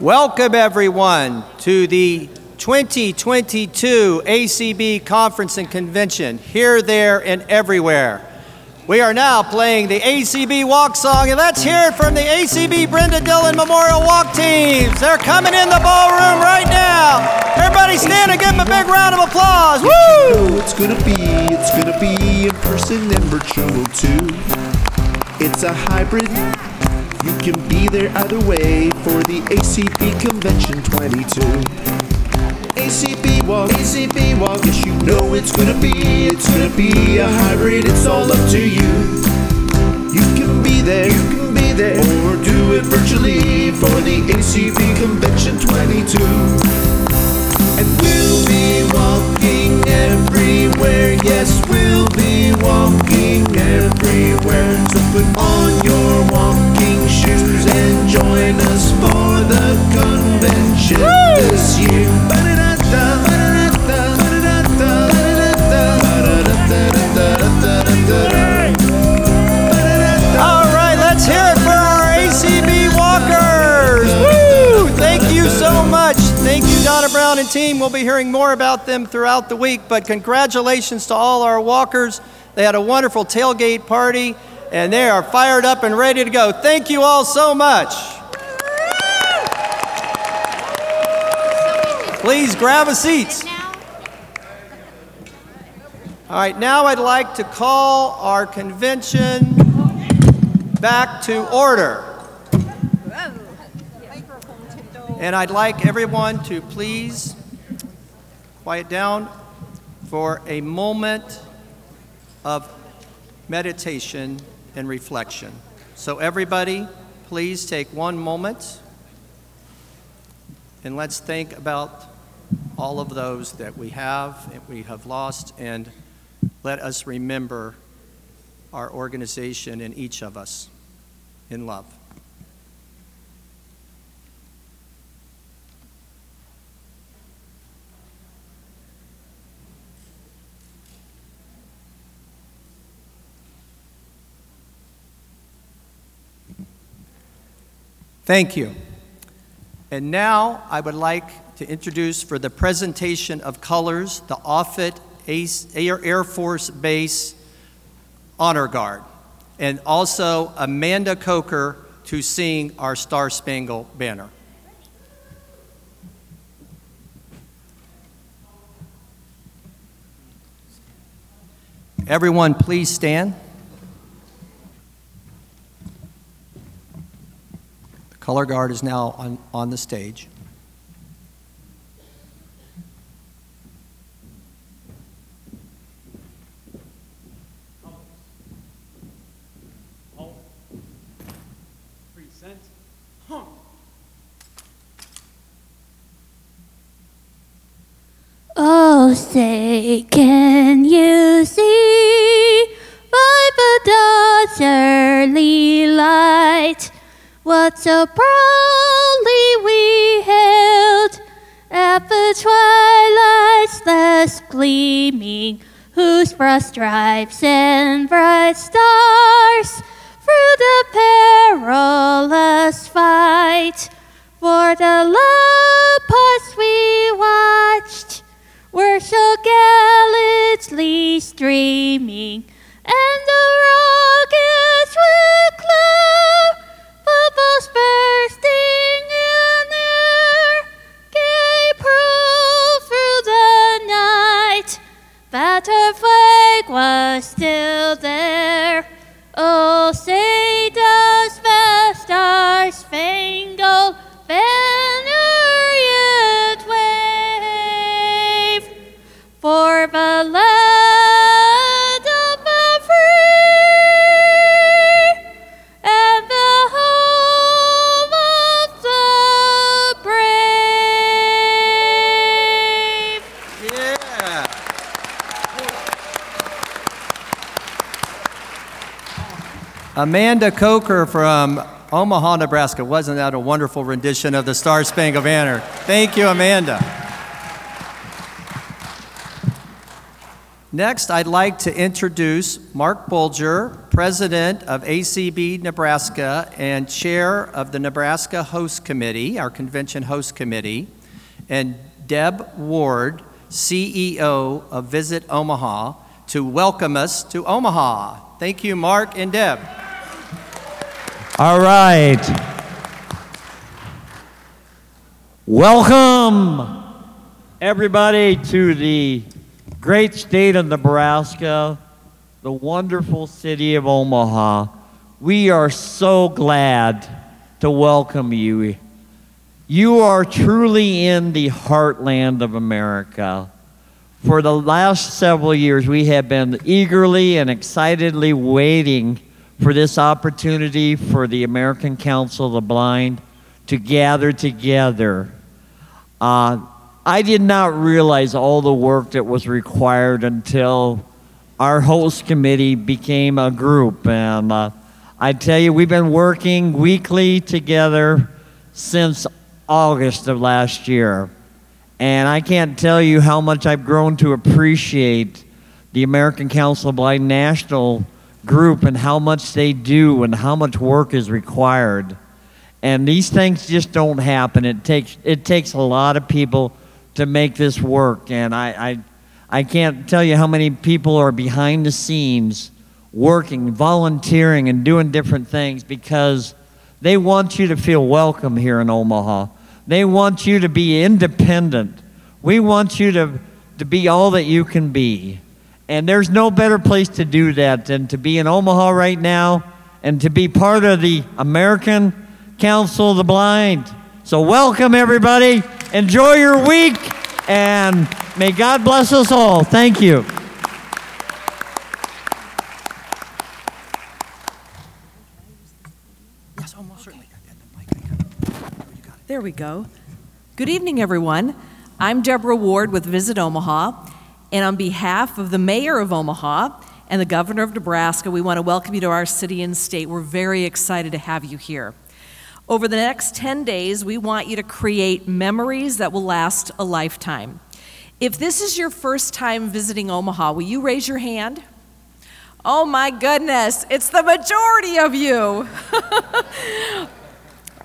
Welcome, everyone, to the 2022 ACB Conference and Convention, here, there, and everywhere. We are now playing the ACB Walk Song, and let's hear it from the ACB Brenda Dillon Memorial Walk Teams. They're coming in the ballroom right now. Everybody stand and give them a big round of applause. Woo! it's gonna be, it's gonna be in person and virtual too. It's a hybrid. You can be there either way for the ACB Convention 22. ACB walk, ACB walk. Yes, you know it's gonna be, it's gonna be a hybrid. It's all up to you. You can be there, you can be there, or do it virtually for the ACB Convention 22. And we'll be walking everywhere. Yes, we'll be walking everywhere. So put on your shoes and join us for the convention Woo! this year. All right, let's hear it for our Walkers. Woo! Thank you so much. Thank you, Donna Brown and team. We'll be hearing more about them throughout the week, but congratulations to all our walkers. They had a wonderful tailgate party and they are fired up and ready to go. Thank you all so much. Please grab a seat. All right, now I'd like to call our convention back to order. And I'd like everyone to please quiet down for a moment of meditation and reflection. So, everybody, please take one moment and let's think about all of those that we have and we have lost, and let us remember our organization and each of us in love. Thank you. And now I would like to introduce for the presentation of colors the Offutt Air Force Base Honor Guard, and also Amanda Coker to sing our Star Spangled Banner. Everyone, please stand. Color guard is now on, on the stage. Oh, say, can you see by the dawn's early light what so proudly we hailed at the twilight's last gleaming, whose broad stripes and bright stars through the perilous fight for the lamparts we watched were so gallantly streaming, and the rockets would glow, bubbles bursting in air, through the night. Flag was still there. Oh, say does the star wave? For Amanda Coker from Omaha, Nebraska. Wasn't that a wonderful rendition of the Star Spangled Banner? Thank you, Amanda. Next, I'd like to introduce Mark Bulger, president of ACB Nebraska and chair of the Nebraska Host Committee, our convention host committee, and Deb Ward, CEO of Visit Omaha, to welcome us to Omaha. Thank you, Mark and Deb. All right. Welcome, everybody, to the great state of Nebraska, the wonderful city of Omaha. We are so glad to welcome you. You are truly in the heartland of America. For the last several years, we have been eagerly and excitedly waiting for this opportunity for the American Council of the Blind to gather together. Uh, I did not realize all the work that was required until our host committee became a group. And uh, I tell you, we've been working weekly together since August of last year. And I can't tell you how much I've grown to appreciate the American Council of the Blind National group and how much they do and how much work is required. And these things just don't happen. It takes, it takes a lot of people to make this work. And I, I, I can't tell you how many people are behind the scenes working, volunteering, and doing different things because they want you to feel welcome here in Omaha. They want you to be independent. We want you to, to be all that you can be. And there's no better place to do that than to be in Omaha right now and to be part of the American Council of the Blind. So, welcome everybody. Enjoy your week and may God bless us all. Thank you. Yes, almost certainly. There we go. Good evening, everyone. I'm Deborah Ward with Visit Omaha, and on behalf of the mayor of Omaha and the governor of Nebraska, we want to welcome you to our city and state. We're very excited to have you here. Over the next 10 days, we want you to create memories that will last a lifetime. If this is your first time visiting Omaha, will you raise your hand? Oh my goodness, it's the majority of you.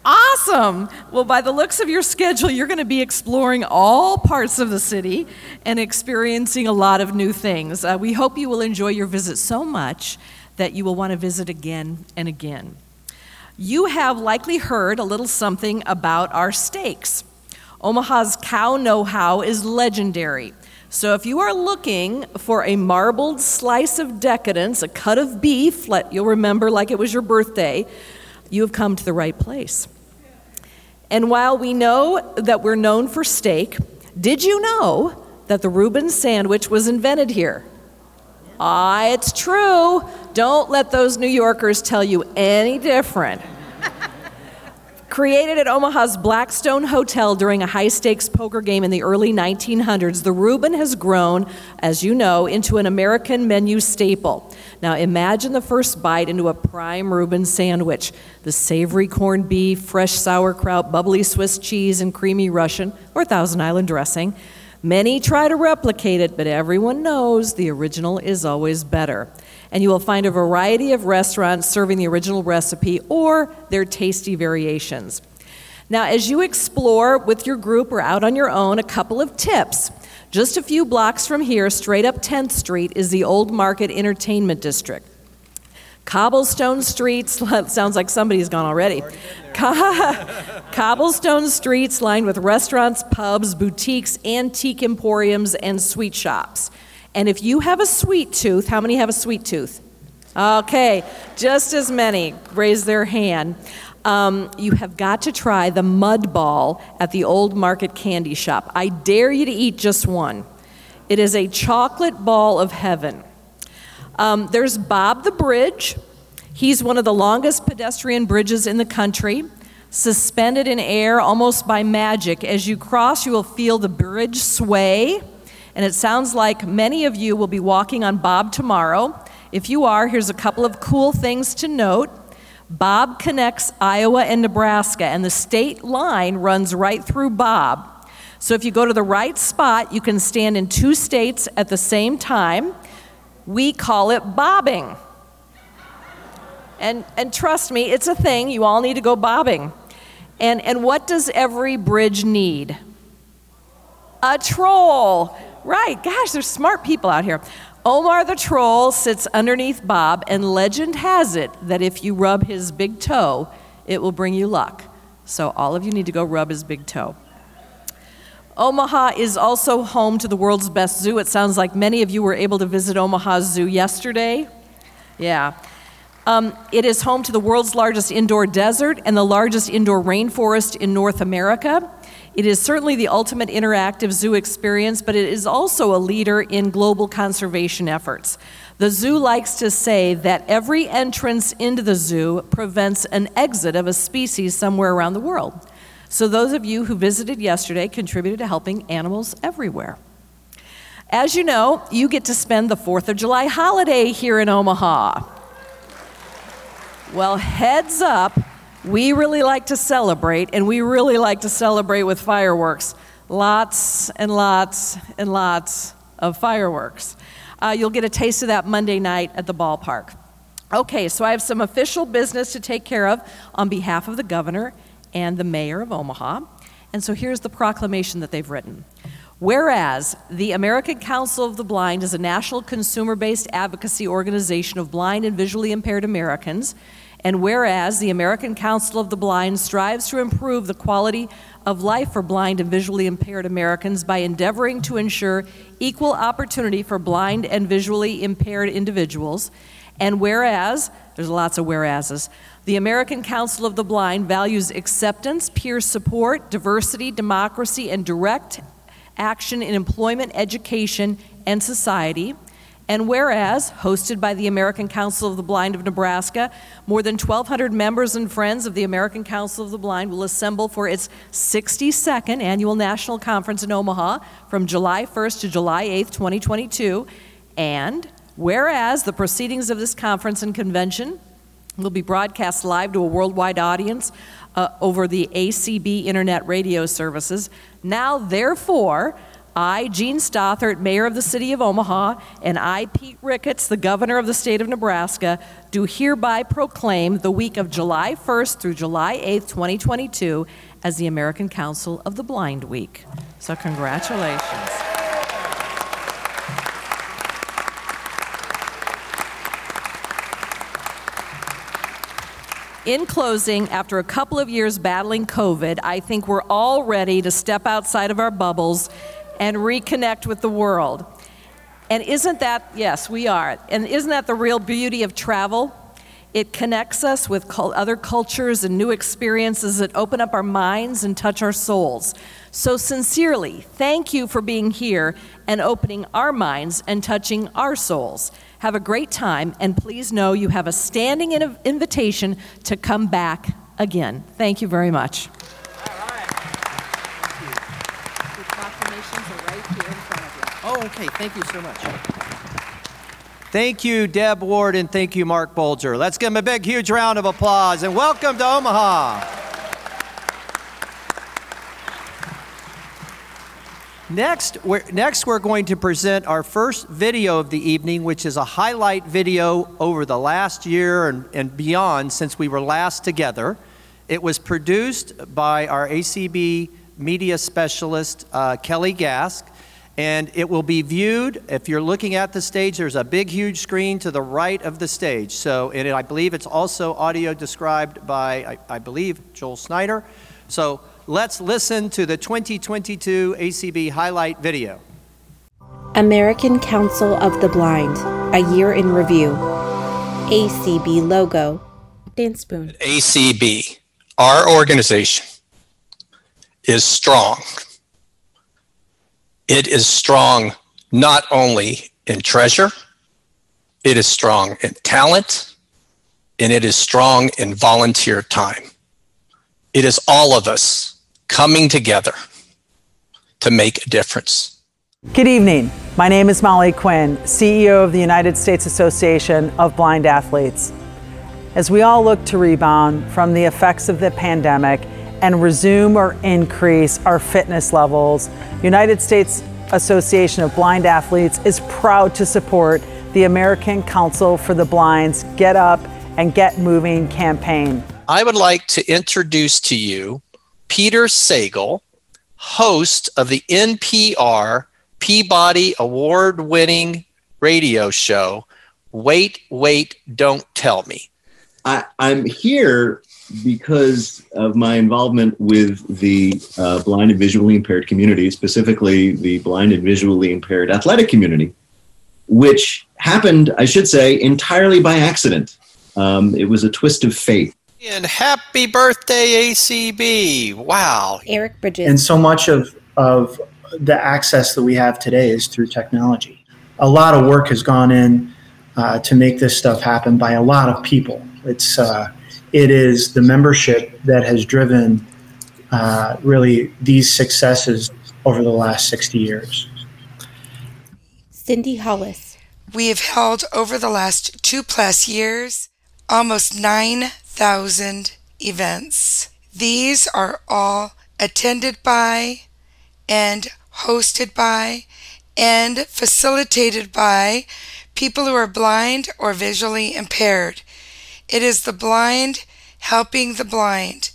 Awesome. Well, by the looks of your schedule, you're going to be exploring all parts of the city and experiencing a lot of new things. Uh, we hope you will enjoy your visit so much that you will want to visit again and again. You have likely heard a little something about our steaks. Omaha's cow know how is legendary. So, if you are looking for a marbled slice of decadence, a cut of beef, let you'll remember like it was your birthday, you have come to the right place. And while we know that we're known for steak, did you know that the Reuben sandwich was invented here? Ah, it's true. Don't let those New Yorkers tell you any different. Created at Omaha's Blackstone Hotel during a high stakes poker game in the early 1900s, the Reuben has grown, as you know, into an American menu staple. Now imagine the first bite into a prime Reuben sandwich the savory corned beef, fresh sauerkraut, bubbly Swiss cheese, and creamy Russian or Thousand Island dressing. Many try to replicate it, but everyone knows the original is always better and you will find a variety of restaurants serving the original recipe or their tasty variations. Now, as you explore with your group or out on your own, a couple of tips. Just a few blocks from here, straight up 10th Street, is the Old Market Entertainment District. Cobblestone streets, sounds like somebody's gone already. Cobblestone streets lined with restaurants, pubs, boutiques, antique emporiums, and sweet shops. And if you have a sweet tooth, how many have a sweet tooth? Okay, just as many raise their hand. Um, you have got to try the mud ball at the Old Market Candy Shop. I dare you to eat just one. It is a chocolate ball of heaven. Um, there's Bob the Bridge. He's one of the longest pedestrian bridges in the country. Suspended in air almost by magic. As you cross, you will feel the bridge sway and it sounds like many of you will be walking on Bob tomorrow. If you are, here's a couple of cool things to note. Bob connects Iowa and Nebraska, and the state line runs right through Bob. So if you go to the right spot, you can stand in two states at the same time. We call it bobbing. and, and trust me, it's a thing. You all need to go bobbing. And, and what does every bridge need? A troll. Right, gosh, there's smart people out here. Omar the troll sits underneath Bob, and legend has it that if you rub his big toe, it will bring you luck. So all of you need to go rub his big toe. Omaha is also home to the world's best zoo. It sounds like many of you were able to visit Omaha Zoo yesterday. Yeah. Um, it is home to the world's largest indoor desert and the largest indoor rainforest in North America. It is certainly the ultimate interactive zoo experience, but it is also a leader in global conservation efforts. The zoo likes to say that every entrance into the zoo prevents an exit of a species somewhere around the world. So, those of you who visited yesterday contributed to helping animals everywhere. As you know, you get to spend the 4th of July holiday here in Omaha. Well, heads up, we really like to celebrate, and we really like to celebrate with fireworks. Lots and lots and lots of fireworks. Uh, you'll get a taste of that Monday night at the ballpark. Okay, so I have some official business to take care of on behalf of the governor and the mayor of Omaha. And so here's the proclamation that they've written. Whereas the American Council of the Blind is a national consumer based advocacy organization of blind and visually impaired Americans, and whereas the American Council of the Blind strives to improve the quality of life for blind and visually impaired Americans by endeavoring to ensure equal opportunity for blind and visually impaired individuals, and whereas, there's lots of whereases, the American Council of the Blind values acceptance, peer support, diversity, democracy, and direct action in employment, education, and society. And whereas, hosted by the American Council of the Blind of Nebraska, more than 1,200 members and friends of the American Council of the Blind will assemble for its 62nd annual national conference in Omaha from July 1st to July 8th, 2022. And whereas the proceedings of this conference and convention will be broadcast live to a worldwide audience uh, over the ACB internet radio services, now therefore, I, Jean Stothert, Mayor of the City of Omaha, and I, Pete Ricketts, the Governor of the State of Nebraska, do hereby proclaim the week of July 1st through July 8th, 2022, as the American Council of the Blind Week. So, congratulations. In closing, after a couple of years battling COVID, I think we're all ready to step outside of our bubbles and reconnect with the world. And isn't that, yes, we are. And isn't that the real beauty of travel? It connects us with other cultures and new experiences that open up our minds and touch our souls. So, sincerely, thank you for being here and opening our minds and touching our souls. Have a great time, and please know you have a standing invitation to come back again. Thank you very much. Oh, okay. Thank you so much. Thank you, Deb Ward, and thank you, Mark Bolger. Let's give them a big, huge round of applause and welcome to Omaha. Next we're, next, we're going to present our first video of the evening, which is a highlight video over the last year and, and beyond since we were last together. It was produced by our ACB media specialist, uh, Kelly Gask, and it will be viewed. If you're looking at the stage, there's a big, huge screen to the right of the stage. So, and I believe it's also audio described by, I, I believe, Joel Snyder. So, let's listen to the 2022 ACB highlight video. American Council of the Blind, a year in review. ACB logo. Dan Spoone. ACB, our organization, is strong. It is strong not only in treasure, it is strong in talent, and it is strong in volunteer time. It is all of us coming together to make a difference. Good evening. My name is Molly Quinn, CEO of the United States Association of Blind Athletes. As we all look to rebound from the effects of the pandemic and resume or increase our fitness levels, United States Association of Blind Athletes is proud to support the American Council for the Blind's Get Up and Get Moving campaign. I would like to introduce to you Peter Sagal, host of the NPR Peabody Award winning radio show, Wait, Wait, Don't Tell Me. I, I'm here because of my involvement with the uh, blind and visually impaired community, specifically the blind and visually impaired athletic community, which happened, I should say, entirely by accident. Um, it was a twist of fate. And happy birthday, ACB. Wow. Eric Bridges. And so much of, of the access that we have today is through technology. A lot of work has gone in uh, to make this stuff happen by a lot of people. It's uh, it is the membership that has driven uh, really these successes over the last 60 years. Cindy Hollis. We have held over the last two plus years almost 9,000 events. These are all attended by and hosted by and facilitated by people who are blind or visually impaired. It is the blind helping the blind,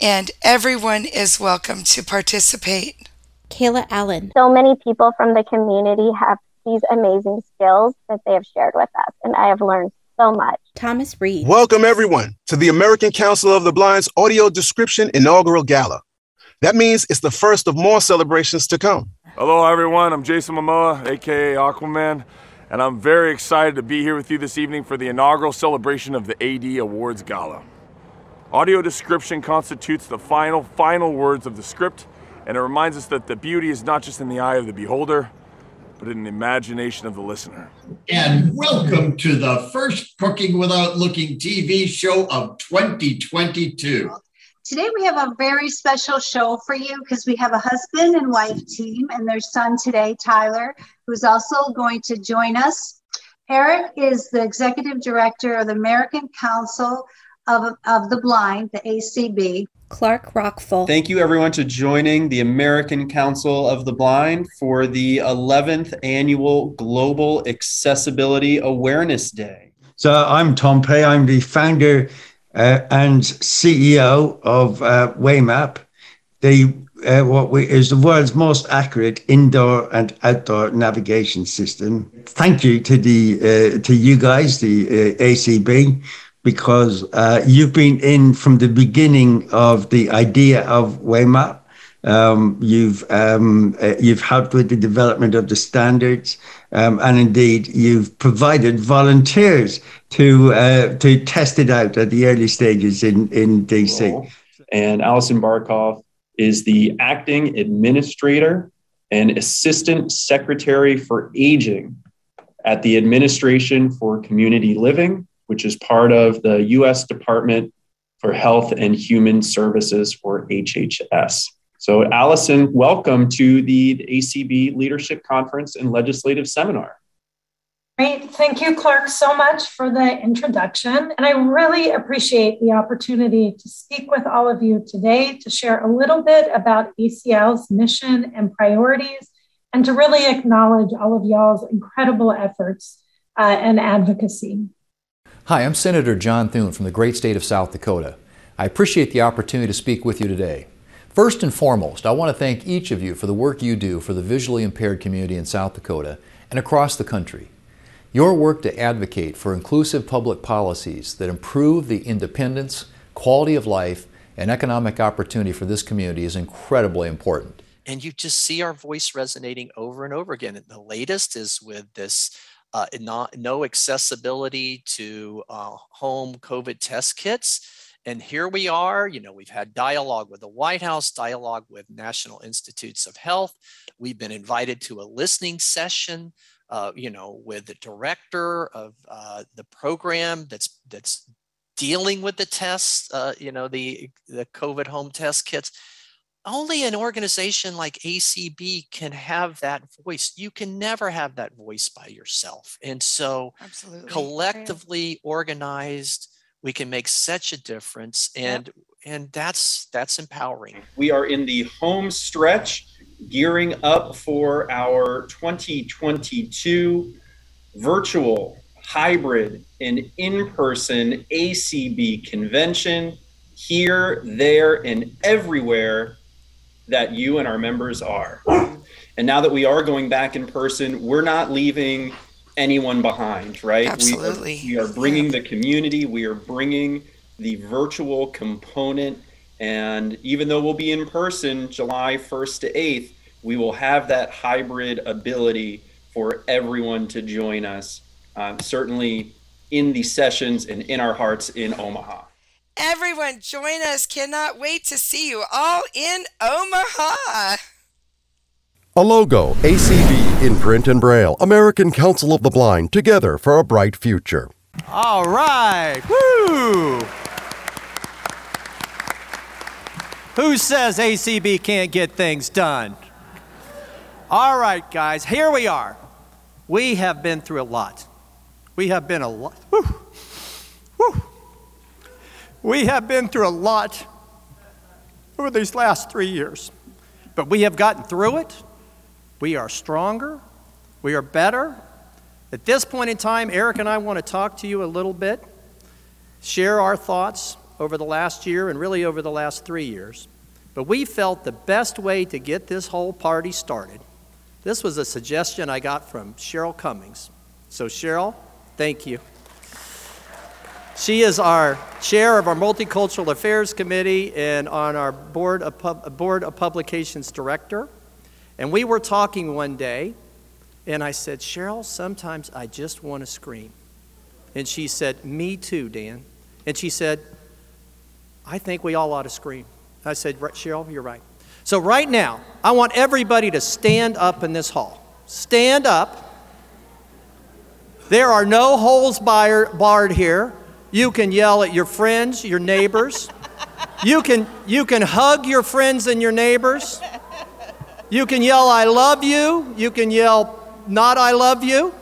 and everyone is welcome to participate. Kayla Allen. So many people from the community have these amazing skills that they have shared with us, and I have learned so much. Thomas Reed. Welcome, everyone, to the American Council of the Blind's audio description inaugural gala. That means it's the first of more celebrations to come. Hello, everyone. I'm Jason Momoa, aka Aquaman, and I'm very excited to be here with you this evening for the inaugural celebration of the AD Awards Gala. Audio description constitutes the final, final words of the script, and it reminds us that the beauty is not just in the eye of the beholder, but in the imagination of the listener. And welcome to the first Cooking Without Looking TV show of 2022. Today we have a very special show for you because we have a husband and wife team and their son today, Tyler, who's also going to join us. Eric is the executive director of the American Council of, of the Blind, the ACB. Clark Rachfal. Thank you, everyone, to joining the American Council of the Blind for the 11th annual Global Accessibility Awareness Day. So, I'm Tom Pey. I'm the founder and CEO of uh, Waymap, the uh, what we, is the world's most accurate indoor and outdoor navigation system. Thank you to the uh, to you guys, the uh, ACB, because uh, you've been in from the beginning of the idea of Waymap. Um, you've um, uh, you've helped with the development of the standards, um, and indeed you've provided volunteers to uh, to test it out at the early stages in in DC. And Allison Barkoff is the acting administrator and assistant secretary for aging at the Administration for Community Living, which is part of the U.S. Department for Health and Human Services, or HHS. So, Allison, welcome to the ACB Leadership Conference and Legislative Seminar. Great. Thank you, Clark, so much for the introduction. And I really appreciate the opportunity to speak with all of you today to share a little bit about ACL's mission and priorities and to really acknowledge all of y'all's incredible efforts uh, and advocacy. Hi, I'm Senator John Thune from the great state of South Dakota. I appreciate the opportunity to speak with you today. First and foremost, I want to thank each of you for the work you do for the visually impaired community in South Dakota and across the country. Your work to advocate for inclusive public policies that improve the independence, quality of life, and economic opportunity for this community is incredibly important. And you just see our voice resonating over and over again. The latest is with this uh, not, no accessibility to uh, home COVID test kits. And here we are, you know, we've had dialogue with the White House, dialogue with National Institutes of Health. We've been invited to a listening session uh, you know, with the director of uh, the program that's that's dealing with the tests, uh, you know, the the COVID home test kits. Only an organization like ACB can have that voice. You can never have that voice by yourself. And so, Absolutely. collectively organized, we can make such a difference. And yep. and that's that's empowering. We are in the home stretch gearing up for our 2022 virtual hybrid and in person ACB convention here, there, and everywhere that you and our members are. And now that we are going back in person, we're not leaving anyone behind, right? Absolutely. We are, we are bringing the community, we are bringing the virtual component. And even though we'll be in person July 1st to 8th, we will have that hybrid ability for everyone to join us, um, certainly in the sessions and in our hearts in Omaha. Everyone, join us. Cannot wait to see you all in Omaha. A logo, ACB in print and braille, American Council of the Blind, together for a bright future. All right. Woo! Who says ACB can't get things done? All right, guys, here we are. We have been through a lot. We have been a lot. Woo. Woo. We have been through a lot over these last three years, but we have gotten through it. We are stronger. We are better. At this point in time, Eric and I want to talk to you a little bit, share our thoughts over the last year and really over the last three years. But we felt the best way to get this whole party started. This was a suggestion I got from Cheryl Cummings. So, Cheryl, thank you. She is our chair of our Multicultural Affairs Committee and on our Board of, Pub- Board of Publications Director. And we were talking one day, and I said, Cheryl, sometimes I just want to scream. And she said, Me too, Dan. And she said, I think we all ought to scream. I said, Cheryl, you're right. So, right now, I want everybody to stand up in this hall. Stand up. There are no holes barred here. You can yell at your friends, your neighbors. You can, you can hug your friends and your neighbors. You can yell, I love you. You can yell, not I love you.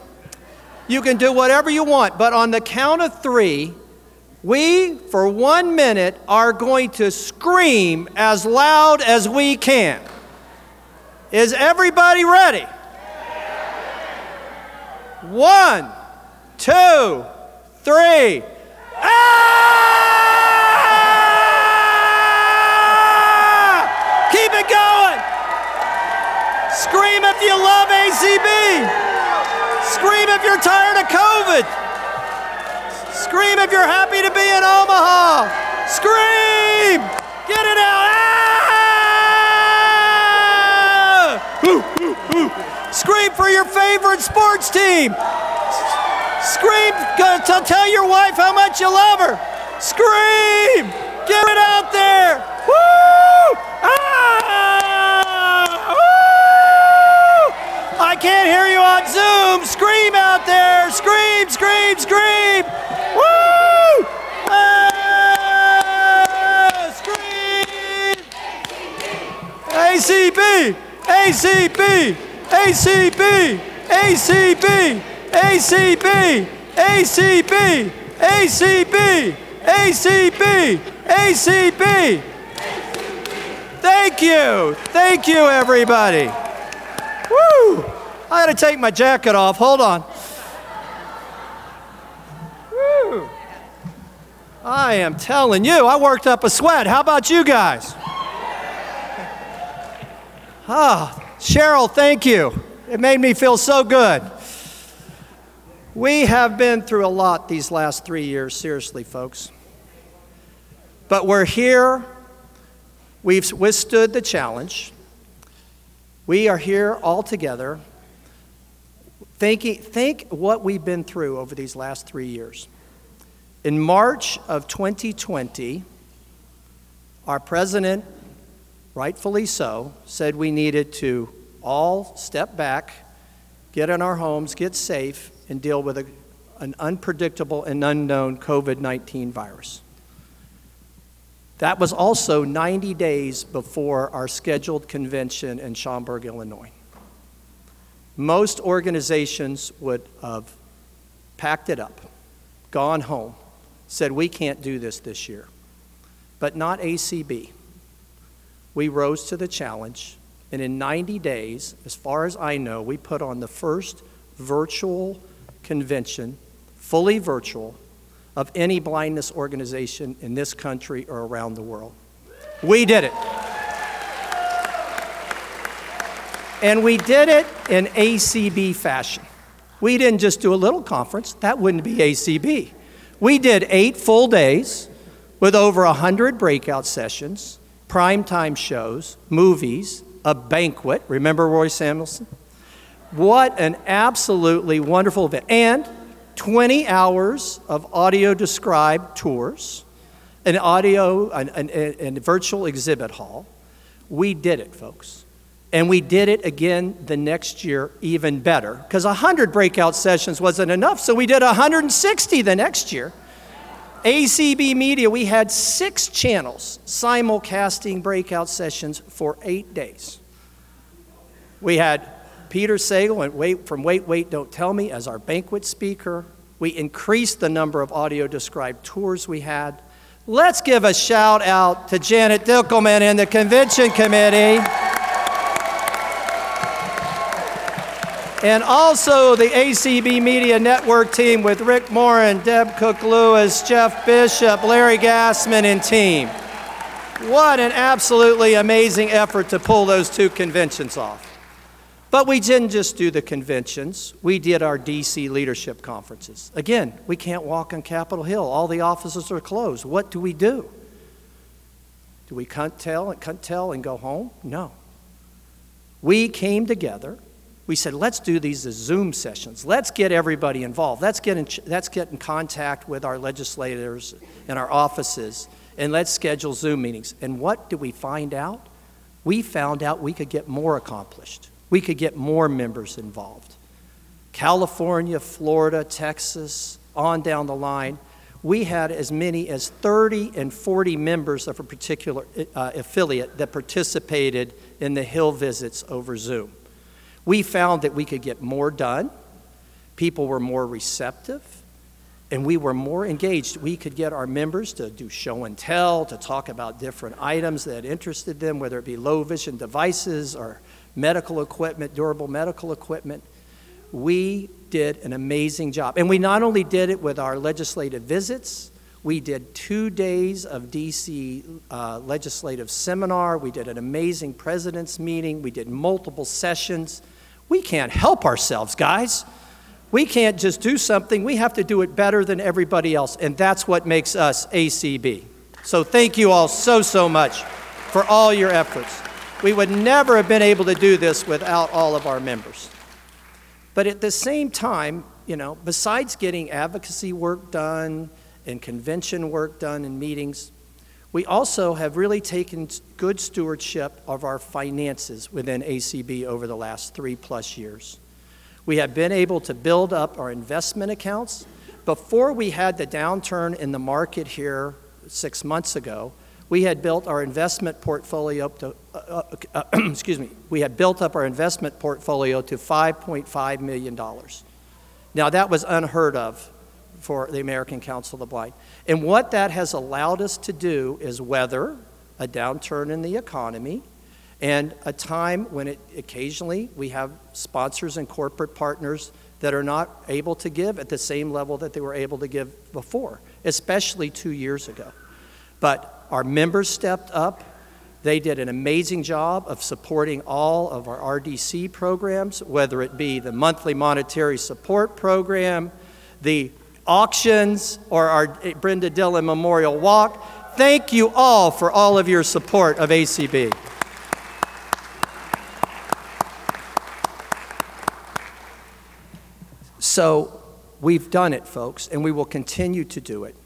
You can do whatever you want. But on the count of three, we, for one minute, are going to scream as loud as we can. Is everybody ready? One, two, three. Ah! Keep it going. Scream if you love Scream if you're tired of COVID. Scream if you're happy to be in Omaha. Scream! Get it out! Ah! Scream for your favorite sports team. Scream, to tell your wife how much you love her. Scream! Get it out there! Woo! Ah! Woo! I can't hear you on Zoom. Scream out there! Scream, scream, scream! Woo! Ah! Scream! ACB! ACB! ACB! ACB! ACB, ACB, ACB, ACB, ACB. Thank you. Thank you, everybody. Woo! I got to take my jacket off. Hold on. Woo! I am telling you, I worked up a sweat. How about you guys? Ah, oh, Cheryl, thank you. It made me feel so good. We have been through a lot these last three years, seriously, folks. But we're here. We've withstood the challenge. We are here all together. Thinking, think what we've been through over these last three years. In March of 2020, our president, rightfully so, said we needed to all step back, get in our homes, get safe, and deal with a, an unpredictable and unknown COVID 19 virus. That was also 90 days before our scheduled convention in Schaumburg, Illinois. Most organizations would have packed it up, gone home, said, We can't do this this year. But not ACB. We rose to the challenge, and in 90 days, as far as I know, we put on the first virtual convention fully virtual, of any blindness organization in this country or around the world. We did it. And we did it in ACB fashion. We didn't just do a little conference, that wouldn't be ACB. We did eight full days with over 100 breakout sessions, primetime shows, movies, a banquet. Remember Roy Samuelson? What an absolutely wonderful event. And 20 hours of audio described tours, an audio, and an, an virtual exhibit hall. We did it, folks. And we did it again the next year, even better, because 100 breakout sessions wasn't enough, so we did 160 the next year. ACB Media, we had six channels simulcasting breakout sessions for eight days. We had Peter Sagal and Wait, from Wait, Wait, Don't Tell Me as our banquet speaker. We increased the number of audio described tours we had. Let's give a shout out to Janet Dickelman and the convention committee. And also the ACB Media Network team with Rick Morin, Deb Cook Lewis, Jeff Bishop, Larry Gassman, and team. What an absolutely amazing effort to pull those two conventions off. But we didn't just do the conventions, we did our DC leadership conferences. Again, we can't walk on Capitol Hill, all the offices are closed. What do we do? Do we cunt tell and cunt tell and go home? No. We came together we said, let's do these as Zoom sessions. Let's get everybody involved. Let's get in, let's get in contact with our legislators and our offices, and let's schedule Zoom meetings. And what did we find out? We found out we could get more accomplished. We could get more members involved. California, Florida, Texas, on down the line, we had as many as 30 and 40 members of a particular uh, affiliate that participated in the Hill visits over Zoom. We found that we could get more done, people were more receptive, and we were more engaged. We could get our members to do show and tell, to talk about different items that interested them, whether it be low vision devices or medical equipment, durable medical equipment. We did an amazing job. And we not only did it with our legislative visits, we did two days of DC uh, legislative seminar. We did an amazing president's meeting. We did multiple sessions. We can't help ourselves, guys. We can't just do something, we have to do it better than everybody else. And that's what makes us ACB. So thank you all so, so much for all your efforts. We would never have been able to do this without all of our members. But at the same time, you know, besides getting advocacy work done and convention work done and meetings, we also have really taken good stewardship of our finances within ACB over the last three plus years. We have been able to build up our investment accounts. Before we had the downturn in the market here six months ago, we had built our investment portfolio up to, uh, uh, uh excuse me, we had built up our investment portfolio to $5.5 million. Now, that was unheard of for the American Council of the Blind. And what that has allowed us to do is weather a downturn in the economy and a time when it, occasionally we have sponsors and corporate partners that are not able to give at the same level that they were able to give before, especially two years ago. But our members stepped up. They did an amazing job of supporting all of our RDC programs, whether it be the monthly monetary support program, the auctions or our Brenda Dillon Memorial Walk. Thank you all for all of your support of ACB. So we've done it, folks, and we will continue to do it.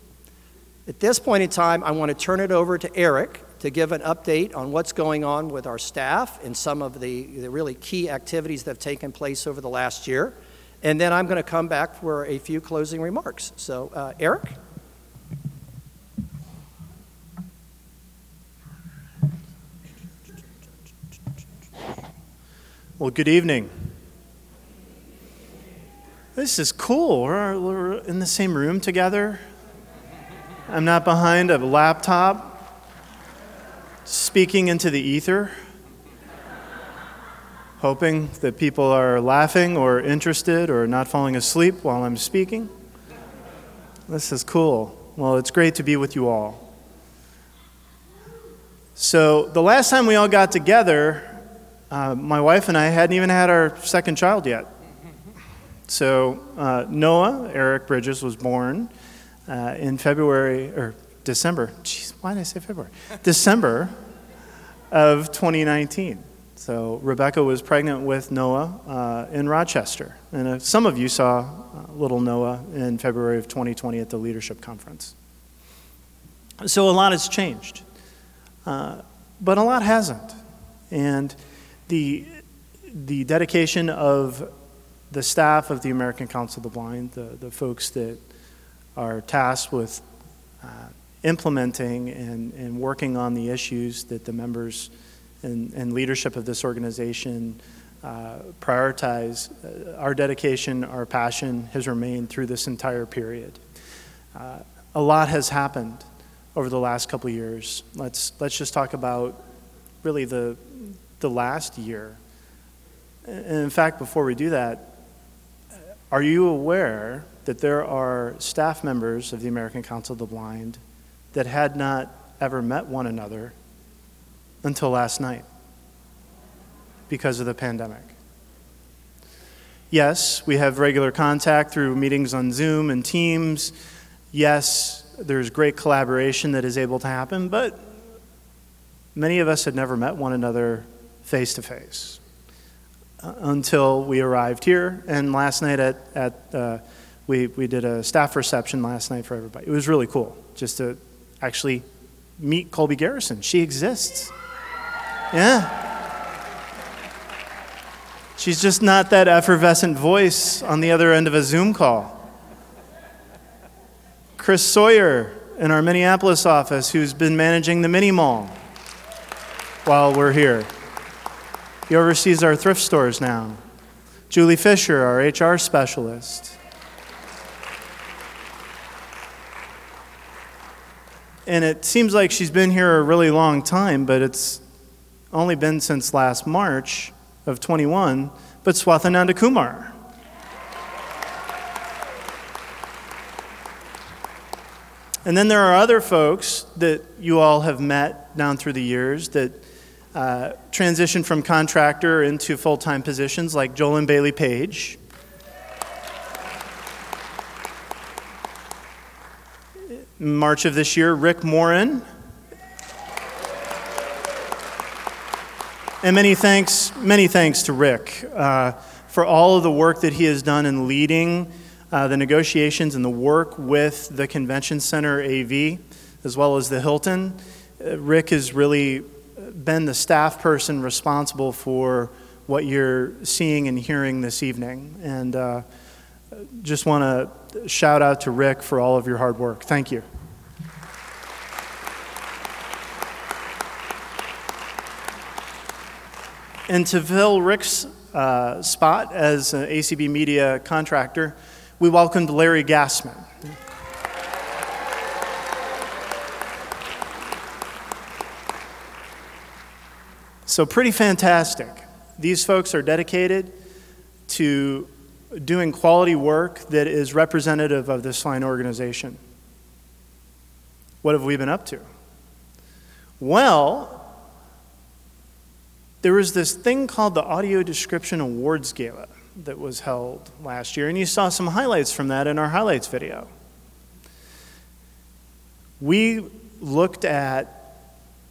At this point in time, I want to turn it over to Eric to give an update on what's going on with our staff and some of the, the really key activities that have taken place over the last year. And then I'm going to come back for a few closing remarks. So, uh, Eric? Well, good evening. This is cool. We're, we're in the same room together. I'm not behind a laptop speaking into the ether hoping that people are laughing or interested or not falling asleep while I'm speaking. This is cool. Well, it's great to be with you all. So, the last time we all got together, uh, my wife and I hadn't even had our second child yet. So, uh, Noah, Eric Bridges, was born uh, in February, or December. Jeez, why did I say February? December of 2019. So, Rebecca was pregnant with Noah uh, in Rochester. And uh, some of you saw uh, little Noah in February of 2020 at the Leadership Conference. So, a lot has changed. Uh, but a lot hasn't. And the, the dedication of the staff of the American Council of the Blind, the, the folks that are tasked with uh, implementing and, and working on the issues that the members and, and leadership of this organization uh, prioritize, uh, our dedication, our passion has remained through this entire period. Uh, a lot has happened over the last couple years. Let's, let's just talk about really the, the last year. And in fact, before we do that, are you aware that there are staff members of the American Council of the Blind that had not ever met one another until last night because of the pandemic? Yes, we have regular contact through meetings on Zoom and Teams. Yes, there's great collaboration that is able to happen, but many of us had never met one another face to face until we arrived here. And last night at, at uh, we, we did a staff reception last night for everybody. It was really cool just to actually meet Colby Garrison. She exists. Yeah. She's just not that effervescent voice on the other end of a Zoom call. Chris Sawyer in our Minneapolis office, who's been managing the mini mall while we're here. He oversees our thrift stores now. Julie Fisher, our HR specialist. And it seems like she's been here a really long time, but it's only been since last March of 21. But Swathananda Kumar. And then there are other folks that you all have met down through the years that uh, transitioned from contractor into full time positions, like Jolynn Bailey Page. March of this year, Rick Morin. And many thanks, many thanks to Rick uh, for all of the work that he has done in leading uh, the negotiations and the work with the Convention Center AV, as well as the Hilton. Uh, Rick has really been the staff person responsible for what you're seeing and hearing this evening. And uh, just want to shout out to Rick for all of your hard work. Thank you. And to fill Rick's uh, spot as an ACB media contractor, we welcomed Larry Gassman. So, pretty fantastic. These folks are dedicated to doing quality work that is representative of this fine organization. What have we been up to? Well, there was this thing called the Audio Description Awards Gala that was held last year, and you saw some highlights from that in our highlights video. We looked at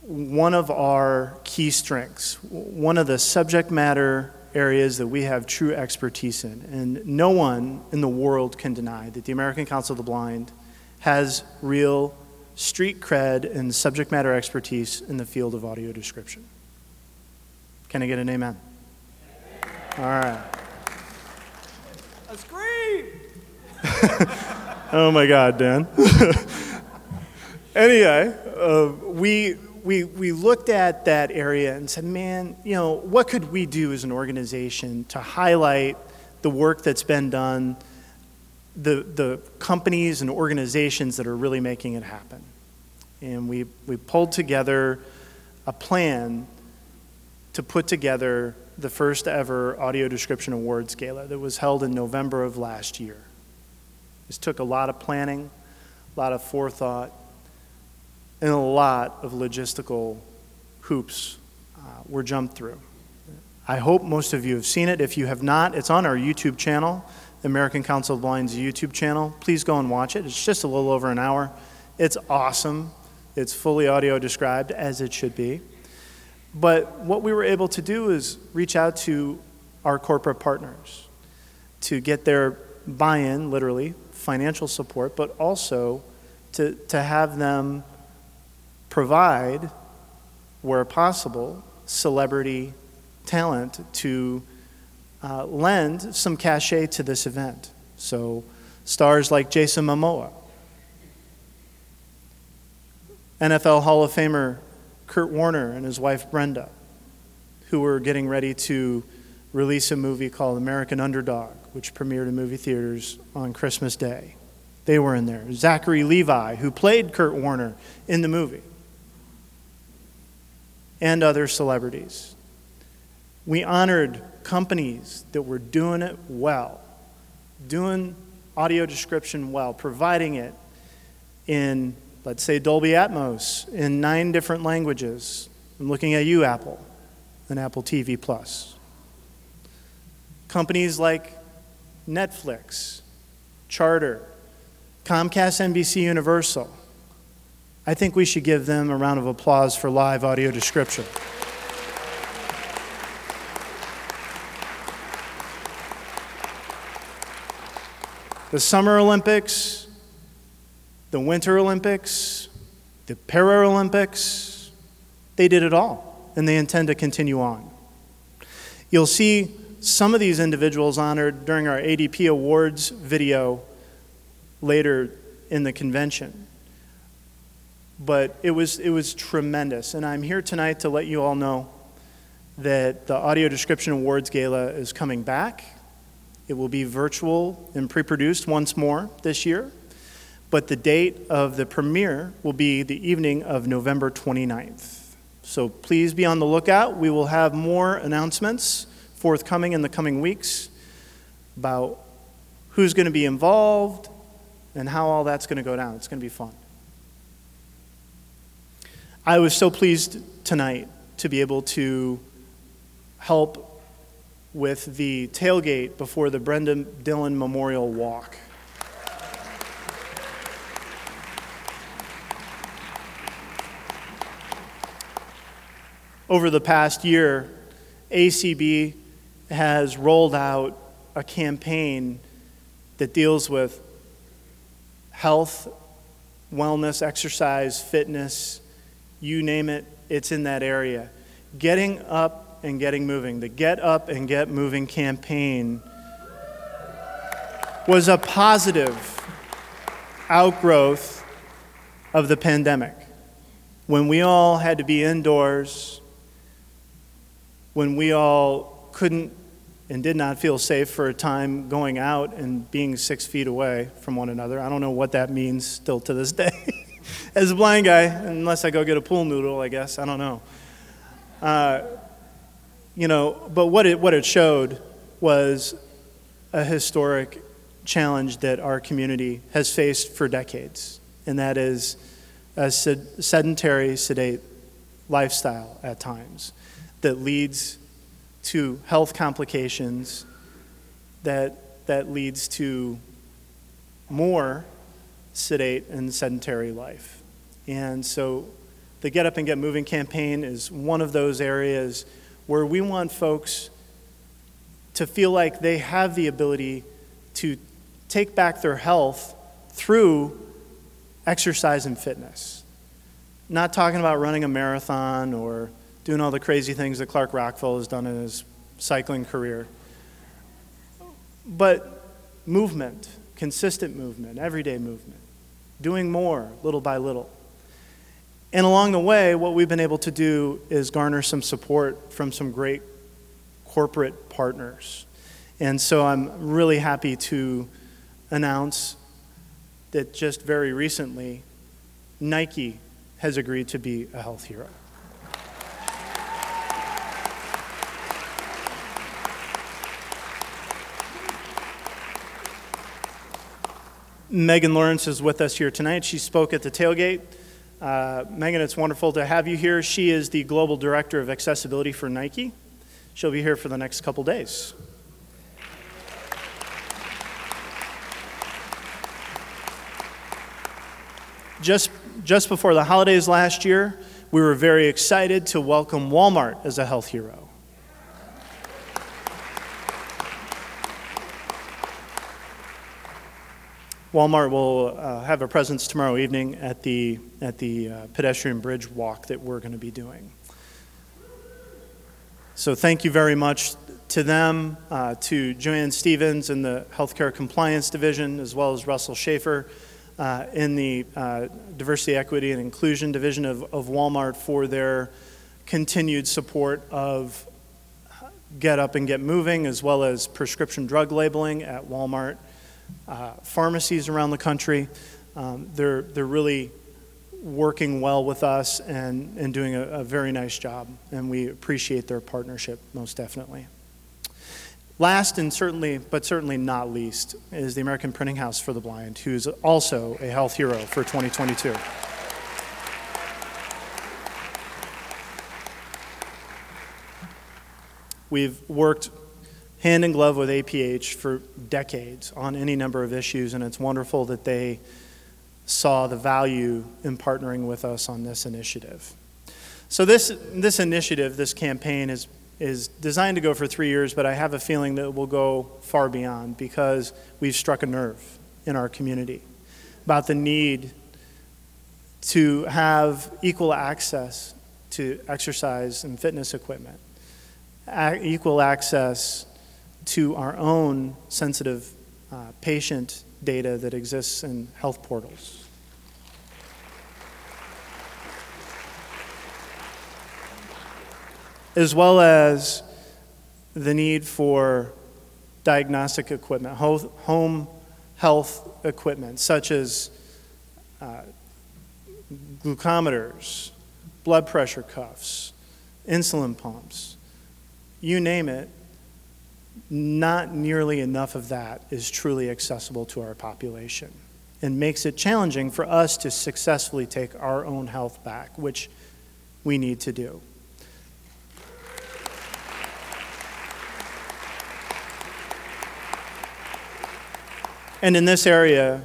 one of our key strengths, one of the subject matter areas that we have true expertise in. And no one in the world can deny that the American Council of the Blind has real street cred and subject matter expertise in the field of audio description. Can I get an amen? All right. A scream! oh my God, Dan. anyway, uh, we, we, we looked at that area and said, man, you know, what could we do as an organization to highlight the work that's been done, the, the companies and organizations that are really making it happen? And we, we pulled together a plan to put together the first ever Audio Description Awards Gala that was held in November of last year. This took a lot of planning, a lot of forethought, and a lot of logistical hoops uh, were jumped through. I hope most of you have seen it. If you have not, it's on our YouTube channel, the American Council of Blind's YouTube channel. Please go and watch it. It's just a little over an hour. It's awesome. It's fully audio described as it should be. But what we were able to do is reach out to our corporate partners to get their buy in, literally, financial support, but also to, to have them provide, where possible, celebrity talent to uh, lend some cachet to this event. So, stars like Jason Momoa, NFL Hall of Famer Kurt Warner and his wife Brenda, who were getting ready to release a movie called American Underdog, which premiered in movie theaters on Christmas Day. They were in there. Zachary Levi, who played Kurt Warner in the movie, and other celebrities. We honored companies that were doing it well, doing audio description well, providing it in, let's say, Dolby Atmos in nine different languages. I'm looking at you, Apple, and Apple TV Plus. Companies like Netflix, Charter, Comcast NBC Universal. I think we should give them a round of applause for live audio description. The Summer Olympics, the Winter Olympics, the Paralympics, they did it all, and they intend to continue on. You'll see some of these individuals honored during our ADP Awards video later in the convention. But it was, it was tremendous. And I'm here tonight to let you all know that the Audio Description Awards Gala is coming back. It will be virtual and pre produced once more this year. But the date of the premiere will be the evening of November 29th. So please be on the lookout. We will have more announcements forthcoming in the coming weeks about who's going to be involved and how all that's going to go down. It's going to be fun. I was so pleased tonight to be able to help with the tailgate before the Brenda Dillon Memorial Walk. Over the past year, ACB has rolled out a campaign that deals with health, wellness, exercise, fitness, you name it, it's in that area. Getting up and getting moving, the Get Up and Get Moving campaign was a positive outgrowth of the pandemic. When we all had to be indoors, when we all couldn't and did not feel safe for a time going out and being six feet away from one another. I don't know what that means still to this day. As a blind guy, unless I go get a pool noodle, I guess, I don't know. Uh, you know, but what it, what it showed was a historic challenge that our community has faced for decades, and that is a sedentary, sedate lifestyle at times that leads to health complications that, that leads to more sedate and sedentary life. And so the Get Up and Get Moving campaign is one of those areas where we want folks to feel like they have the ability to take back their health through exercise and fitness. Not talking about running a marathon or doing all the crazy things that Clark Rachfal has done in his cycling career. But movement, consistent movement, everyday movement, doing more little by little. And along the way, what we've been able to do is garner some support from some great corporate partners. And so I'm really happy to announce that just very recently, Nike has agreed to be a health hero. Megan Lawrence is with us here tonight. She spoke at the tailgate. Uh, Megan, it's wonderful to have you here. She is the Global Director of Accessibility for Nike. She'll be here for the next couple days. Just, just before the holidays last year, we were very excited to welcome Walmart as a health hero. Walmart will uh, have a presence tomorrow evening at the, at the uh, pedestrian bridge walk that we're going to be doing. So, thank you very much to them, uh, to Joanne Stevens in the Healthcare Compliance Division, as well as Russell Schaefer uh, in the uh, Diversity, Equity, and Inclusion Division of, of Walmart for their continued support of Get Up and Get Moving, as well as prescription drug labeling at Walmart uh, pharmacies around the country. Um, they're, they're really working well with us and, and doing a, a very nice job, and we appreciate their partnership most definitely. Last and certainly, but certainly not least, is the American Printing House for the Blind, who's also a health hero for 2022. We've worked hand in glove with APH for decades on any number of issues, and it's wonderful that they saw the value in partnering with us on this initiative. So, this, this initiative, this campaign, is, is designed to go for three years, but I have a feeling that it will go far beyond because we've struck a nerve in our community about the need to have equal access to exercise and fitness equipment, equal access to our own sensitive uh, patient data that exists in health portals. As well as the need for diagnostic equipment, home health equipment, such as uh, glucometers, blood pressure cuffs, insulin pumps, you name it, not nearly enough of that is truly accessible to our population and makes it challenging for us to successfully take our own health back, which we need to do. And in this area,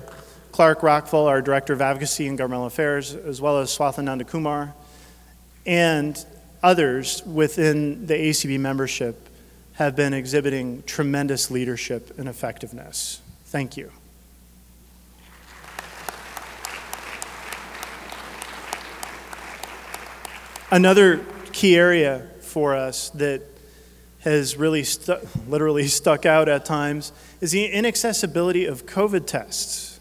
Clark Rachfal, our Director of Advocacy and Governmental Affairs, as well as Swathananda Kumar, and others within the ACB membership have been exhibiting tremendous leadership and effectiveness. Thank you. Another key area for us that has really stu- literally stuck out at times is the inaccessibility of COVID tests.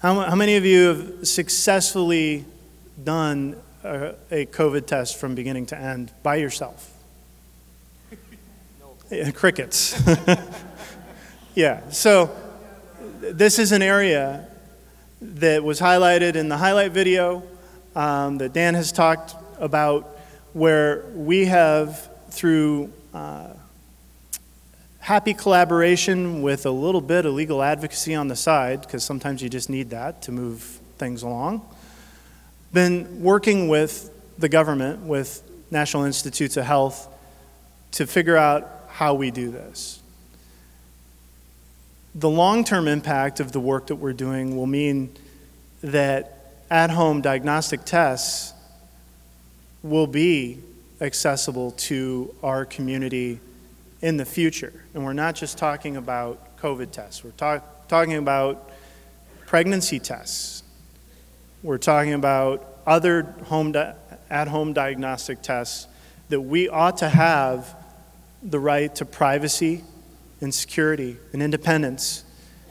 How, how many of you have successfully done a, a COVID test from beginning to end by yourself? Yeah, crickets. yeah, so this is an area that was highlighted in the highlight video um, that Dan has talked about, where we have, through uh, happy collaboration with a little bit of legal advocacy on the side, because sometimes you just need that to move things along, been working with the government, with National Institutes of Health, to figure out how we do this. The long term impact of the work that we're doing will mean that at home diagnostic tests will be accessible to our community in the future. And we're not just talking about COVID tests, we're talk, talking about pregnancy tests, we're talking about other home di- at home diagnostic tests that we ought to have the right to privacy and security and independence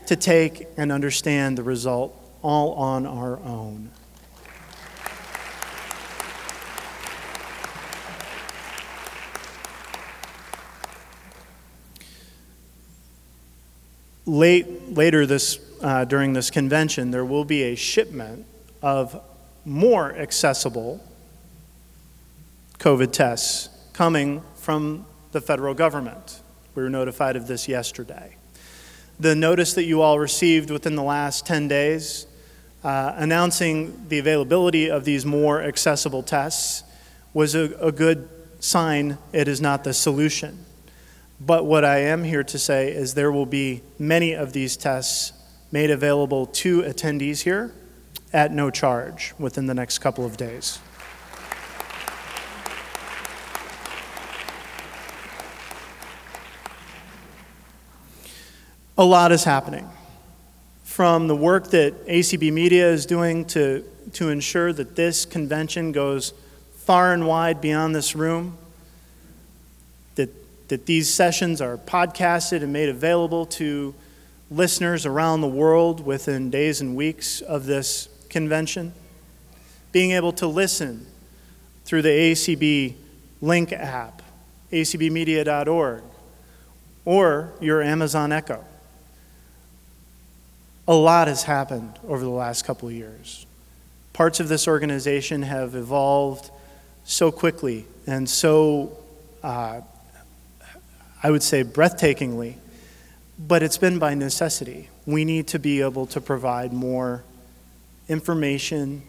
to take and understand the result all on our own. Late, later this, uh, during this convention, there will be a shipment of more accessible COVID tests coming from the federal government. We were notified of this yesterday. the notice that you all received within the last 10 days uh, announcing the availability of these more accessible tests was a, a good sign. It is not the solution. But what I am here to say is there will be many of these tests made available to attendees here at no charge within the next couple of days. A lot is happening. From the work that ACB Media is doing to, to ensure that this convention goes far and wide beyond this room, that, that these sessions are podcasted and made available to listeners around the world within days and weeks of this convention, being able to listen through the ACB Link app, acbmedia.org, or your Amazon Echo. A lot has happened over the last couple of years. Parts of this organization have evolved so quickly and so, uh, I would say, breathtakingly, but it's been by necessity. We need to be able to provide more information,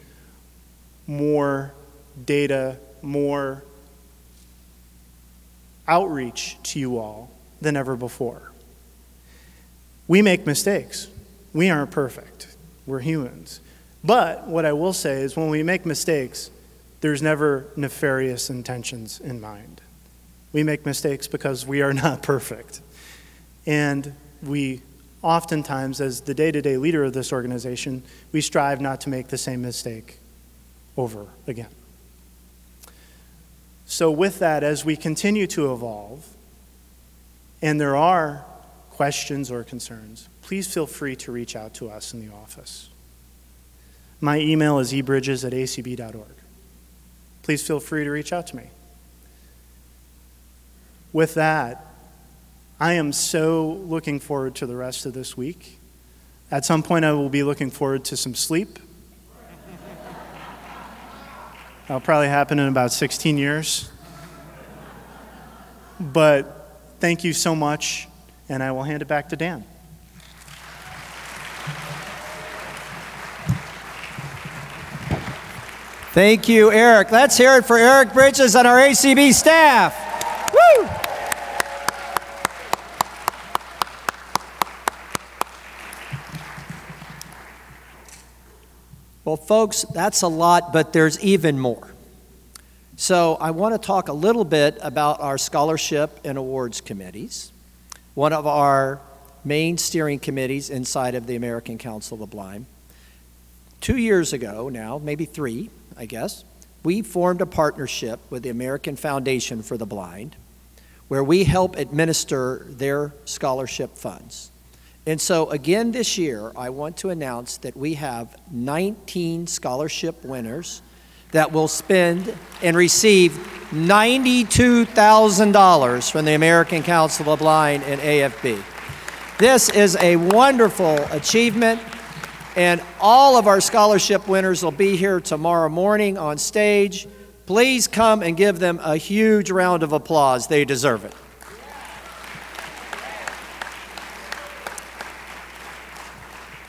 more data, more outreach to you all than ever before. We make mistakes. We aren't perfect, we're humans. But what I will say is when we make mistakes, there's never nefarious intentions in mind. We make mistakes because we are not perfect. And we oftentimes, as the day to day leader of this organization, we strive not to make the same mistake over again. So, with that, as we continue to evolve, and there are questions or concerns, please feel free to reach out to us in the office. My email is ebridges at acb.org. Please feel free to reach out to me. With that, I am so looking forward to the rest of this week. At some point, I will be looking forward to some sleep. That'll probably happen in about 16 years. But thank you so much, and I will hand it back to Dan. Thank you, Eric. Let's hear it for Eric Bridges and our ACB staff. Woo! Well, folks, that's a lot, but there's even more. So, I want to talk a little bit about our scholarship and awards committees. One of our main steering committees inside of the American Council of the Blind. Two years ago now, maybe three, I guess, we formed a partnership with the American Foundation for the Blind where we help administer their scholarship funds. And so, again, this year, I want to announce that we have 19 scholarship winners that will spend and receive $92,000 from the American Council of the Blind and AFB. This is a wonderful achievement. And all of our scholarship winners will be here tomorrow morning on stage. Please come and give them a huge round of applause. They deserve it.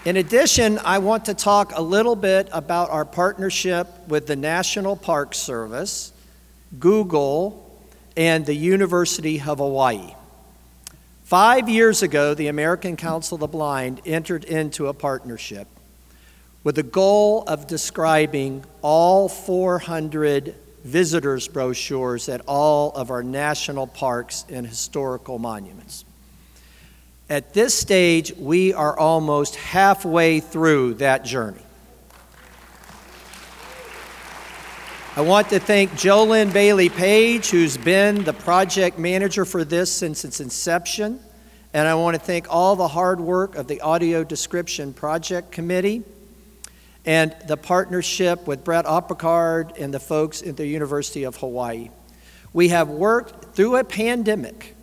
In addition, I want to talk a little bit about our partnership with the National Park Service, Google, and the University of Hawaii. Five years ago, the American Council of the Blind entered into a partnership with the goal of describing all 400 visitors brochures at all of our national parks and historical monuments. At this stage, we are almost halfway through that journey. I want to thank Jolynn Bailey Page, who's been the project manager for this since its inception. And I want to thank all the hard work of the Audio Description Project Committee and the partnership with Brett Oppegaard and the folks at the University of Hawaii. We have worked through a pandemic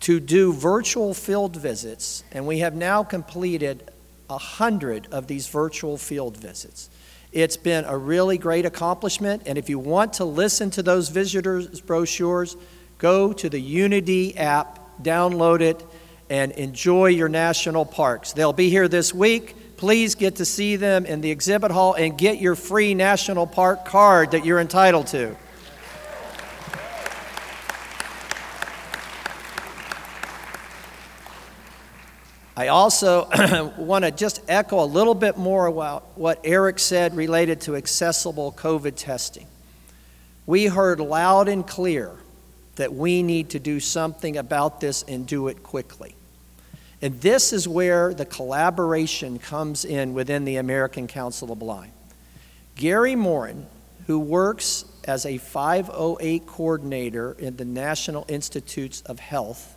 to do virtual field visits, and we have now completed a hundred of these virtual field visits. It's been a really great accomplishment, and if you want to listen to those visitors' brochures, go to the Unity app, download it, and enjoy your national parks. They'll be here this week. Please get to see them in the exhibit hall and get your free national park card that you're entitled to. I also want to just echo a little bit more about what Eric said related to accessible COVID testing. We heard loud and clear that we need to do something about this and do it quickly. And this is where the collaboration comes in within the American Council of the Blind. Gary Morin, who works as a 508 coordinator in the National Institutes of Health,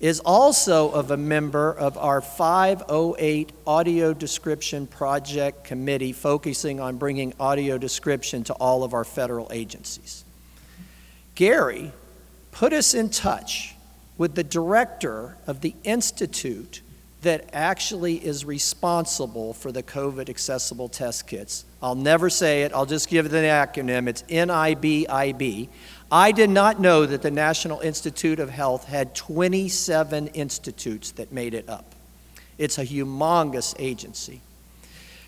is also of a member of our 508 Audio Description Project Committee focusing on bringing audio description to all of our federal agencies. Gary put us in touch with the director of the institute that actually is responsible for the COVID accessible test kits. I'll never say it, I'll just give it the acronym. It's NIBIB. I did not know that the National Institute of Health had 27 institutes that made it up. It's a humongous agency.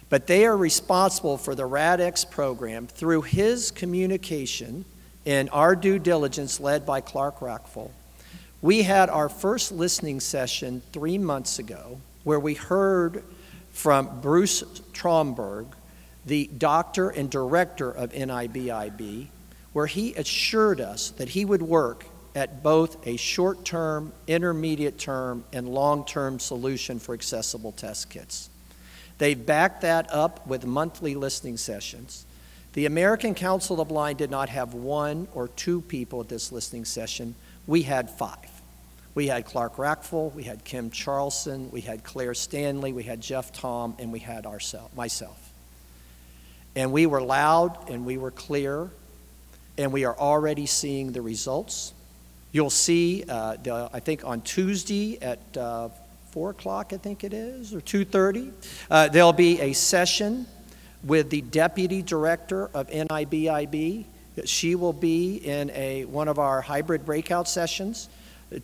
But they are responsible for the RADx program through his communication and our due diligence led by Clark Rachfal. We had our first listening session three months ago where we heard from Bruce Tromberg, the doctor and director of NIBIB, where he assured us that he would work at both a short term, intermediate term, and long term solution for accessible test kits. They backed that up with monthly listening sessions. The American Council of the Blind did not have one or two people at this listening session. We had five. We had Clark Rachfal, we had Kim Charlson, we had Claire Stanley, we had Jeff Thom, and we had myself. And we were loud and we were clear and we are already seeing the results. You'll see, uh, the, I think on Tuesday at uh, four o'clock, I think it is, or two thirty, uh, there'll be a session with the deputy director of NIBIB. She will be in a one of our hybrid breakout sessions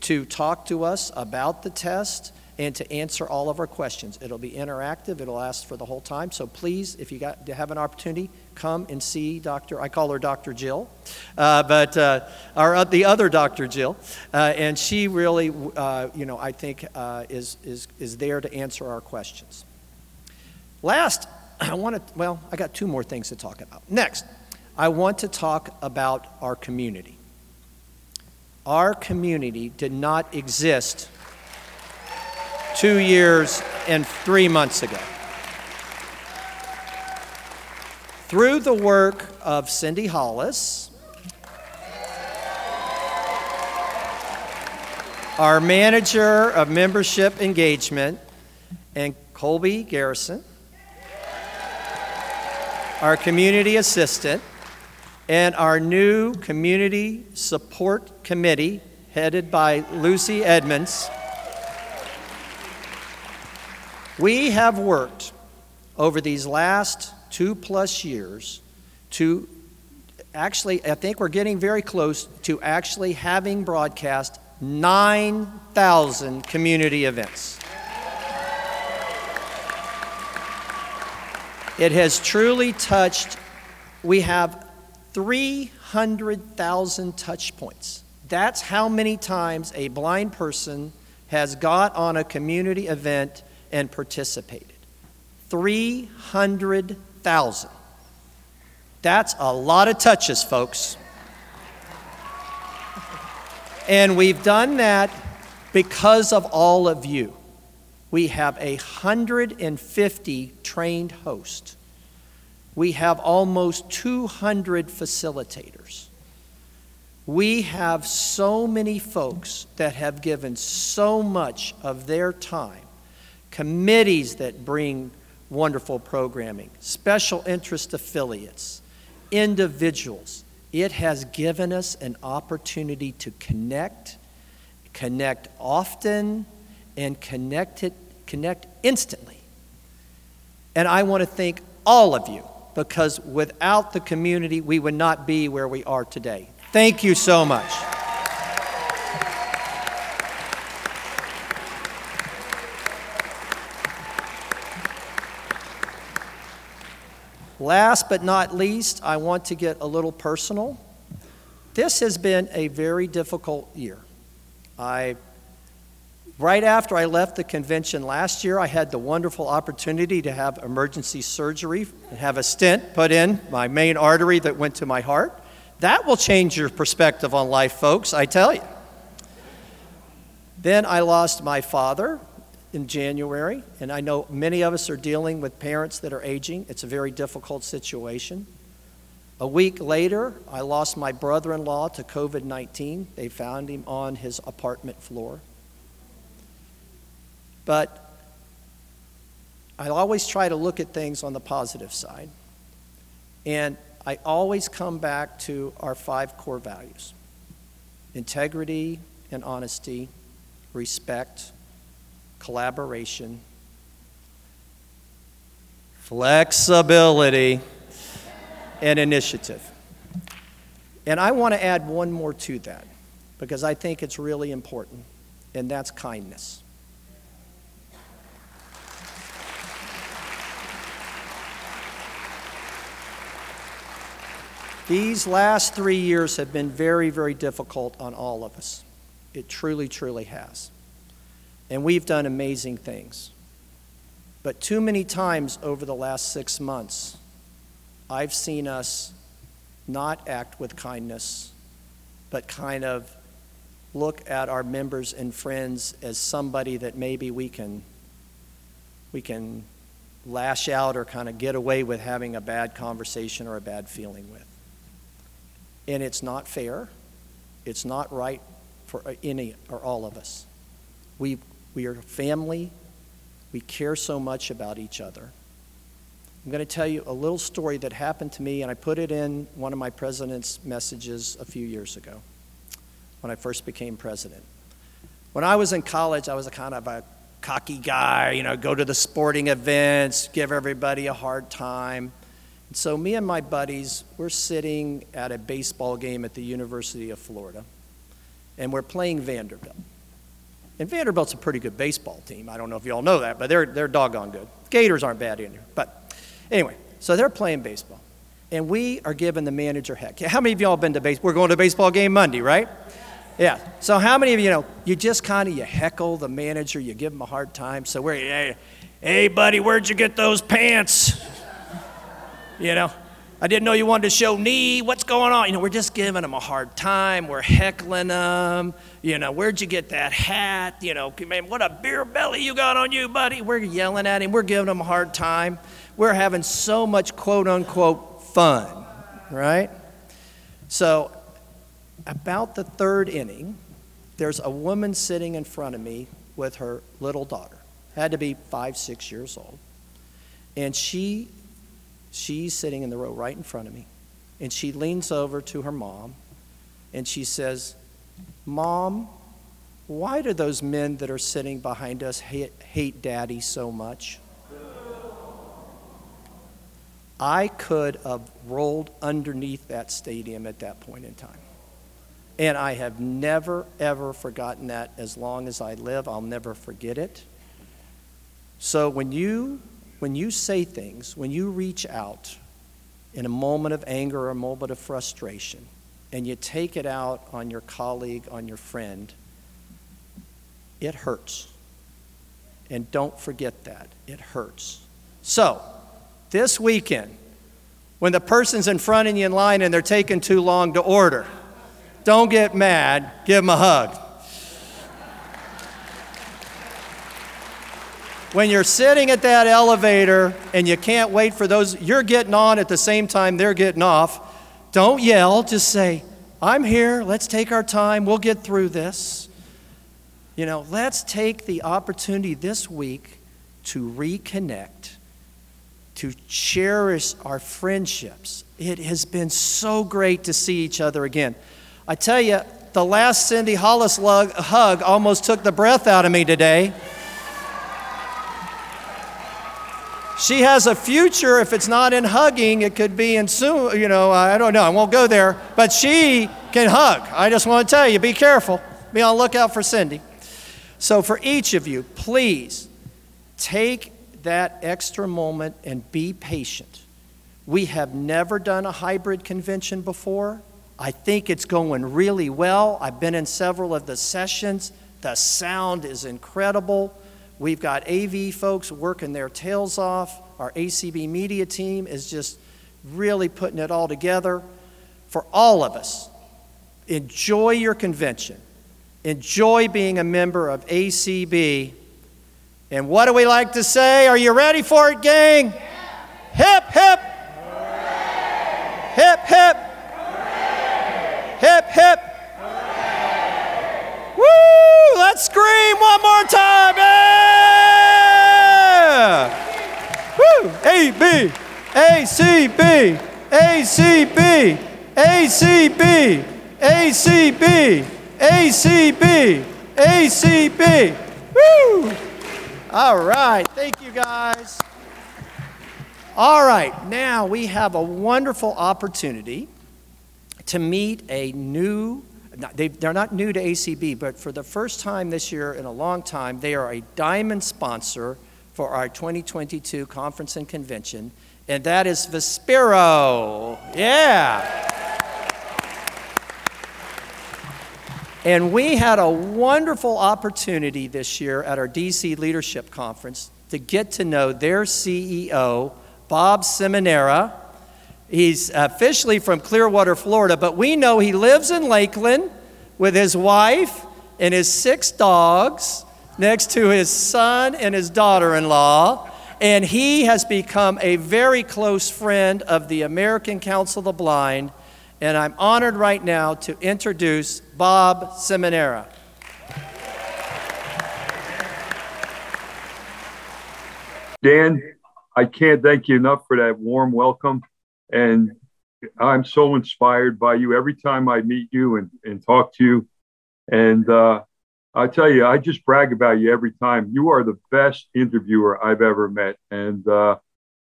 to talk to us about the test and to answer all of our questions. It'll be interactive. It'll last for the whole time. So please, if you got to have an opportunity, come and see Dr. I call her Dr. Jill, uh, but uh, our uh, the other Dr. Jill, uh, and she really, uh, you know, I think uh, is is is there to answer our questions. Last, I want to. Well, I got two more things to talk about. Next, I want to talk about our community. Our community did not exist two years and three months ago. Through the work of Cindy Hollis, our manager of membership engagement, and Colby Garrison, our community assistant, and our new community support committee headed by Lucy Edmonds. We have worked over these last two plus years to actually, I think we're getting very close to actually having broadcast 9,000 community events. It has truly touched, we have 300,000 touch points. That's how many times a blind person has got on a community event and participated. 300,000. That's a lot of touches, folks. And we've done that because of all of you. We have a 150 trained hosts. We have almost 200 facilitators. We have so many folks that have given so much of their time committees that bring wonderful programming, special interest affiliates, individuals. It has given us an opportunity to connect, connect often, and connect, it, connect instantly. And I want to thank all of you because without the community, we would not be where we are today. Thank you so much. Last but not least, I want to get a little personal. This has been a very difficult year. I Right after I left the convention last year, I had the wonderful opportunity to have emergency surgery and have a stent put in my main artery that went to my heart. That will change your perspective on life, folks, I tell you. Then I lost my father in January, and I know many of us are dealing with parents that are aging. It's a very difficult situation. A week later, I lost my brother in law to COVID 19. They found him on his apartment floor. But I always try to look at things on the positive side. And I always come back to our five core values integrity and honesty, respect, collaboration, flexibility, and initiative. And I want to add one more to that because I think it's really important, and that's kindness. These last three years have been very, very difficult on all of us. It truly, truly has. And we've done amazing things. But too many times over the last six months, I've seen us not act with kindness, but kind of look at our members and friends as somebody that maybe we can we can lash out or kind of get away with having a bad conversation or a bad feeling with. And it's not fair. It's not right for uh, any or all of us. We, we are family. We care so much about each other. I'm going to tell you a little story that happened to me, and I put it in one of my president's messages a few years ago when I first became president. When I was in college, I was a kind of a cocky guy, you know, go to the sporting events, give everybody a hard time. So, me and my buddies, we're sitting at a baseball game at the University of Florida, and we're playing Vanderbilt. And Vanderbilt's a pretty good baseball team. I don't know if you all know that, but they're, they're doggone good. Gators aren't bad either. But anyway, so they're playing baseball. And we are giving the manager heck. How many of y'all been to baseball? We're going to baseball game Monday, right? Yeah. So how many of you know, you just kind of, you heckle the manager, you give him a hard time. So we're, hey, hey buddy, where'd you get those pants? You know, I didn't know you wanted to show knee. What's going on? You know, we're just giving them a hard time. We're heckling them. You know, where'd you get that hat? You know, man, what a beer belly you got on you, buddy. We're yelling at him. We're giving him a hard time. We're having so much quote unquote fun, right? So, about the third inning, there's a woman sitting in front of me with her little daughter. Had to be five, six years old. And she She's sitting in the row right in front of me. And she leans over to her mom and she says, Mom, why do those men that are sitting behind us hate, hate daddy so much? I could have rolled underneath that stadium at that point in time. And I have never, ever forgotten that as long as I live. I'll never forget it. So when you when you say things, when you reach out in a moment of anger or a moment of frustration, and you take it out on your colleague, on your friend, it hurts. And don't forget that. It hurts. So, this weekend, when the person's in front of you in line and they're taking too long to order, don't get mad, give them a hug. When you're sitting at that elevator and you can't wait for those, you're getting on at the same time they're getting off, don't yell. Just say, I'm here. Let's take our time. We'll get through this. You know, let's take the opportunity this week to reconnect, to cherish our friendships. It has been so great to see each other again. I tell you, the last Cindy Hollis hug almost took the breath out of me today. She has a future. If it's not in hugging, it could be in soon. You know, I don't know. I won't go there. But she can hug. I just want to tell you be careful. Be on lookout for Cindy. So, for each of you, please take that extra moment and be patient. We have never done a hybrid convention before. I think it's going really well. I've been in several of the sessions. The sound is incredible. We've got AV folks working their tails off. Our ACB media team is just really putting it all together. For all of us, enjoy your convention. Enjoy being a member of ACB. And what do we like to say? Are you ready for it, gang? Hip, hip. Hip, hip. Hip, hip. Woo! Let's scream one more time. Yeah! Woo! A, B, A, C, B, A, C, B, A, C, B, A, C, B, A, C, B, A, C, B. Woo! All right. Thank you, guys. All right. Now we have a wonderful opportunity to meet a new, they, they're not new to ACB, but for the first time this year in a long time, they are a diamond sponsor for our 2022 conference and convention, and that is Vispero. Yeah. And we had a wonderful opportunity this year at our DC Leadership Conference to get to know their CEO, Bob Seminara. He's officially from Clearwater, Florida, but we know he lives in Lakeland with his wife and his six dogs next to his son and his daughter in law. And he has become a very close friend of the American Council of the Blind. And I'm honored right now to introduce Bob Seminara. Dan, I can't thank you enough for that warm welcome. And I'm so inspired by you every time I meet you and, and talk to you. And uh, I tell you, I just brag about you every time. You are the best interviewer I've ever met. And uh,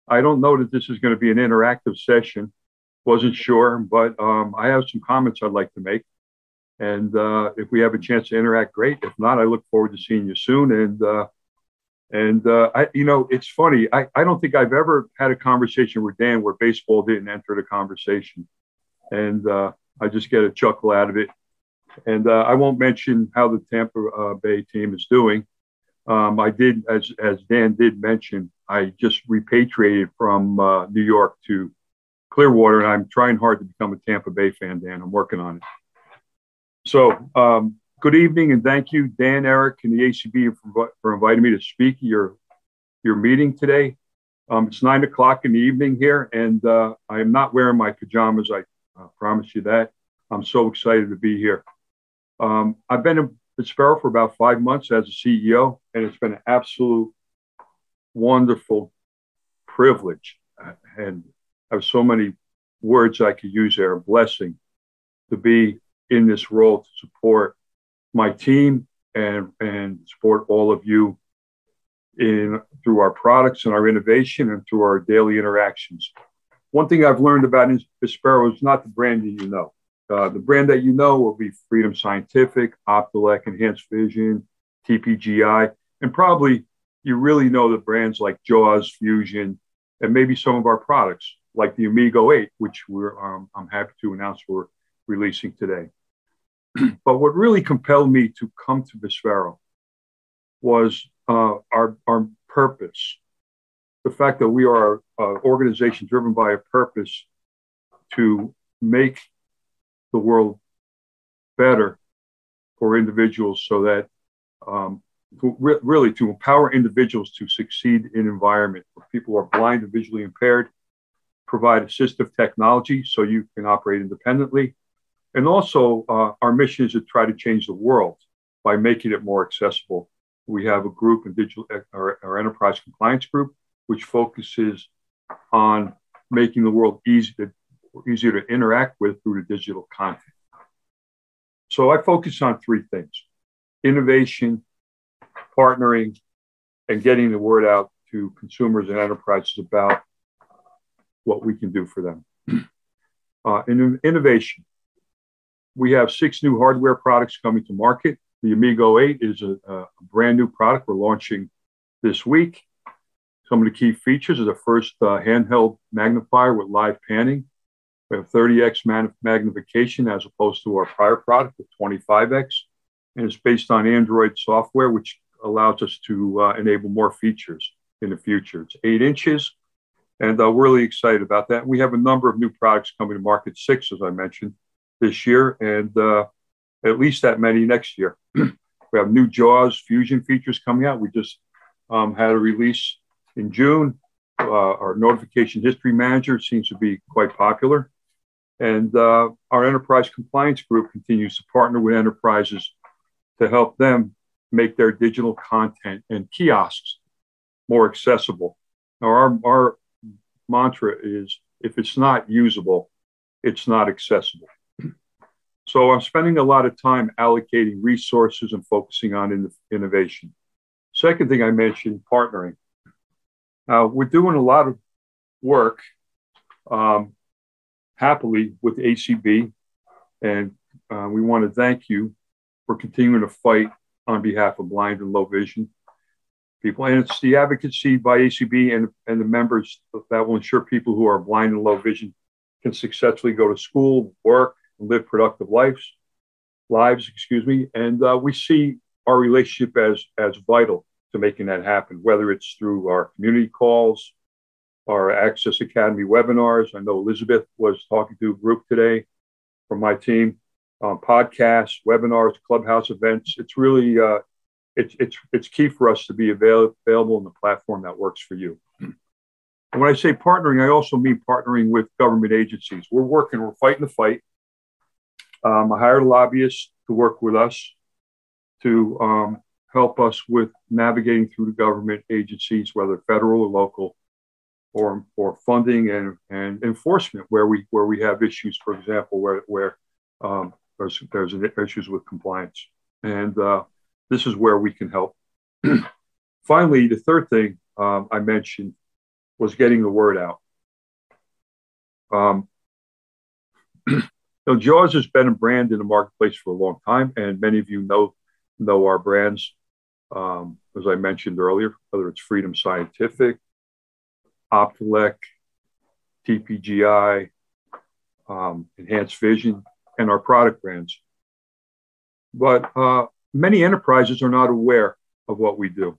I don't know that this is going to be an interactive session. Wasn't sure, but um, I have some comments I'd like to make. And uh, if we have a chance to interact, great. If not, I look forward to seeing you soon. And uh, and uh, I, you know, it's funny. I, I don't think I've ever had a conversation with Dan where baseball didn't enter the conversation, and uh, I just get a chuckle out of it. And uh, I won't mention how the Tampa uh, Bay team is doing. Um, I did, as as Dan did mention, I just repatriated from uh, New York to Clearwater, and I'm trying hard to become a Tampa Bay fan. Dan, I'm working on it. So um, good evening and thank you, Dan, Eric, and the ACB for, for inviting me to speak your your meeting today. Um, it's nine o'clock in the evening here, and uh, I am not wearing my pajamas. I uh, promise you that. I'm so excited to be here. Um, I've been in Vispero for about five months as a CEO, and it's been an absolute wonderful privilege. And I have so many words I could use there, a blessing to be in this role to support my team and and support all of you in through our products and our innovation and through our daily interactions. One thing I've learned about Vispero is not the brand that you know. Uh, the brand that you know will be Freedom Scientific, Optelec, Enhanced Vision, TPGI, and probably you really know the brands like Jaws, Fusion, and maybe some of our products like the Amigo 8, which we're um, I'm happy to announce we're releasing today. but what really compelled me to come to Vispero was uh, our, our purpose. The fact that we are an organization driven by a purpose to make the world better for individuals so that um, to re- really to empower individuals to succeed in environment where people are blind and visually impaired, provide assistive technology so you can operate independently, and also, uh, our mission is to try to change the world by making it more accessible. We have a group in digital, our, our enterprise compliance group, which focuses on making the world easy to, easier to interact with through the digital content. So I focus on three things innovation, partnering, and getting the word out to consumers and enterprises about what we can do for them. Uh, in innovation, we have six new hardware products coming to market. The Amigo 8 is a, a brand new product we're launching this week. some of the key features are the first uh, handheld magnifier with live panning. We have 30x man- magnification as opposed to our prior product of 25x. And it's based on Android software, which allows us to uh, enable more features in the future. It's eight inches, and uh, we're really excited about that. We have a number of new products coming to market, six, as I mentioned, this year, and uh, at least that many next year. we have new JAWS Fusion features coming out. We just um, had a release in June. Uh, our notification history manager seems to be quite popular. And uh, our enterprise compliance group continues to partner with enterprises to help them make their digital content and kiosks more accessible. Now, our, our mantra is if it's not usable, it's not accessible. So I'm spending a lot of time allocating resources and focusing on in- innovation. Second thing I mentioned, partnering. Uh, we're doing a lot of work um, happily with ACB, and uh, we want to thank you for continuing to fight on behalf of blind and low vision people. And it's the advocacy by ACB and, and the members that will ensure people who are blind and low vision can successfully go to school, work, live productive lives, lives, excuse me. And uh, we see our relationship as, as vital to making that happen, whether it's through our community calls, our Access Academy webinars. I know Elizabeth was talking to a group today from my team, um, podcasts, webinars, clubhouse events. It's really uh, it's it's it's key for us to be avail- available in the platform that works for you. And when I say partnering, I also mean partnering with government agencies. We're working, we're fighting the fight. Um, I hired a lobbyist to work with us to um, help us with navigating through the government agencies, whether federal or local, or, or funding and, and enforcement where we where we have issues, for example, where where um, there's there's issues with compliance, and uh, this is where we can help. Finally, the third thing um, I mentioned was getting the word out. Know, Jaws has been a brand in the marketplace for a long time, and many of you know know our brands. Um, as I mentioned earlier, whether it's Freedom Scientific, Optelec, TPGI, um, Enhanced Vision, and our product brands. But uh, many enterprises are not aware of what we do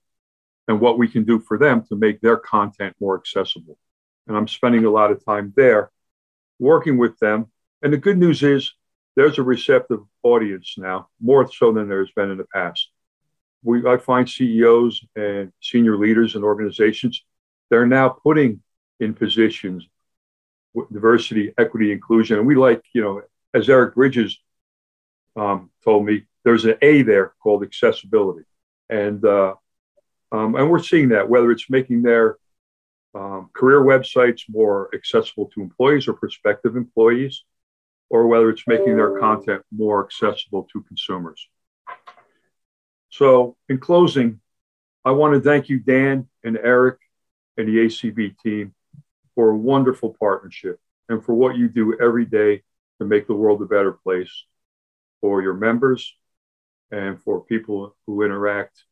and what we can do for them to make their content more accessible. And I'm spending a lot of time there working with them. And the good news is there's a receptive audience now, more so than there's been in the past. We, I find CEOs and senior leaders in organizations, they're now putting in positions diversity, equity, inclusion. And we like, you know, as Eric Bridges um, told me, there's an A there called accessibility. And, uh, um, and we're seeing that whether it's making their um, career websites more accessible to employees or prospective employees, or whether it's making their content more accessible to consumers. So, in closing, I want to thank you, Dan and Eric and the ACB team, for a wonderful partnership and for what you do every day to make the world a better place for your members and for people who interact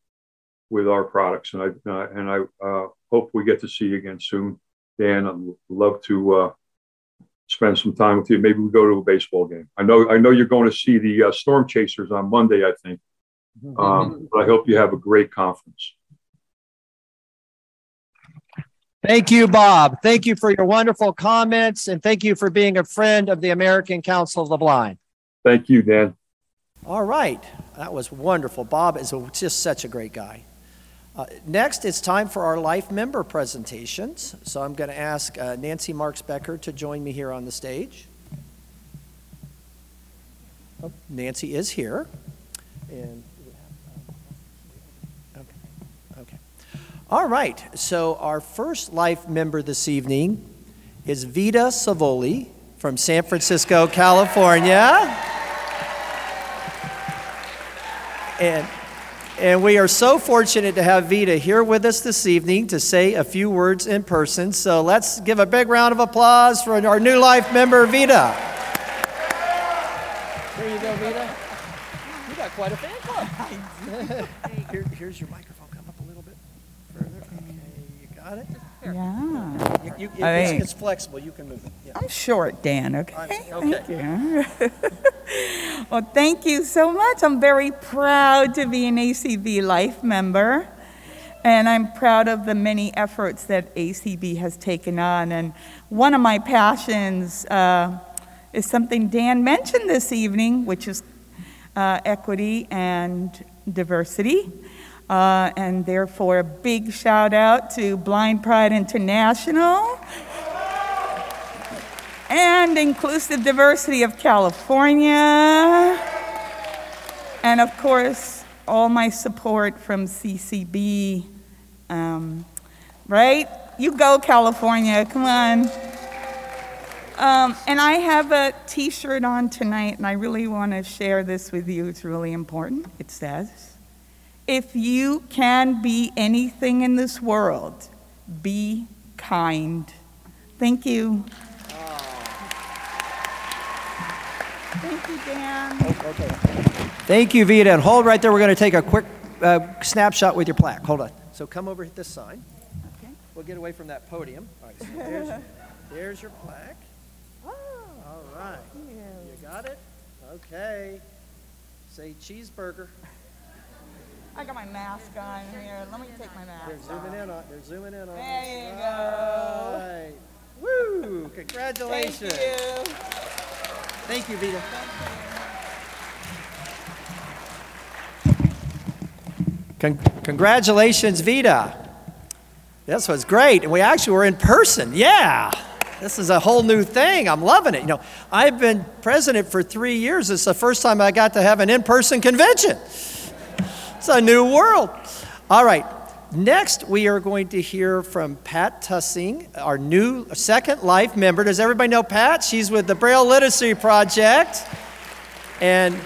with our products. And I uh, and I uh, hope we get to see you again soon, Dan. I'd love to uh, spend some time with you. Maybe we go to a baseball game. I know I know you're going to see the uh, Storm Chasers on Monday, I think. Um, but I hope you have a great conference. Thank you, Bob. Thank you for your wonderful comments, and thank you for being a friend of the American Council of the Blind. Thank you, Dan. All right, that was wonderful. Bob is a, just such a great guy. Uh, next, it's time for our life member presentations. So I'm going to ask uh, Nancy Marks Becker to join me here on the stage. Oh, Nancy is here. And okay, okay. All right. So our first life member this evening is Vita Savoli from San Francisco, California. And, and we are so fortunate to have Vita here with us this evening to say a few words in person. So let's give a big round of applause for our new life member, Vita. There you go, Vita. You got quite a fan club. Here, here's your microphone. Come up a little bit further. Okay, you got got it? Yeah. You, you, I it's, it's flexible. You can move it. Yeah. I'm short, Dan, okay? Okay. Thank you. well, thank you so much. I'm very proud to be an ACB Life member. And I'm proud of the many efforts that ACB has taken on. And one of my passions uh, is something Dan mentioned this evening, which is uh, equity and diversity. Uh, and therefore, a big shout out to Blind Pride International and Inclusive Diversity of California. And of course, all my support from CCB. Um, right? You go, California, come on. Um, and I have a t shirt on tonight, and I really want to share this with you. It's really important. It says, If you can be anything in this world, be kind. Thank you. Thank you, Dan. Okay. Thank you, Vita. And hold right there. We're going to take a quick uh, snapshot with your plaque. Hold on. So come over hit this sign. Okay. We'll get away from that podium. All right. So there's, there's your plaque. Oh, All right. You got it? Okay. Say cheeseburger. I got my mask on here. Let me take my mask They're zooming in on. They're zooming in on. There you go. Right. Woo! Congratulations. Thank you. Thank you, Vita. Con- congratulations, Vita. This was great. And we actually were in person. Yeah. This is a whole new thing. I'm loving it. You know, I've been president for three years. It's the first time I got to have an in person convention. It's a new world. All right. Next, we are going to hear from Pat Tussing, our new Second Life member. Does everybody know Pat? She's with the Braille Literacy Project. And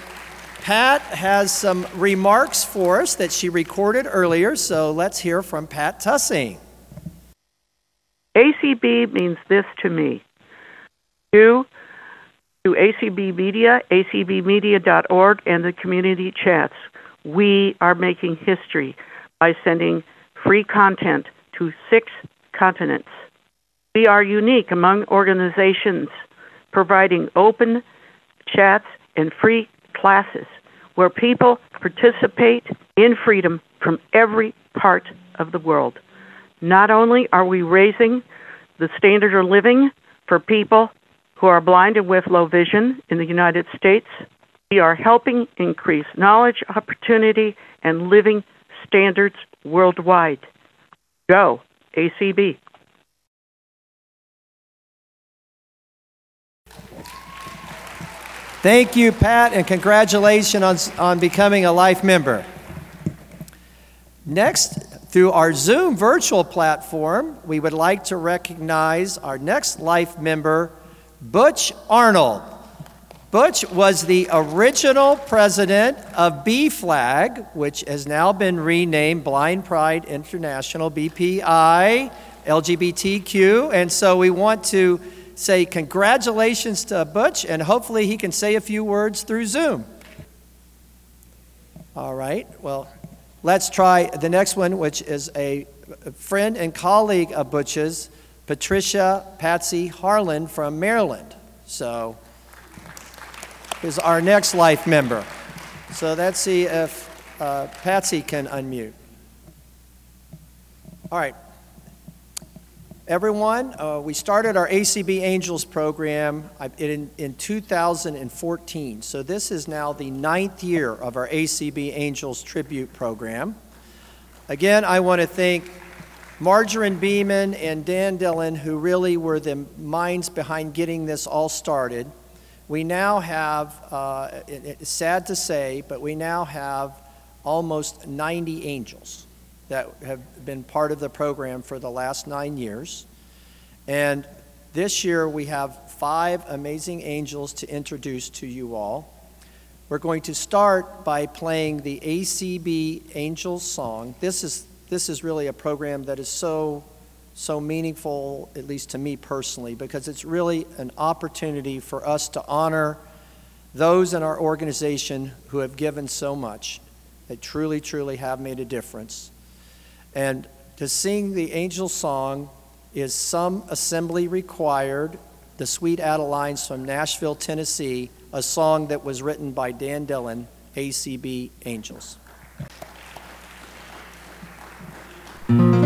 Pat has some remarks for us that she recorded earlier, so let's hear from Pat Tussing. ACB means this to me. You, to ACB Media, acbmedia.org, and the community chats. We are making history by sending free content to six continents. We are unique among organizations providing open chats and free classes where people participate in freedom from every part of the world. Not only are we raising the standard of living for people who are blind and with low vision in the United States, we are helping increase knowledge, opportunity, and living standards worldwide. Go, ACB. Thank you, Pat, and congratulations on, on becoming a life member. Next, through our Zoom virtual platform, we would like to recognize our next life member, Butch Arnold. Butch was the original president of B Flag, which has now been renamed Blind Pride International, BPI, LGBTQ. And so we want to say congratulations to Butch, and hopefully he can say a few words through Zoom. All right, well, let's try the next one, which is a friend and colleague of Butch's, Patricia Patsy Harlan from Maryland. So, is our next life member. So let's see if uh, Patsy can unmute. All right. Everyone, uh, we started our ACB Angels program in, in 2014. So this is now the ninth year of our ACB Angels tribute program. Again, I want to thank Margarine Beeman and Dan Dillon, who really were the minds behind getting this all started. We now have, uh, it, it's sad to say, but we now have almost 90 angels that have been part of the program for the last nine years. And this year we have five amazing angels to introduce to you all. We're going to start by playing the ACB Angels song. This is, this is really a program that is so, so meaningful, at least to me personally, because it's really an opportunity for us to honor those in our organization who have given so much. They truly, truly have made a difference. And To sing the angel song is Some Assembly Required, the Sweet Adelines from Nashville, Tennessee, a song that was written by Dan Dillon, ACB Angels. Angels,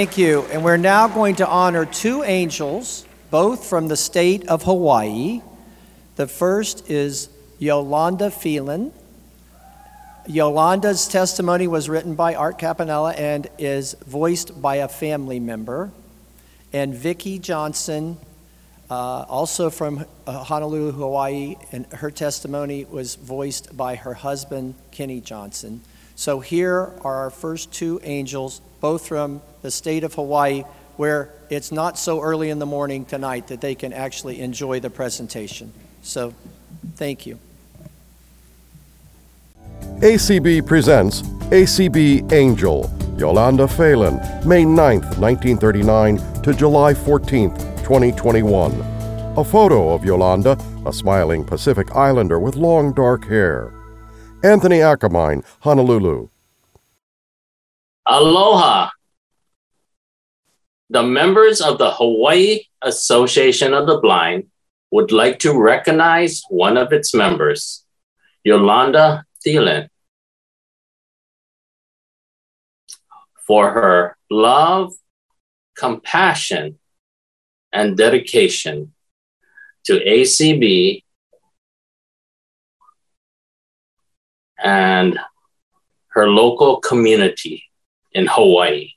Thank you. And we're now going to honor two angels, both from the state of Hawaii. The first is Yolanda Phelan. Yolanda's testimony was written by Art Capanella and is voiced by a family member. And Vicki Johnson, uh, also from uh, Honolulu, Hawaii, and her testimony was voiced by her husband, Kenny Johnson. So here are our first two angels, both from the state of Hawaii, where it's not so early in the morning tonight that they can actually enjoy the presentation. So thank you. ACB presents ACB Angel, Yolanda Phelan, May 9th, 1939 to July 14th, 2021. A photo of Yolanda, a smiling Pacific Islander with long dark hair. Anthony Akamine, Honolulu. Aloha. The members of the Hawaii Association of the Blind would like to recognize one of its members, Yolanda Thielen, for her love, compassion, and dedication to ACB and her local community in Hawaii.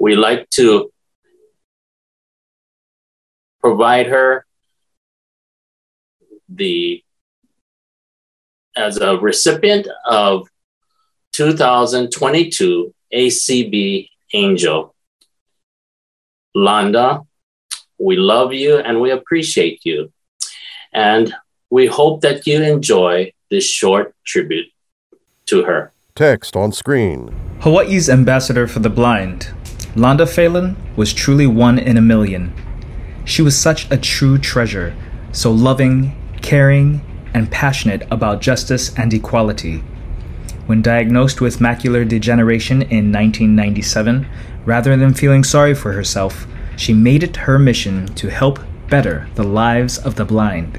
We like to provide her the as a recipient of 2022 ACB Angel. Landa, we love you and we appreciate you. And we hope that you enjoy this short tribute to her. Text on screen. Hawaii's ambassador for the blind, Landa Phelan, was truly one in a million. She was such a true treasure, so loving, caring, and passionate about justice and equality. When diagnosed with macular degeneration in 1997, rather than feeling sorry for herself, she made it her mission to help better the lives of the blind.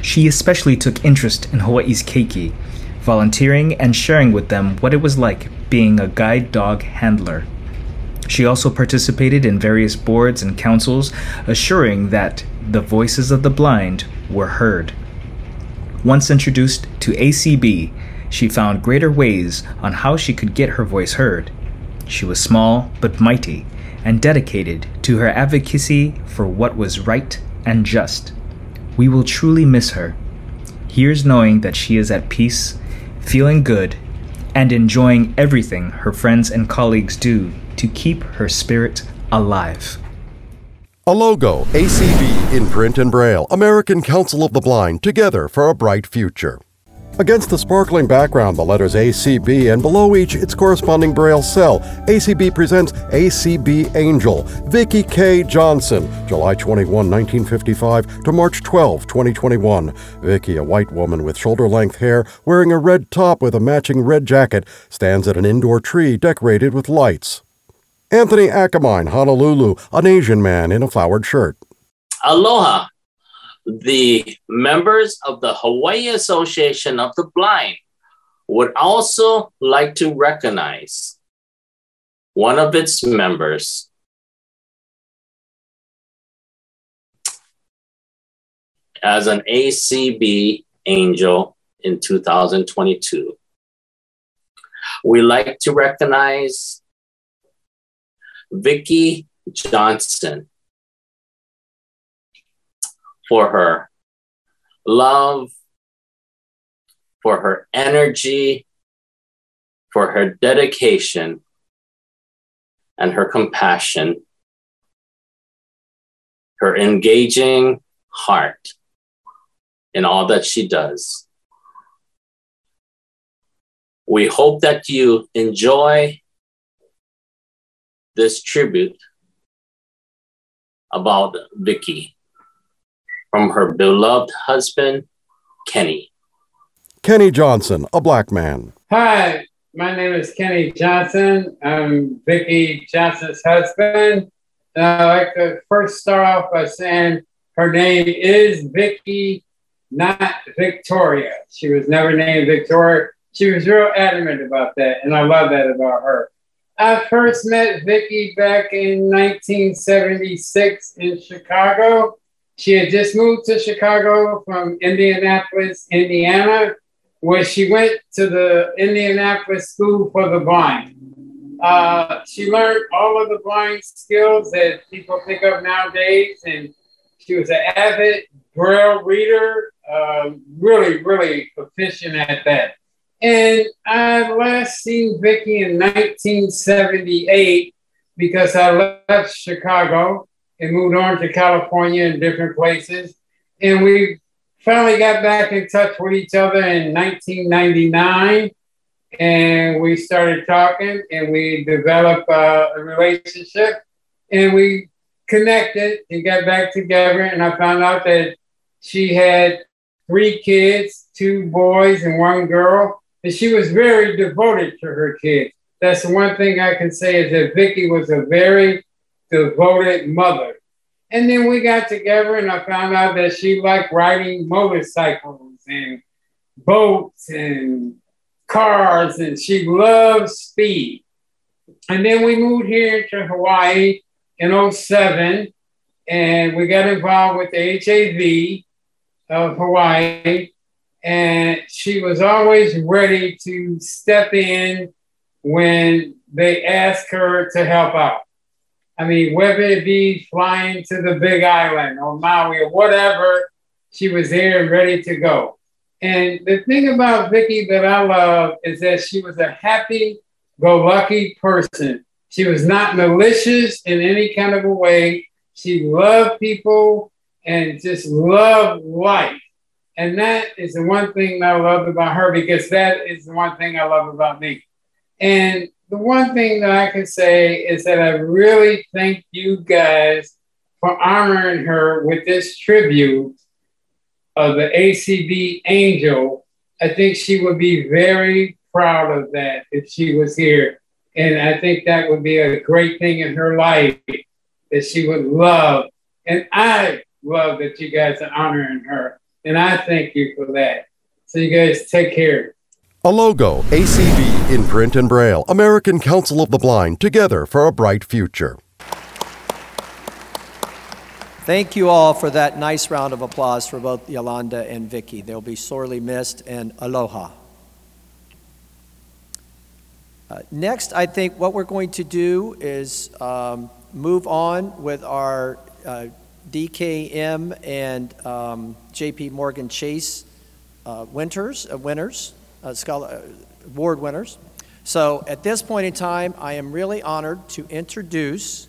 She especially took interest in Hawaii's keiki, volunteering and sharing with them what it was like being a guide dog handler. She also participated in various boards and councils, assuring that the voices of the blind were heard. Once introduced to ACB, she found greater ways on how she could get her voice heard. She was small but mighty and dedicated to her advocacy for what was right and just. We will truly miss her. Here's knowing that she is at peace, feeling good, and enjoying everything her friends and colleagues do to keep her spirit alive. A logo, ACB in print and braille, American Council of the Blind, together for a bright future. Against the sparkling background, the letters ACB, and below each its corresponding braille cell, ACB presents ACB Angel, Vicki K. Johnson, July 21, 1955 to March 12, 2021. Vicki, a white woman with shoulder length hair, wearing a red top with a matching red jacket, stands at an indoor tree decorated with lights. Anthony Akamine, Honolulu, an Asian man in a flowered shirt. Aloha. The members of the Hawaii Association of the Blind would also like to recognize one of its members. As an ACB angel in 2022. We like to recognize Vicki Johnson for her love, for her energy, for her dedication, and her compassion, her engaging heart in all that she does. We hope that you enjoy this tribute about Vicki from her beloved husband, Kenny. Kenny Johnson, a black man. Hi, my name is Kenny Johnson. I'm Vicki Johnson's husband. And I'd like to first start off by saying her name is Vicki, not Victoria. She was never named Victoria. She was real adamant about that, and I love that about her. I first met Vicki back in 1976 in Chicago. She had just moved to Chicago from Indianapolis, Indiana, where she went to the Indianapolis School for the Blind. Uh, she learned all of the blind skills that people pick up nowadays, and she was an avid Braille reader, uh, really, really proficient at that. And I last seen Vicki in 1978 because I left Chicago and moved on to California and different places. And we finally got back in touch with each other in 1999. And we started talking and we developed uh, a relationship and we connected and got back together. And I found out that she had three kids, two boys and one girl. And she was very devoted to her kids. That's the one thing I can say is that Vicki was a very devoted mother. And then we got together and I found out that she liked riding motorcycles and boats and cars and she loved speed. And then we moved here to Hawaii in 07 and we got involved with the HAB of Hawaii. And she was always ready to step in when they asked her to help out. I mean, whether it be flying to the big island or Maui or whatever, she was there and ready to go. And the thing about Vicki that I love is that she was a happy go lucky person. She was not malicious in any kind of a way. She loved people and just loved life. And that is the one thing I love about her because that is the one thing I love about me. And the one thing that I can say is that I really thank you guys for honoring her with this tribute of the ACB Angel. I think she would be very proud of that if she was here. And I think that would be a great thing in her life that she would love. And I love that you guys are honoring her. And I thank you for that. So you guys take care. A logo, ACB in print and braille, American Council of the Blind, together for a bright future. Thank you all for that nice round of applause for both Yolanda and Vicki. They'll be sorely missed, and aloha. Uh, next, I think what we're going to do is um, move on with our uh, DKM and um, JP Morgan Chase uh, winters, uh, winners, uh, scholar, award winners. So at this point in time, I am really honored to introduce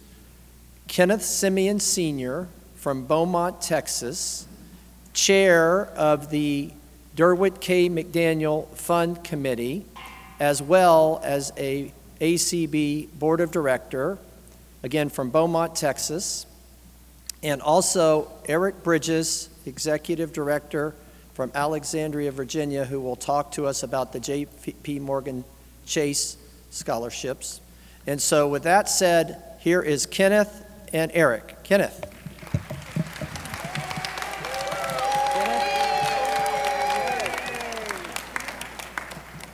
Kenneth Semien Sr. from Beaumont, Texas, chair of the Durward K. McDaniel Fund Committee, as well as a ACB Board of Director, again from Beaumont, Texas, and also Eric Bridges, Executive Director from Alexandria, Virginia, who will talk to us about the J.P. Morgan Chase scholarships. And so, with that said, here is Kenneth and Eric. Kenneth.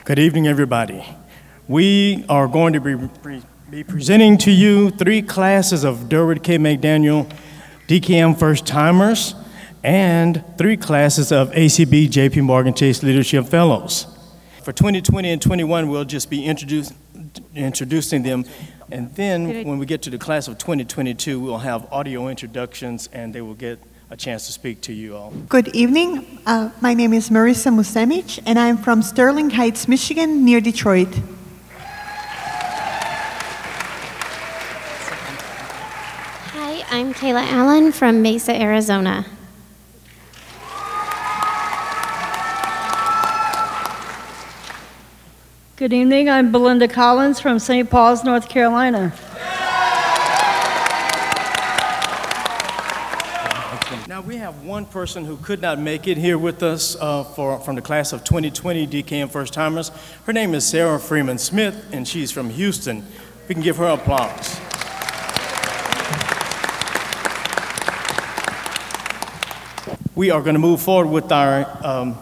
Good evening, everybody. We are going to be, be presenting to you three classes of Durward K. McDaniel DKM First Timers and three classes of ACB JP Morgan Chase Leadership Fellows. For 2020 and 21, we'll just be introduce, introducing them. And then when we get to the class of 2022, we'll have audio introductions and they will get a chance to speak to you all. Good evening. Uh, my name is Marissa Musemich, and I'm from Sterling Heights, Michigan, near Detroit. I'm Kayla Allen from Mesa, Arizona. Good evening. I'm Belinda Collins from St. Paul's, North Carolina. Now, we have one person who could not make it here with us uh, for, from the class of 2020 DKM First Timers. Her name is Sarah Freeman Smith, and she's from Houston. We can give her applause. We are going to move forward with our um,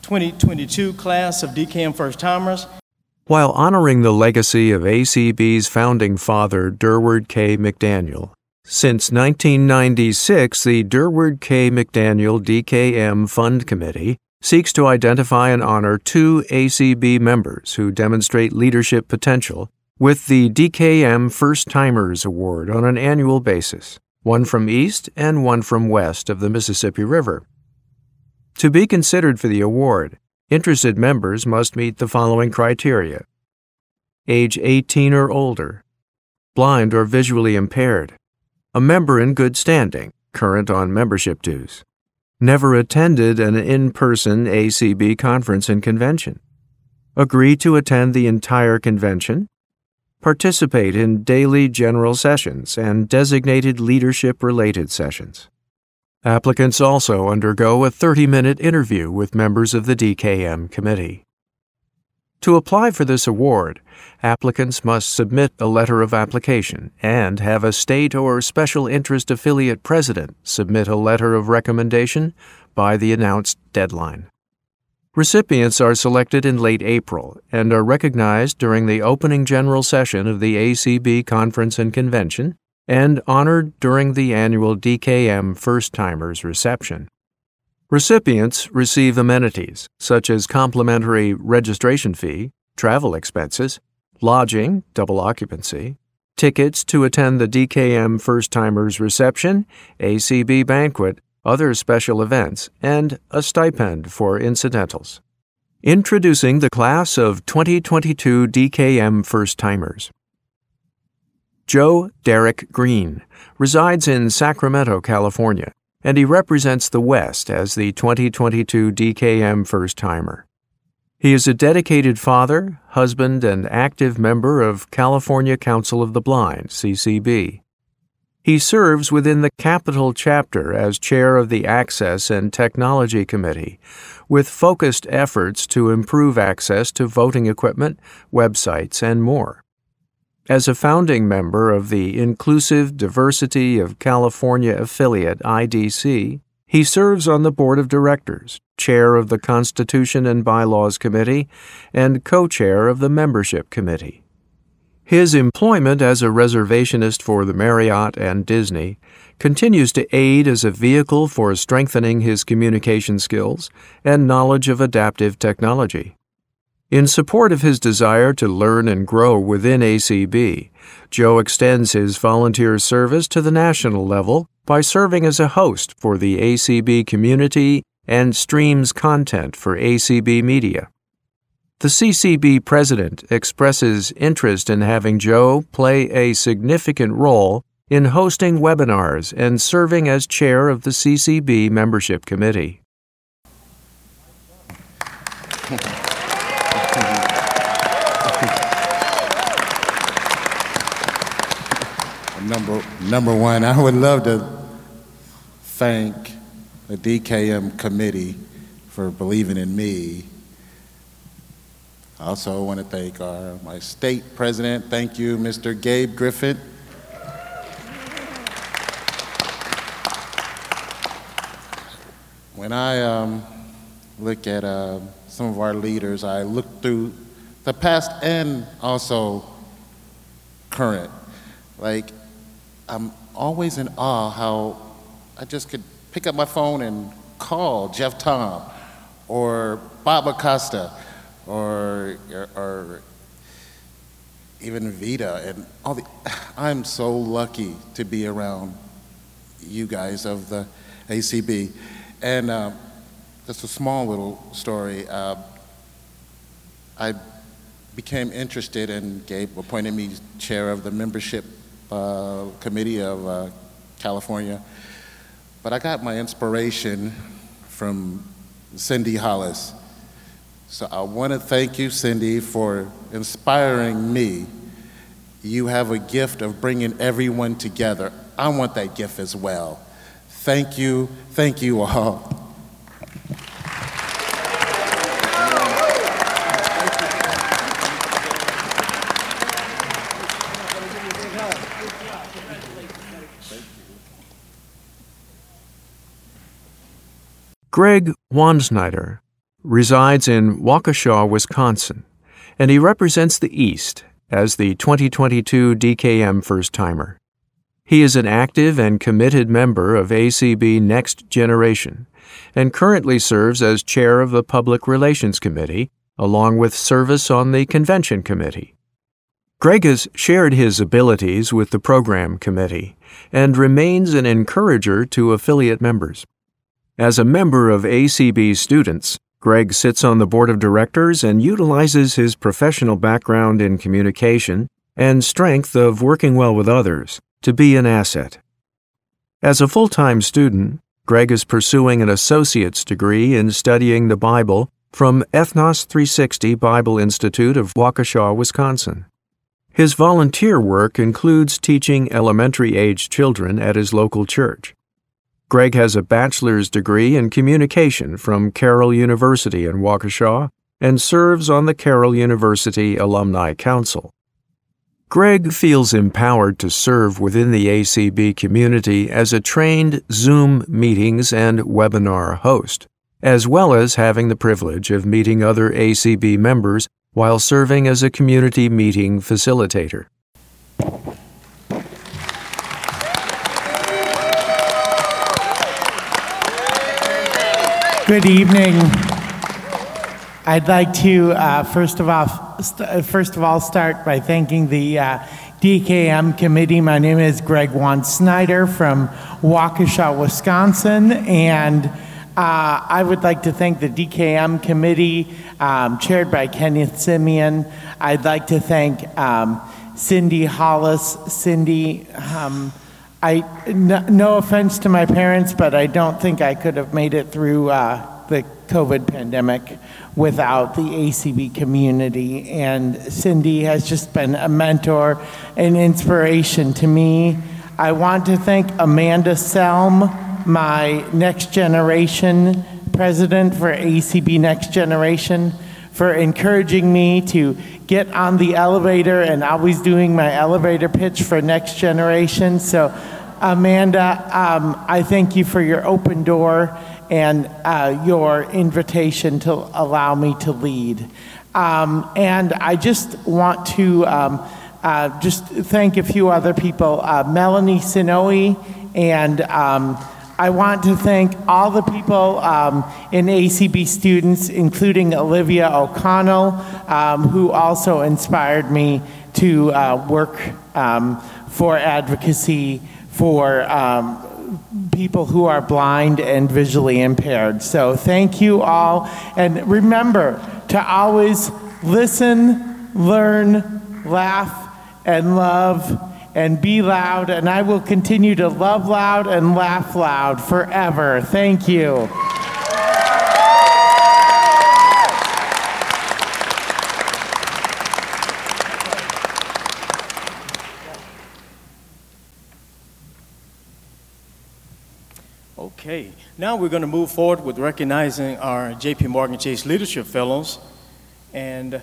2022 class of DKM First Timers. While honoring the legacy of ACB's founding father, Durward K. McDaniel, since 1996, the Durward K. McDaniel DKM Fund Committee seeks to identify and honor two ACB members who demonstrate leadership potential with the DKM First Timers Award on an annual basis, one from east and one from west of the Mississippi River. To be considered for the award, interested members must meet the following criteria. Age 18 or older, blind or visually impaired, a member in good standing, current on membership dues, never attended an in person ACB conference and convention, agree to attend the entire convention, participate in daily general sessions and designated leadership related sessions. Applicants also undergo a 30 minute interview with members of the DKM committee. To apply for this award, applicants must submit a letter of application and have a state or special interest affiliate president submit a letter of recommendation by the announced deadline. Recipients are selected in late April and are recognized during the opening general session of the ACB Conference and Convention and honored during the annual DKM First Timers reception. Recipients receive amenities such as complimentary registration fee, travel expenses, lodging, double occupancy, tickets to attend the DKM First Timers reception, ACB banquet, other special events, and a stipend for incidentals. Introducing the class of 2022 DKM First Timers. Joe Derek Green resides in Sacramento, California, and he represents the West as the 2022 DKM First Timer. He is a dedicated father, husband, and active member of California Council of the Blind, CCB. He serves within the Capital chapter as chair of the Access and Technology Committee, with focused efforts to improve access to voting equipment, websites, and more. As a founding member of the Inclusive Diversity of California affiliate IDC, he serves on the board of directors, chair of the Constitution and Bylaws Committee, and co chair of the Membership Committee. His employment as a reservationist for the Marriott and Disney continues to aid as a vehicle for strengthening his communication skills and knowledge of adaptive technology. In support of his desire to learn and grow within ACB, Joe extends his volunteer service to the national level by serving as a host for the ACB community and streams content for ACB media. The CCB president expresses interest in having Joe play a significant role in hosting webinars and serving as chair of the CCB membership committee. number, number one, I would love to thank the DKM committee for believing in me I also want to thank our, my state president. Thank you, Mr. Gabe Griffith. When I um, look at uh, some of our leaders, I look through the past and also current. Like, I'm always in awe how I just could pick up my phone and call Jeff Thom or Bob Acosta or, or, even Vita and all the. I'm so lucky to be around you guys of the ACB. And uh, just a small little story. Uh, I became interested and Gabe appointed me chair of the membership uh, committee of uh, California. But I got my inspiration from Cindy Hollis. So I want to thank you, Cindy, for inspiring me. You have a gift of bringing everyone together. I want that gift as well. Thank you. Thank you all. Greg Wansnyder resides in Waukesha, Wisconsin, and he represents the East as the 2022 DKM first timer. He is an active and committed member of ACB Next Generation and currently serves as chair of the Public Relations Committee, along with service on the Convention Committee. Greg has shared his abilities with the Program Committee and remains an encourager to affiliate members. As a member of ACB students, Greg sits on the board of directors and utilizes his professional background in communication and strength of working well with others to be an asset. As a full time student, Greg is pursuing an associate's degree in studying the Bible from Ethnos 360 Bible Institute of Waukesha, Wisconsin. His volunteer work includes teaching elementary aged children at his local church. Greg has a bachelor's degree in communication from Carroll University in Waukesha and serves on the Carroll University Alumni Council. Greg feels empowered to serve within the ACB community as a trained Zoom meetings and webinar host, as well as having the privilege of meeting other ACB members while serving as a community meeting facilitator. Good evening. I'd like to uh, first of all st- first of all start by thanking the uh, DKM committee. My name is Greg Wan Snyder from Waukesha, Wisconsin, and uh, I would like to thank the DKM committee um, chaired by Kenneth Semien. I'd like to thank um, Cindy Hollis. Cindy. Um, I, no, no offense to my parents, but I don't think I could have made it through uh, the COVID pandemic without the ACB community. And Cindy has just been a mentor and inspiration to me. I want to thank Amanda Selm, my next generation president for ACB Next Generation, for encouraging me to get on the elevator and always doing my elevator pitch for Next Generation. So, Amanda, um, I thank you for your open door and uh, your invitation to allow me to lead. Um, and I just want to um, uh, just thank a few other people uh, Melanie Sinoe, and um, I want to thank all the people um, in ACB students, including Olivia O'Connell, um, who also inspired me to uh, work um, for advocacy for um, people who are blind and visually impaired. So thank you all. And remember to always listen, learn, laugh, and love and be loud, and I will continue to love loud and laugh loud forever. Thank you. Okay, now we're going to move forward with recognizing our JP Morgan Chase Leadership Fellows. And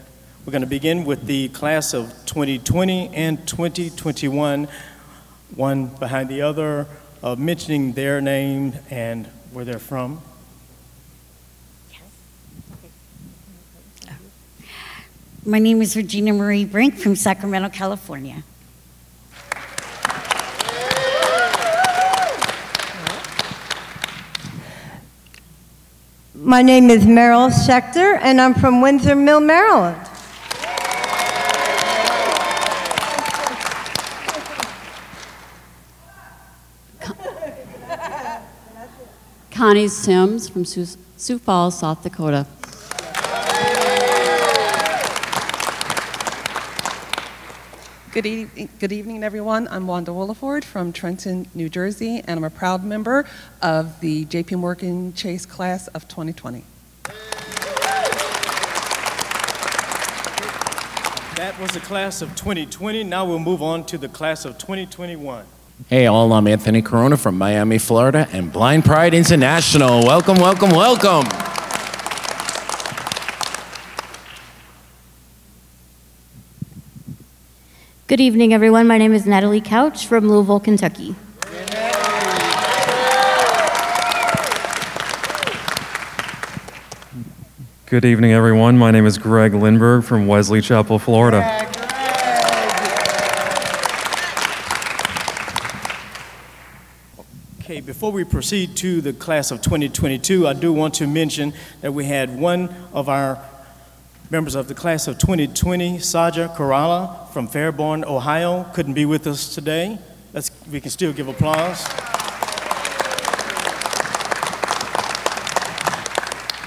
we're going to begin with the class of 2020 and 2021, one behind the other, uh, mentioning their name and where they're from. My name is Regina Marie Brink from Sacramento, California. My name is Meryl Schechter, and I'm from Windsor Mill, Maryland. Connie Sims from Sioux, Sioux Falls, South Dakota. Good, e- good evening, everyone. I'm Wanda Williford from Trenton, New Jersey, and I'm a proud member of the JP Morgan Chase class of 2020. That was the class of 2020. Now we'll move on to the class of 2021. Hey, all, I'm Anthony Corona from Miami, Florida, and Blind Pride International. Welcome, welcome, welcome. Good evening, everyone. My name is Natalie Couch from Louisville, Kentucky. Good evening, everyone. My name is Greg Lindberg from Wesley Chapel, Florida. Before we proceed to the class of 2022, I do want to mention that we had one of our members of the class of 2020, Saja Kerala from Fairborn, Ohio, couldn't be with us today. Let's, we can still give applause.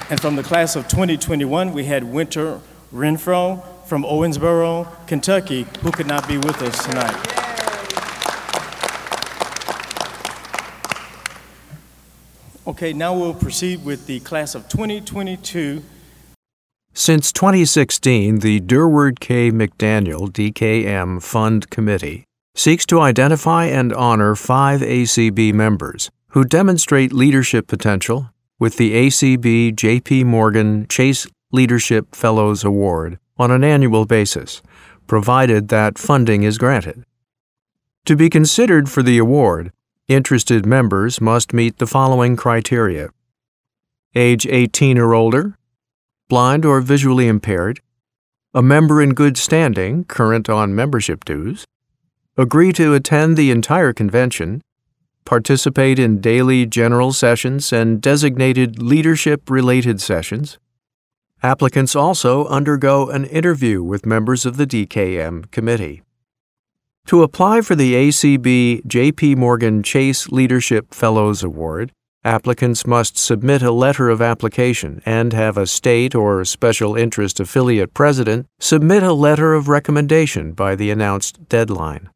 And from the class of 2021, we had Winter Renfro from Owensboro, Kentucky, who could not be with us tonight. Okay, now we'll proceed with the class of 2022. Since 2016, the Durward K. McDaniel DKM Fund Committee seeks to identify and honor five ACB members who demonstrate leadership potential with the ACB JP Morgan Chase Leadership Fellows Award on an annual basis, provided that funding is granted. To be considered for the award, interested members must meet the following criteria age 18 or older, blind or visually impaired, a member in good standing, current on membership dues, agree to attend the entire convention, participate in daily general sessions and designated leadership related sessions. Applicants also undergo an interview with members of the DKM committee. To apply for the ACB JP Morgan Chase Leadership Fellows Award, applicants must submit a letter of application and have a state or special interest affiliate president submit a letter of recommendation by the announced deadline.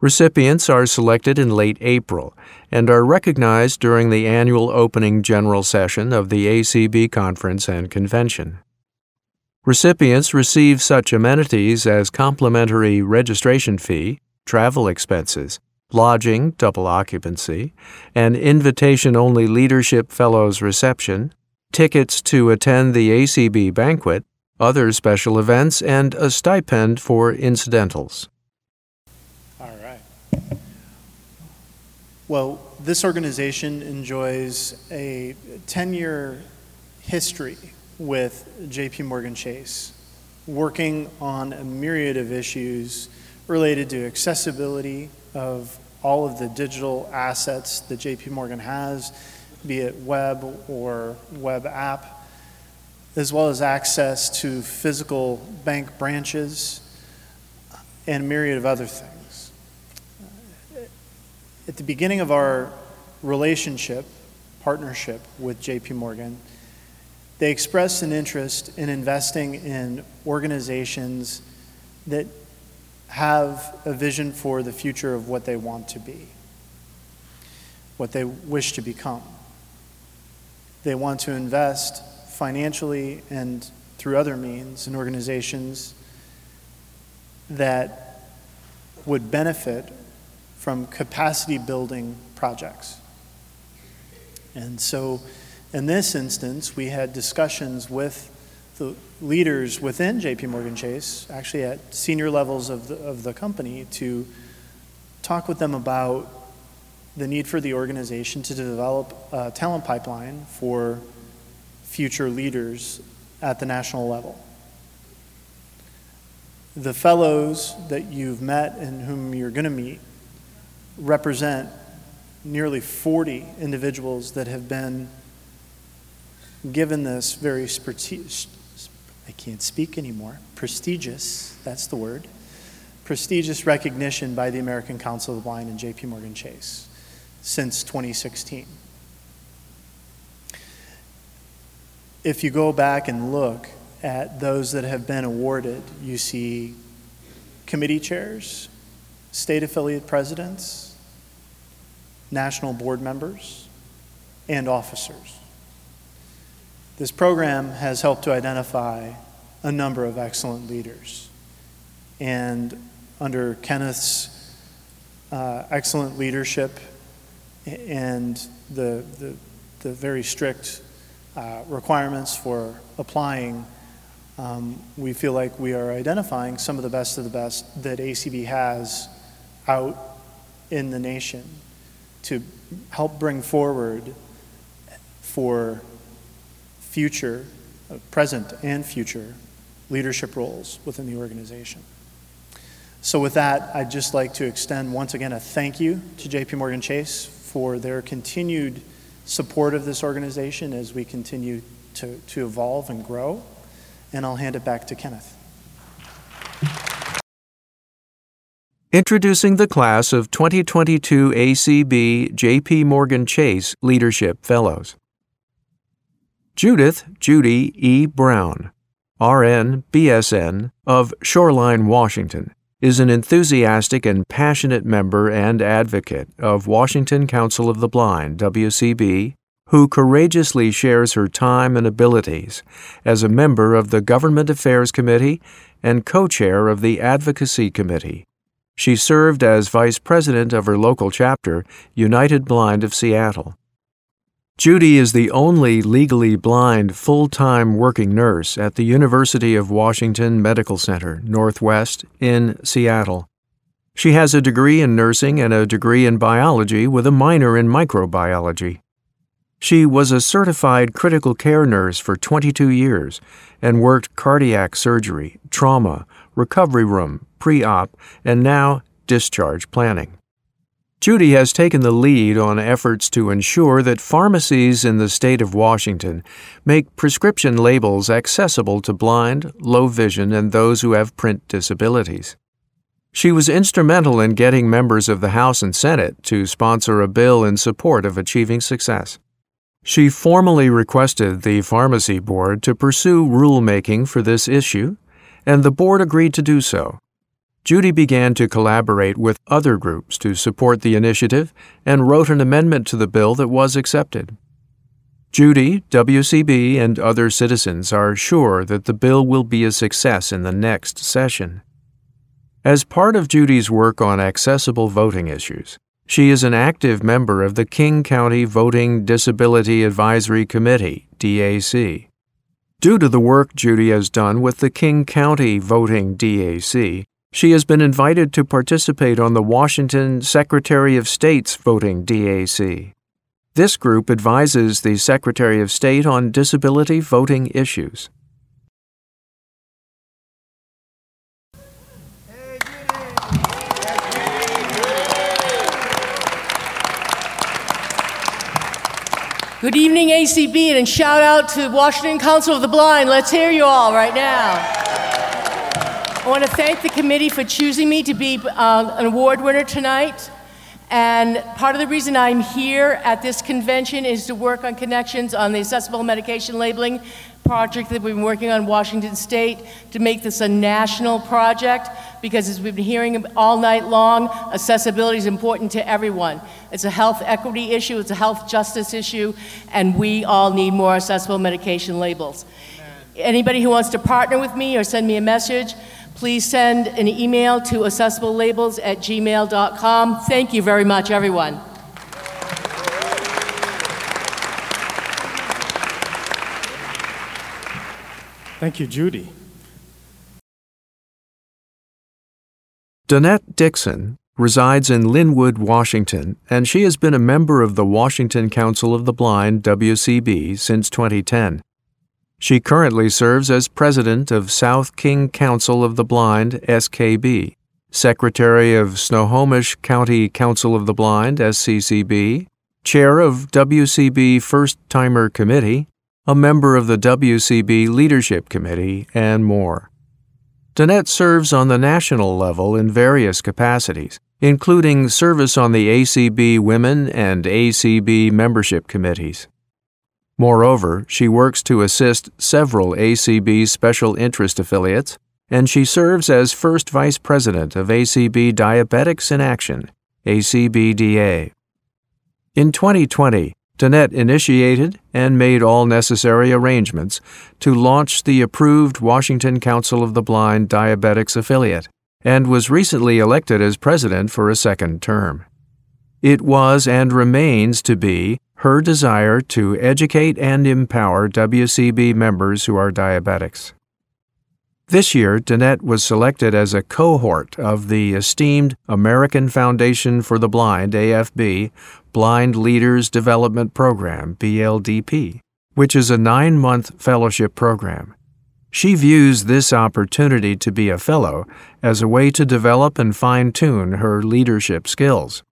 Recipients are selected in late April and are recognized during the annual opening general session of the ACB Conference and Convention. Recipients receive such amenities as complimentary registration fee, travel expenses, lodging, double occupancy, an invitation only Leadership Fellows reception, tickets to attend the ACB banquet, other special events, and a stipend for incidentals. All right. Well, this organization enjoys a 10 year history with JP Morgan Chase, working on a myriad of issues related to accessibility of all of the digital assets that JP Morgan has, be it web or web app, as well as access to physical bank branches and a myriad of other things. At the beginning of our relationship, partnership with JP Morgan, they expressed an interest in investing in organizations that have a vision for the future of what they want to be, what they wish to become. They want to invest financially and through other means in organizations that would benefit from capacity building projects. And so, in this instance, we had discussions with the leaders within JP Morgan Chase, actually at senior levels of the, of the company, to talk with them about the need for the organization to develop a talent pipeline for future leaders at the national level. The fellows that you've met and whom you're going to meet represent nearly 40 individuals that have been given this very I can't speak anymore, prestigious, that's the word, prestigious recognition by the American Council of the Blind and JP Morgan Chase since 2016. If you go back and look at those that have been awarded, you see committee chairs, state affiliate presidents, national board members, and officers. This program has helped to identify a number of excellent leaders. And under Kenneth's uh, excellent leadership and the, the, the very strict uh, requirements for applying, um, we feel like we are identifying some of the best of the best that ACB has out in the nation to help bring forward for future, uh, present and future leadership roles within the organization. So, with that, I'd just like to extend once again a thank you to JP Morgan Chase for their continued support of this organization as we continue to, to evolve and grow. And I'll hand it back to Kenneth. Introducing the class of 2022 ACB JP Morgan Chase Leadership Fellows. Judith Judy E. Brown, RN BSN of Shoreline, Washington, is an enthusiastic and passionate member and advocate of Washington Council of the Blind, WCB, who courageously shares her time and abilities as a member of the Government Affairs Committee and co chair of the Advocacy Committee. She served as vice president of her local chapter, United Blind of Seattle. Judy is the only legally blind full time working nurse at the University of Washington Medical Center, Northwest, in Seattle. She has a degree in nursing and a degree in biology with a minor in microbiology. She was a certified critical care nurse for 22 years and worked cardiac surgery, trauma, recovery room, pre op, and now discharge planning. Judy has taken the lead on efforts to ensure that pharmacies in the state of Washington make prescription labels accessible to blind, low vision, and those who have print disabilities. She was instrumental in getting members of the House and Senate to sponsor a bill in support of achieving success. She formally requested the Pharmacy Board to pursue rulemaking for this issue, and the board agreed to do so. Judy began to collaborate with other groups to support the initiative and wrote an amendment to the bill that was accepted. Judy, WCB, and other citizens are sure that the bill will be a success in the next session. As part of Judy's work on accessible voting issues, she is an active member of the King County Voting Disability Advisory Committee, DAC. Due to the work Judy has done with the King County Voting DAC, she has been invited to participate on the Washington Secretary of State's voting DAC. This group advises the Secretary of State on disability voting issues. Good evening, ACB, and shout out to Washington Council of the Blind. Let's hear you all right now. I want to thank the committee for choosing me to be uh, an award winner tonight. And part of the reason I'm here at this convention is to work on connections on the accessible medication labeling project that we've been working on in Washington State to make this a national project because as we've been hearing all night long, accessibility is important to everyone. It's a health equity issue, it's a health justice issue, and we all need more accessible medication labels. Anybody who wants to partner with me or send me a message, Please send an email to accessiblelabels at gmail.com. Thank you very much, everyone. Thank you, Judy. Danette Dixon resides in Linwood, Washington, and she has been a member of the Washington Council of the Blind, WCB, since 2010. She currently serves as president of South King Council of the Blind, SKB, secretary of Snohomish County Council of the Blind, SCCB, chair of WCB First Timer Committee, a member of the WCB Leadership Committee, and more. Danette serves on the national level in various capacities, including service on the ACB Women and ACB membership committees. Moreover, she works to assist several ACB special interest affiliates, and she serves as first vice president of ACB Diabetics in Action, ACBDA. In 2020, Danette initiated and made all necessary arrangements to launch the approved Washington Council of the Blind Diabetics affiliate and was recently elected as president for a second term. It was and remains to be her desire to educate and empower WCB members who are diabetics. This year, Danette was selected as a cohort of the esteemed American Foundation for the Blind, AFB, Blind Leaders Development Program, BLDP, which is a nine month fellowship program. She views this opportunity to be a fellow as a way to develop and fine tune her leadership skills.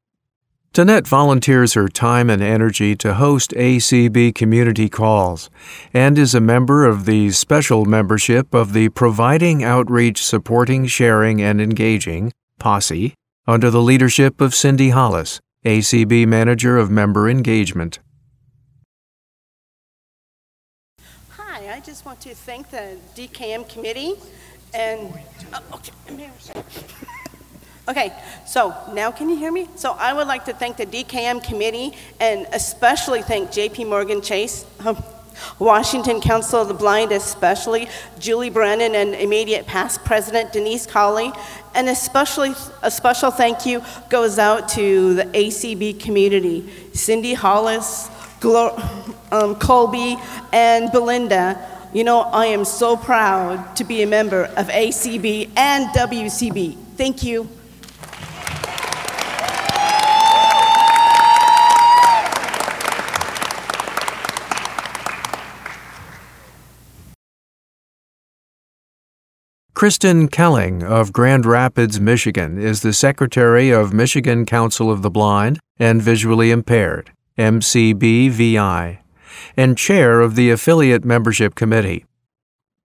Danette volunteers her time and energy to host ACB community calls and is a member of the special membership of the Providing Outreach Supporting Sharing and Engaging, POSSE, under the leadership of Cindy Hollis, ACB Manager of Member Engagement. Hi, I just want to thank the DKM committee and. oh, okay. Okay, so now can you hear me? So I would like to thank the DKM committee and especially thank JP Morgan Chase, um, Washington Council of the Blind, especially Julie Brennan and immediate past president Denise Colley. And especially a special thank you goes out to the ACB community, Cindy Hollis, Glo- um, Colby, and Belinda. You know, I am so proud to be a member of ACB and WCB. Thank you. Kristen Kelling of Grand Rapids, Michigan, is the Secretary of Michigan Council of the Blind and Visually Impaired, MCBVI, and Chair of the Affiliate Membership Committee.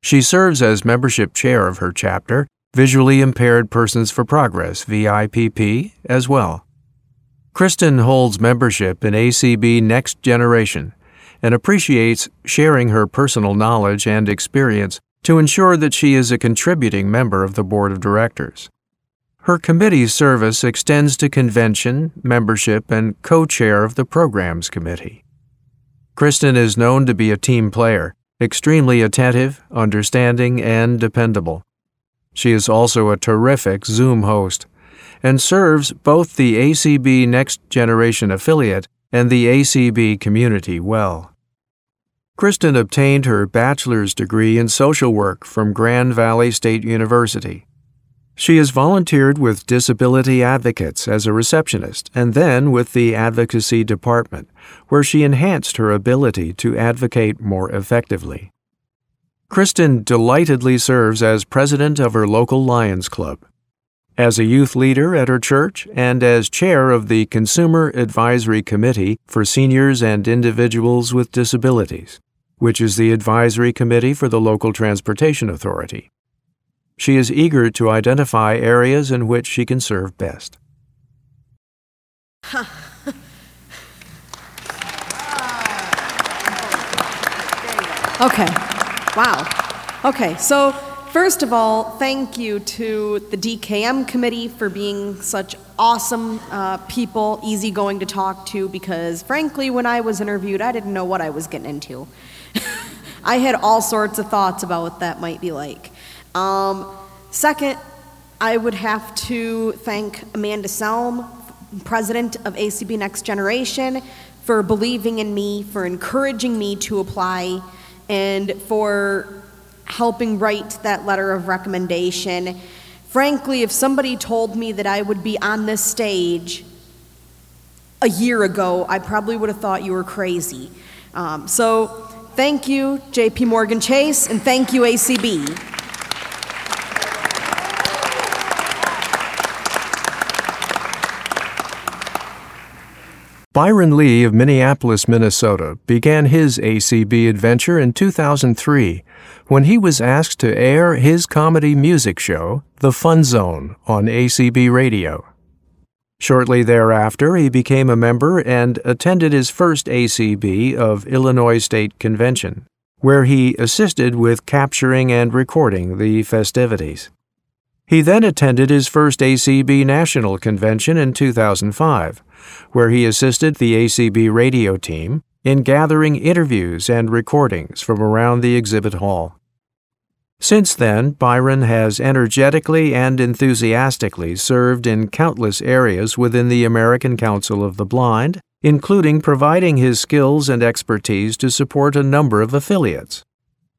She serves as membership chair of her chapter, Visually Impaired Persons for Progress, VIPP, as well. Kristen holds membership in ACB Next Generation and appreciates sharing her personal knowledge and experience to ensure that she is a contributing member of the Board of Directors. Her committee's service extends to convention, membership, and co chair of the Programs Committee. Kristen is known to be a team player, extremely attentive, understanding, and dependable. She is also a terrific Zoom host and serves both the ACB Next Generation affiliate and the ACB community well. Kristen obtained her bachelor's degree in social work from Grand Valley State University. She has volunteered with disability advocates as a receptionist and then with the advocacy department, where she enhanced her ability to advocate more effectively. Kristen delightedly serves as president of her local Lions Club, as a youth leader at her church, and as chair of the Consumer Advisory Committee for Seniors and Individuals with Disabilities which is the advisory committee for the local transportation authority. She is eager to identify areas in which she can serve best. Okay. Wow. Okay. So, first of all, thank you to the DKM committee for being such awesome uh, people, easygoing to talk to, because frankly, when I was interviewed, I didn't know what I was getting into. I had all sorts of thoughts about what that might be like. Um, second, I would have to thank Amanda Selm, president of ACB Next Generation, for believing in me, for encouraging me to apply, and for helping write that letter of recommendation. Frankly, if somebody told me that I would be on this stage a year ago, I probably would have thought you were crazy. Um, so, thank you, JP Morgan Chase, and thank you, ACB. Byron Lee of Minneapolis, Minnesota, began his ACB adventure in 2003 when he was asked to air his comedy music show, The Fun Zone, on ACB Radio. Shortly thereafter, he became a member and attended his first ACB of Illinois State Convention, where he assisted with capturing and recording the festivities. He then attended his first ACB National Convention in 2005, where he assisted the ACB radio team in gathering interviews and recordings from around the exhibit hall. Since then, Byron has energetically and enthusiastically served in countless areas within the American Council of the Blind, including providing his skills and expertise to support a number of affiliates.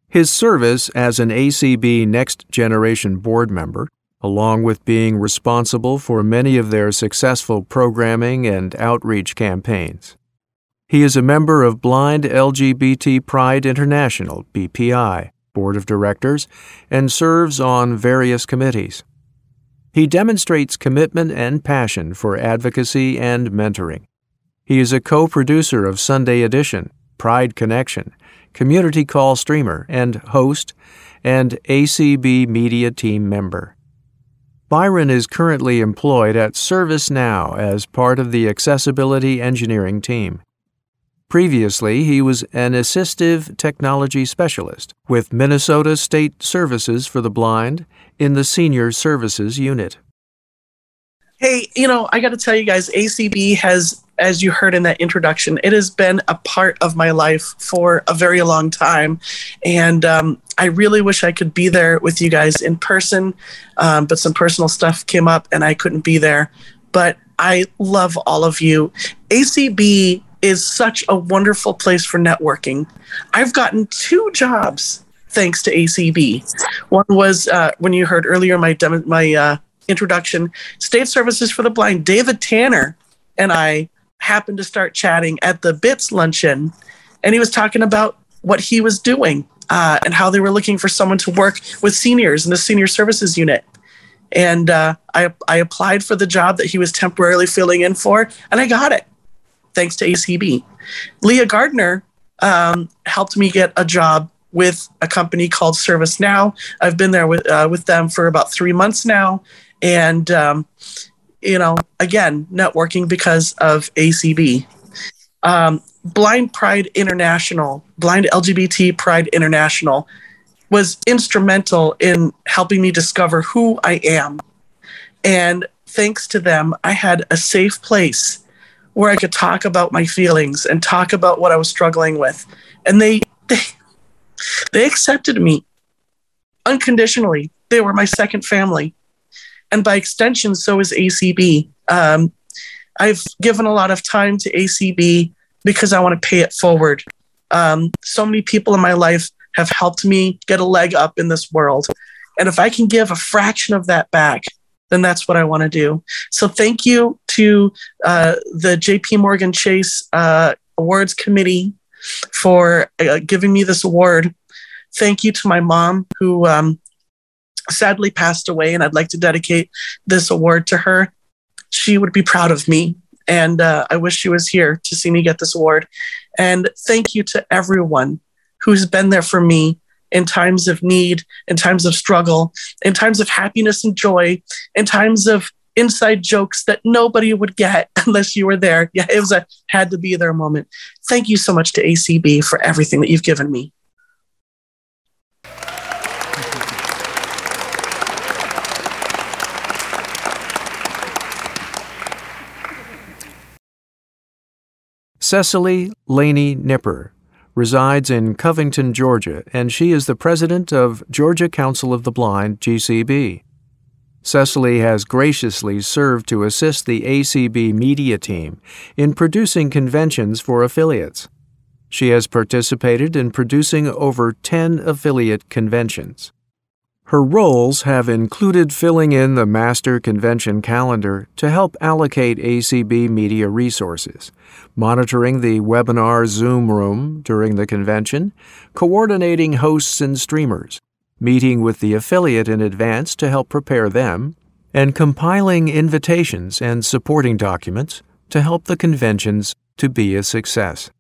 His service as an ACB Next Generation board member along with being responsible for many of their successful programming and outreach campaigns. He is a member of Blind LGBT Pride International, BPI, Board of Directors, and serves on various committees. He demonstrates commitment and passion for advocacy and mentoring. He is a co producer of Sunday Edition, Pride Connection, Community Call Streamer, and host, and ACB Media Team member. Byron is currently employed at ServiceNow as part of the accessibility engineering team. Previously, he was an assistive technology specialist with Minnesota State Services for the Blind in the Senior Services Unit. Hey, you know, I got to tell you guys, ACB has, as you heard in that introduction, it has been a part of my life for a very long time. And um, I really wish I could be there with you guys in person, um, but some personal stuff came up and I couldn't be there. But I love all of you. ACB is such a wonderful place for networking. I've gotten two jobs thanks to ACB. One was uh, when you heard earlier my my uh, introduction, State Services for the Blind. David Tanner and I happened to start chatting at the BITS luncheon, and he was talking about what he was doing uh, and how they were looking for someone to work with seniors in the senior services unit. And uh, I, I applied for the job that he was temporarily filling in for, and I got it thanks to ACB. Leah Gardner um, helped me get a job with a company called ServiceNow. I've been there with, uh, with them for about three months now. And, um, you know, again, networking because of ACB. Um, Blind Pride International, Blind LGBT Pride International, was instrumental in helping me discover who I am. And thanks to them, I had a safe place where I could talk about my feelings and talk about what I was struggling with. And they they they accepted me unconditionally. They were my second family. And by extension, so is ACB. Um, I've given a lot of time to ACB because I want to pay it forward. Um, so many people in my life have helped me get a leg up in this world. And if I can give a fraction of that back, then that's what I want to do. So thank you to uh, the JP Morgan Chase uh, Awards Committee for uh, giving me this award. Thank you to my mom, who um, sadly passed away, and I'd like to dedicate this award to her. She would be proud of me, and uh, I wish she was here to see me get this award. And thank you to everyone who's been there for me in times of need, in times of struggle, in times of happiness and joy, in times of inside jokes that nobody would get unless you were there. Yeah, it was a had to be there moment. Thank you so much to ACB for everything that you've given me. Cecily Laney Nipper resides in Covington, Georgia, and she is the president of Georgia Council of the Blind, GCB. Cecily has graciously served to assist the ACB media team in producing conventions for affiliates. She has participated in producing over 10 affiliate conventions. Her roles have included filling in the master convention calendar to help allocate ACB media resources, monitoring the webinar Zoom room during the convention, coordinating hosts and streamers, meeting with the affiliate in advance to help prepare them, and compiling invitations and supporting documents to help the conventions to be a success.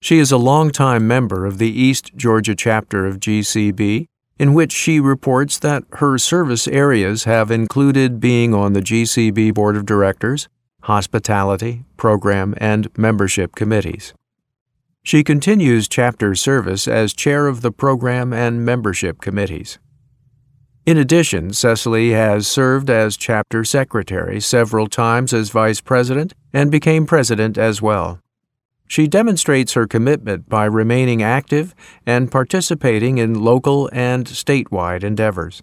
She is a longtime member of the East Georgia chapter of GCB in which she reports that her service areas have included being on the GCB Board of Directors, hospitality, program, and membership committees. She continues chapter service as chair of the program and membership committees. In addition, Cecily has served as chapter secretary several times as vice president and became president as well. She demonstrates her commitment by remaining active and participating in local and statewide endeavors.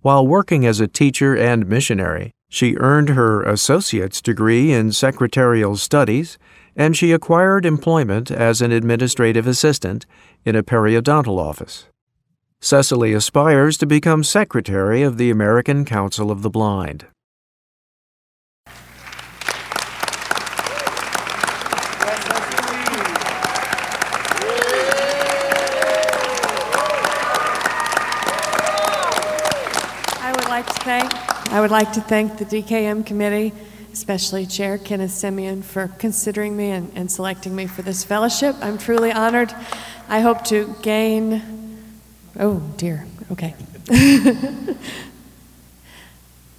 While working as a teacher and missionary, she earned her associate's degree in secretarial studies and she acquired employment as an administrative assistant in a periodontal office. Cecily aspires to become secretary of the American Council of the Blind. I would like to thank the DKM committee, especially Chair Kenneth Semien, for considering me and, and selecting me for this fellowship. I'm truly honored. I hope to gain. Oh dear. Okay.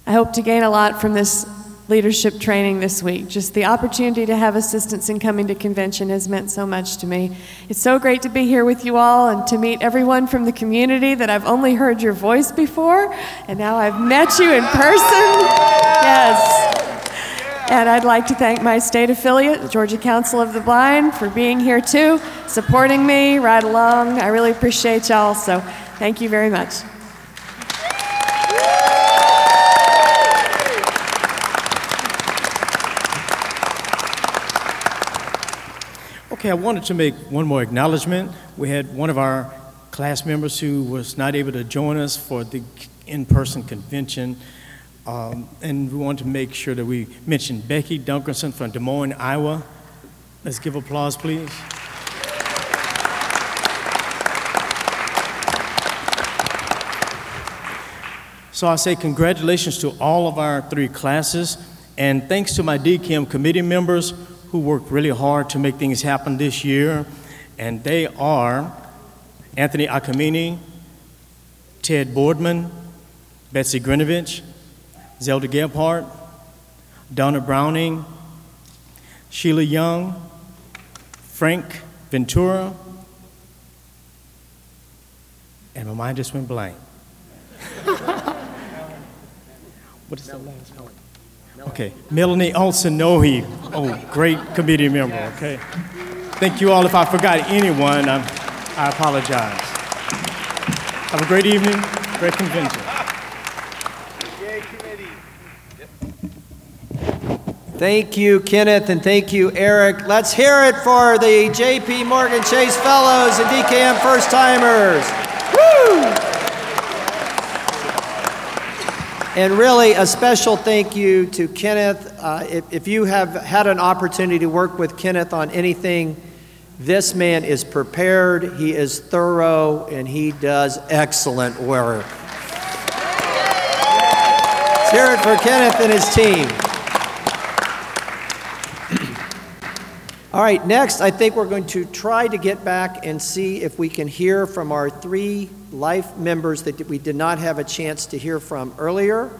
I hope to gain a lot from this leadership training this week. Just the opportunity to have assistance in coming to convention has meant so much to me. It's so great to be here with you all and to meet everyone from the community that I've only heard your voice before, and now I've met you in person. Yes. And I'd like to thank my state affiliate, the Georgia Council of the Blind, for being here too, supporting me right along. I really appreciate y'all, so thank you very much. Okay, I wanted to make one more acknowledgement. We had one of our class members who was not able to join us for the in-person convention. Um, and we want to make sure that we mention Becky Dunkerson from Des Moines, Iowa. Let's give applause, please. So I say congratulations to all of our three classes, and thanks to my DKM committee members who worked really hard to make things happen this year. And they are Anthony Akamini, Ted Boardman, Betsy Grinovich, Zelda Gebhardt, Donna Browning, Sheila Young, Frank Ventura, and my mind just went blank. what is the last one? Okay, Melanie Olsen-Nohe. Oh, great committee member, okay. Thank you all. If I forgot anyone, I'm, I apologize. Have a great evening, great convention. Thank you, Kenneth, and thank you, Eric. Let's hear it for the JP Morgan Chase Fellows and DKM First Timers. Woo! And really, a special thank you to Kenneth. Uh, if, if you have had an opportunity to work with Kenneth on anything, this man is prepared, he is thorough, and he does excellent work. Let's hear it for Kenneth and his team. All right, next, I think we're going to try to get back and see if we can hear from our three life members that we did not have a chance to hear from earlier.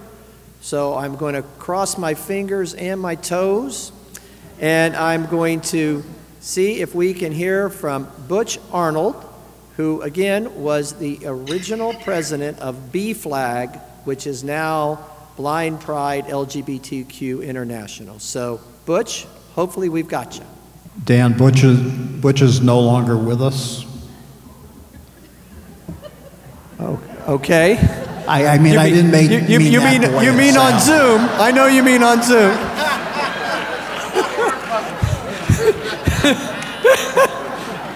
So I'm going to cross my fingers and my toes, and I'm going to see if we can hear from Butch Arnold, who again was the original president of B Flag, which is now Blind Pride LGBTQ International. So, Butch, hopefully we've got you. Dan, Butch is, Butch is no longer with us. Oh, okay. I, I mean, I didn't make, you, you, mean you mean you mean on sounds. Zoom? I know you mean on Zoom.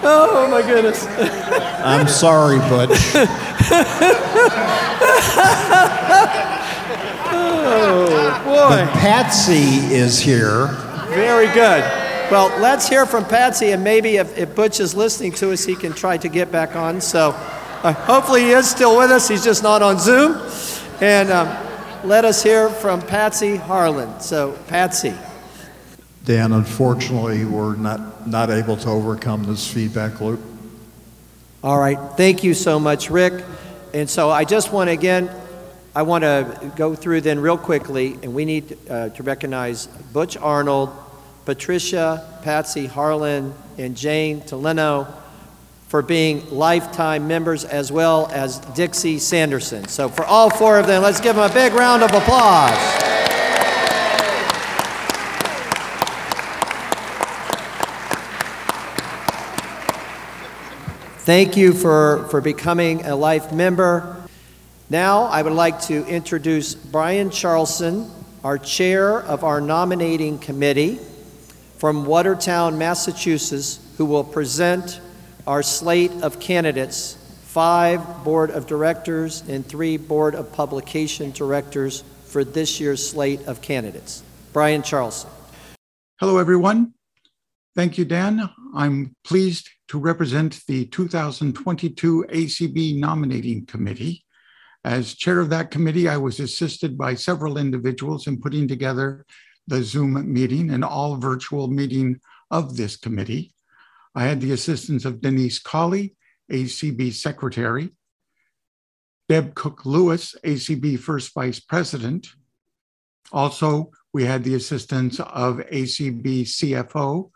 Oh, my goodness. I'm sorry, Butch. oh, But boy. Patsy is here. Very good. Well, let's hear from Patsy, and maybe if, if Butch is listening to us, he can try to get back on. So hopefully he is still with us. He's just not on Zoom. And um, let us hear from Patsy Harlan. So, Patsy. Dan, unfortunately, we're not, not able to overcome this feedback loop. All right. Thank you so much, Rick. And so I just want to, again, I want to go through then real quickly, and we need uh, to recognize Butch Arnold, Patricia, Patsy Harlan, and Jane Toleno for being lifetime members, as well as Dixie Sanderson. So for all four of them, let's give them a big round of applause. Thank you for, for becoming a life member. Now, I would like to introduce Brian Charlson, our chair of our nominating committee from Watertown, Massachusetts, who will present our slate of candidates five board of directors and three board of publication directors for this year's slate of candidates. Brian Charlson. Hello, everyone. Thank you, Dan. I'm pleased to represent the 2022 ACB Nominating Committee. As chair of that committee, I was assisted by several individuals in putting together the Zoom meeting and all virtual meeting of this committee. I had the assistance of Denise Colley, ACB Secretary, Deb Cook Lewis, ACB First Vice President. Also, we had the assistance of ACB CFO,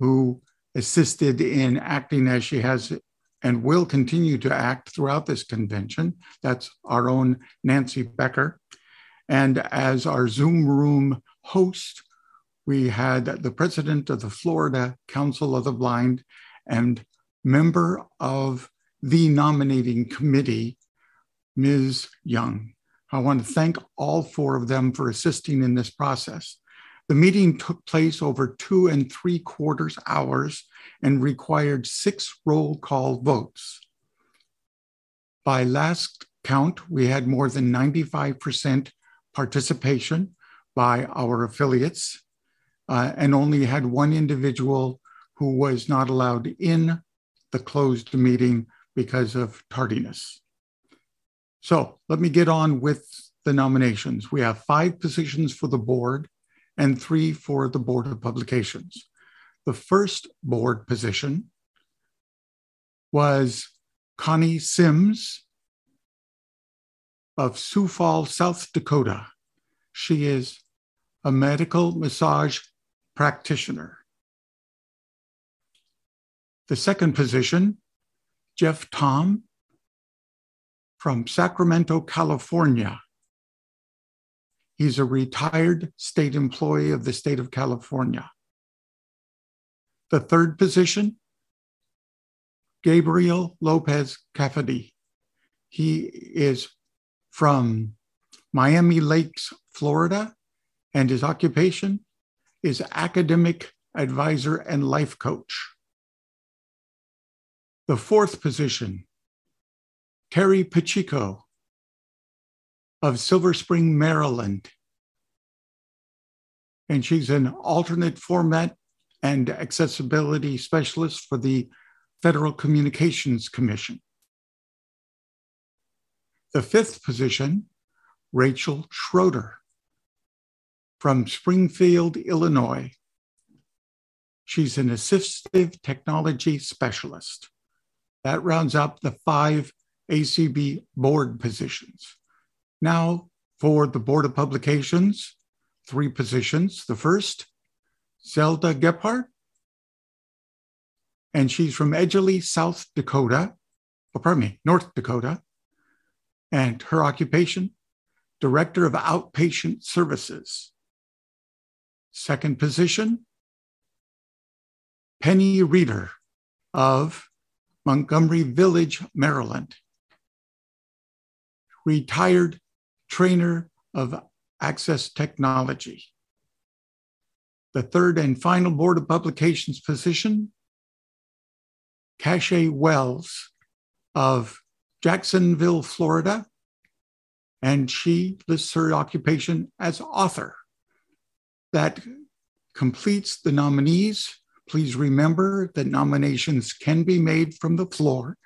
who assisted in acting as she has and will continue to act throughout this convention. That's our own Nancy Becker. And as our Zoom room host, we had the president of the Florida Council of the Blind and member of the nominating committee, Ms. Young. I want to thank all four of them for assisting in this process. The meeting took place over two and three quarters hours and required six roll call votes. By last count, we had more than 95% participation by our affiliates uh, and only had one individual who was not allowed in the closed meeting because of tardiness. So let me get on with the nominations. We have five positions for the board and three for the Board of Publications. The first board position was Connie Sims of Sioux Falls, South Dakota. She is a medical massage practitioner. The second position, Jeff Thom from Sacramento, California. He's a retired state employee of the state of California. The third position, Gabriel Lopez Cafferty. He is from Miami Lakes, Florida, and his occupation is academic advisor and life coach. The fourth position, Terry Pacheco of Silver Spring, Maryland. And she's an alternate format and accessibility specialist for the Federal Communications Commission. The fifth position, Rachel Schroeder from Springfield, Illinois. She's an assistive technology specialist. That rounds up the five ACB board positions. Now, for the Board of Publications, three positions. The first, Zelda Gebhard, and she's from Edgeley, South Dakota, or pardon me, North Dakota. And her occupation, Director of Outpatient Services. Second position, Penny Reeder of Montgomery Village, Maryland. Retired trainer of access technology. The third and final Board of Publications position, Cache Wells of Jacksonville, Florida, and she lists her occupation as author. That completes the nominees. Please remember that nominations can be made from the floor,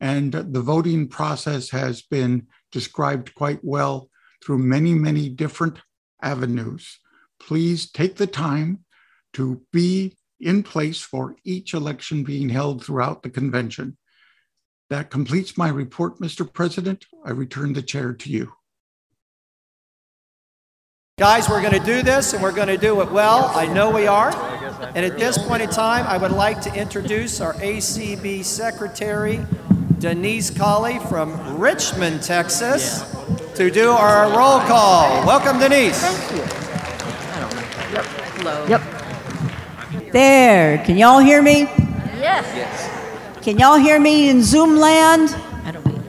and the voting process has been described quite well through many, many different avenues. Please take the time to be in place for each election being held throughout the convention. That completes my report, Mr. President. I return the chair to you. Guys, we're going to do this and we're going to do it well. I know we are. And at this point in time, I would like to introduce our ACB Secretary, Denise Colley from Richmond, Texas, to do our roll call. Welcome, Denise. Thank you. Hello. Yep. There. Can y'all hear me? Yes. Can y'all hear me in Zoom land? I don't mean.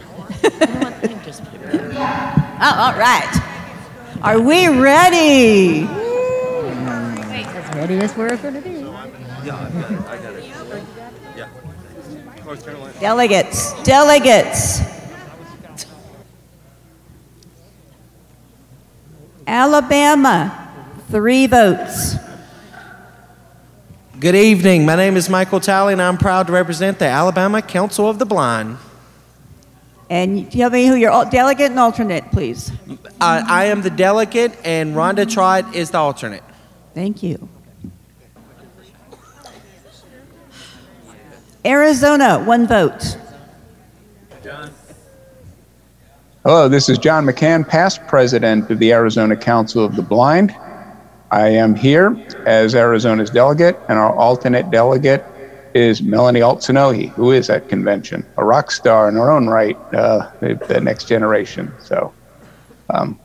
Oh, all right. Are we ready? As ready as we're going to be. Delegates, delegates. Alabama, three votes. Good evening. My name is Michael Talley, and I'm proud to represent the Alabama Council of the Blind. And tell me who your delegate and alternate, please. Uh, I am the delegate, and Rhonda Trott is the alternate. Thank you. Arizona, one vote. Hello, this is John McCann, past president of the Arizona Council of the Blind. I am here as Arizona's delegate, and our alternate delegate is Melanie Altsinohi, who is at convention, a rock star in her own right, uh, the, the next generation. So um,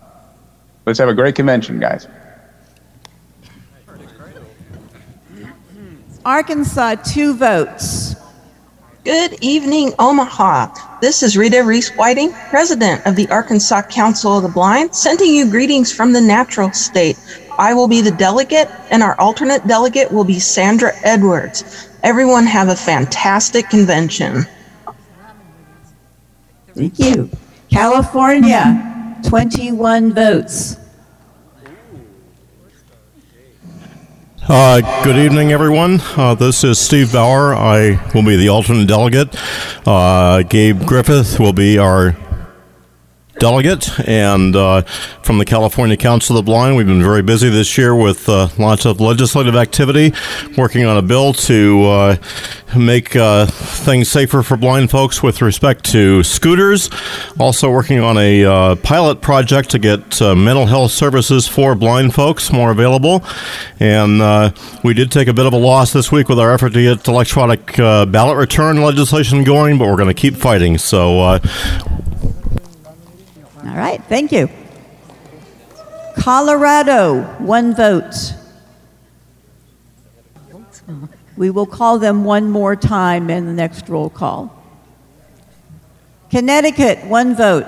let's have a great convention, guys. Arkansas, two votes. Good evening, Omaha. This is Rita Reese Whiting, President of the Arkansas Council of the Blind, sending you greetings from the natural state. I will be the delegate, and our alternate delegate will be Sandra Edwards. Everyone have a fantastic convention. Thank you. California, 21 votes. Uh, good evening, everyone. Uh, this is Steve Bauer. I will be the alternate delegate. Uh, Gabe Griffith will be our delegate. And uh, from the California Council of the Blind, we've been very busy this year with uh, lots of legislative activity, working on a bill to uh, make uh, things safer for blind folks with respect to scooters. Also, working on a uh, pilot project to get uh, mental health services for blind folks more available. And we did take a bit of a loss this week with our effort to get electronic ballot return legislation going, but we're going to keep fighting. So, All right, thank you. Colorado, one vote. We will call them one more time in the next roll call. Connecticut, one vote.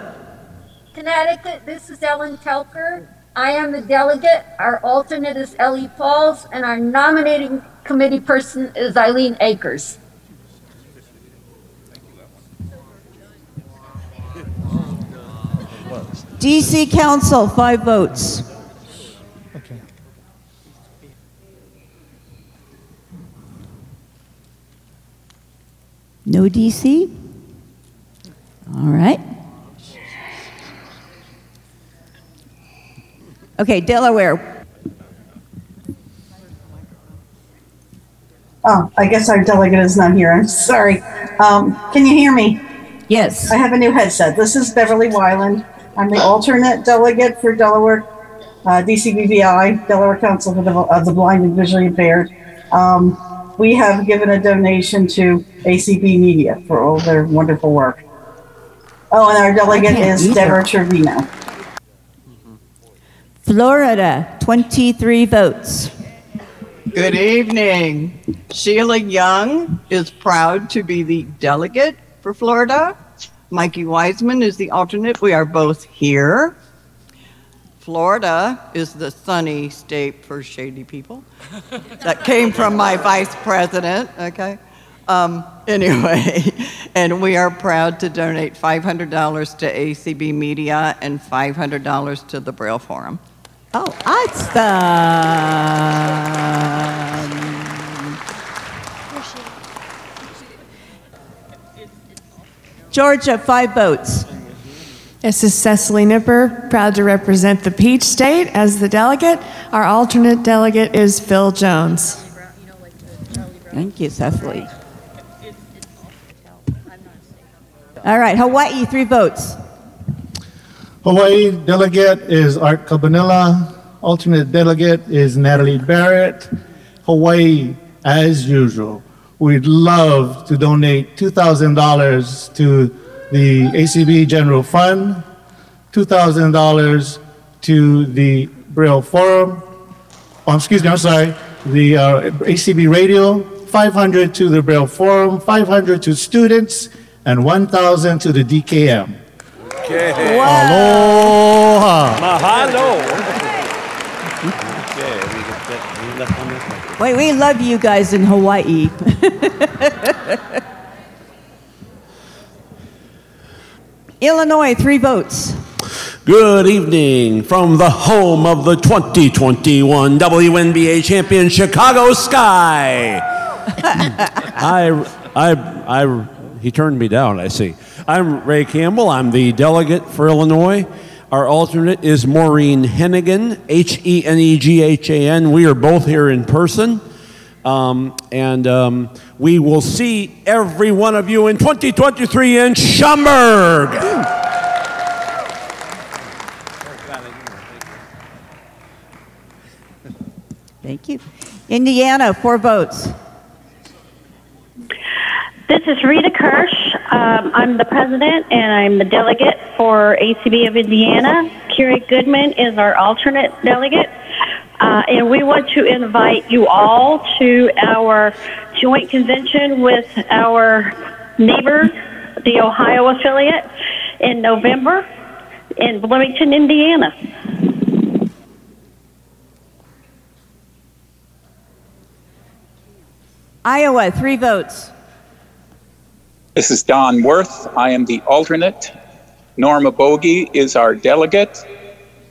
Connecticut, this is Ellen Telker. I am the delegate. Our alternate is Ellie Pauls, and our nominating committee person is Eileen Akers. DC Council, five votes. Okay. No DC? All right. Okay, Delaware. Oh, I guess our delegate is not here. I'm sorry. Um, can you hear me? Yes. I have a new headset. This is Beverly Wyland. I'm the alternate delegate for Delaware, uh, DCBVI, Delaware Council of the, of the Blind and Visually Impaired. Um, we have given a donation to ACB Media for all their wonderful work. Oh, and our delegate is either. Deborah Trevino. Florida, 23 votes. Good evening. Sheila Young is proud to be the delegate for Florida. Mikey Wiseman is the alternate. We are both here. Florida is the sunny state for shady people. that came from my vice president, okay? Um, anyway, and we are proud to donate $500 to ACB Media and $500 to the Braille Forum. Oh, awesome. Georgia, five votes. This is Cecily Nipper, proud to represent the Peach State as the delegate. Our alternate delegate is Phil Jones. Thank you, Cecily. All right, Hawaii, three votes. Hawaii delegate is Art Cabanilla. Alternate delegate is Natalie Barrett. Hawaii, as usual, we'd love to donate $2,000 to the ACB General Fund, $2,000 to the Braille Forum, oh, excuse me, I'm sorry, the uh, ACB Radio, 500 to the Braille Forum, 500 to students, and 1,000 to the DKM. Okay. Aloha. Mahalo. Wait, we love you guys in Hawaii. Illinois, three votes. Good evening from the home of the 2021 WNBA champion Chicago Sky. I, I, I, he turned me down, I see. I'm Ray Campbell. I'm the delegate for Illinois. Our alternate is Maureen Heneghan, H E N E G H A N. We are both here in person. Um, and um, we will see every one of you in 2023 in Schaumburg. Thank you. Indiana, four votes. This is Rita Kirsch. Um, I'm the president and I'm the delegate for ACB of Indiana. Kerry Goodman is our alternate delegate. Uh, and we want to invite you all to our joint convention with our neighbor, the Ohio affiliate, in November in Bloomington, Indiana. Iowa, three votes. This is Don Worth. I am the alternate. Norma Bogie is our delegate.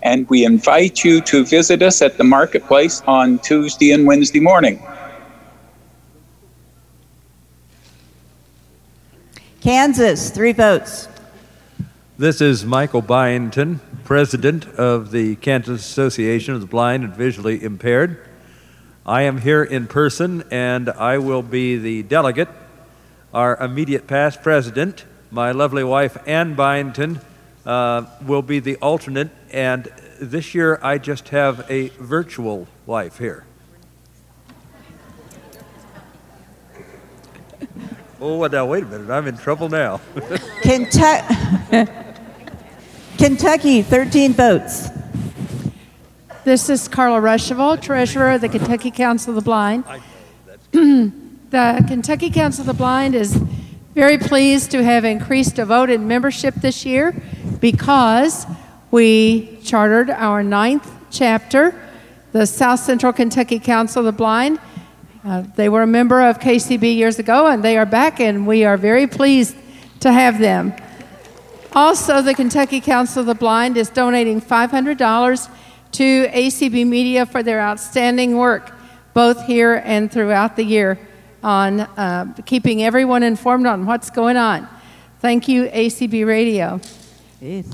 And we invite you to visit us at the marketplace on Tuesday and Wednesday morning. Kansas, three votes. This is Michael Byington, President of the Kansas Association of the Blind and Visually Impaired. I am here in person and I will be the delegate. Our immediate past president, my lovely wife Ann Byington, uh, will be the alternate, and this year I just have a virtual wife here. Oh, now wait a minute, I'm in trouble now. Kentucky, Kentucky, 13 votes. This is Carla Ruschival, Treasurer of the Kentucky Council of the Blind. the Kentucky Council of the Blind is very pleased to have increased a vote in membership this year because we chartered our ninth chapter, the South Central Kentucky Council of the Blind. Uh, they were a member of KCB years ago, and they are back, and we are very pleased to have them. Also, the Kentucky Council of the Blind is donating $500 to ACB Media for their outstanding work, both here and throughout the year, on uh, keeping everyone informed on what's going on. Thank you, ACB Radio. Yes.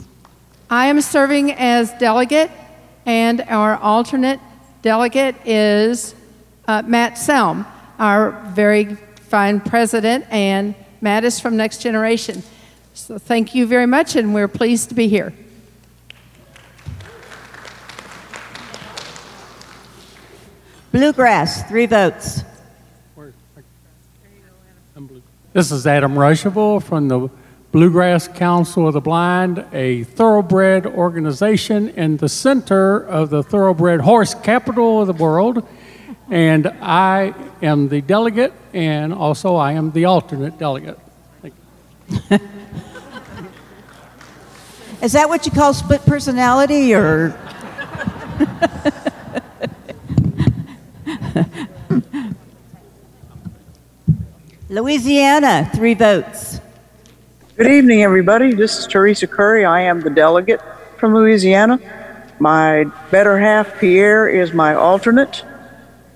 I am serving as delegate, and our alternate delegate is uh, Matt Selm, our very fine president, and Matt is from Next Generation. So thank you very much, and we're pleased to be here. Bluegrass, three votes. This is Adam Ruschival from the Bluegrass Council of the Blind, a thoroughbred organization in the center of the thoroughbred horse capital of the world. And I am the delegate, and also I am the alternate delegate. Is that what you call split personality, or? Louisiana, three votes. Good evening, everybody. This is Teresa Curry. I am the delegate from Louisiana. My better half, Pierre, is my alternate.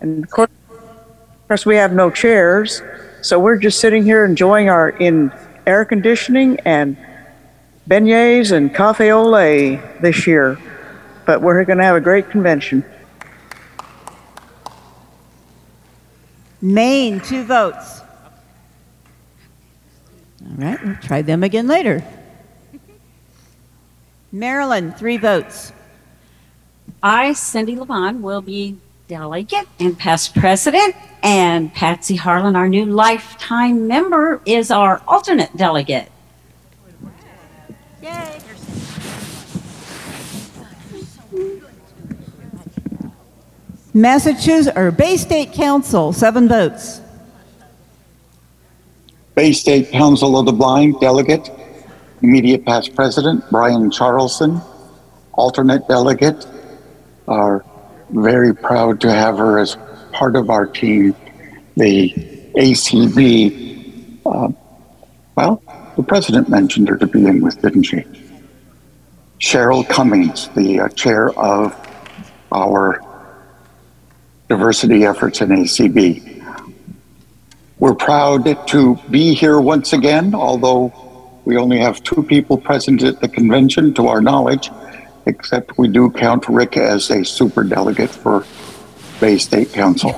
And of course, of course, we have no chairs, so we're just sitting here enjoying our in air conditioning and beignets and cafe au lait this year. But we're going to have a great convention. Maine, two votes. All right, we'll try them again later. Maryland, three votes. I, Cindy Levon, will be delegate and past president, and Patsy Harlan, our new lifetime member, is our alternate delegate. Yay. Massachusetts, or Bay State Council, seven votes. Bay State Council of the Blind delegate, immediate past president Brian Charlson, alternate delegate. Are very proud to have her as part of our team. The ACB, uh, well, the president mentioned her to begin with, didn't she? Cheryl Cummings, the uh, chair of our diversity efforts in ACB. We're proud to be here once again, although we only have two people present at the convention to our knowledge, except we do count Rick as a super delegate for Bay State Council.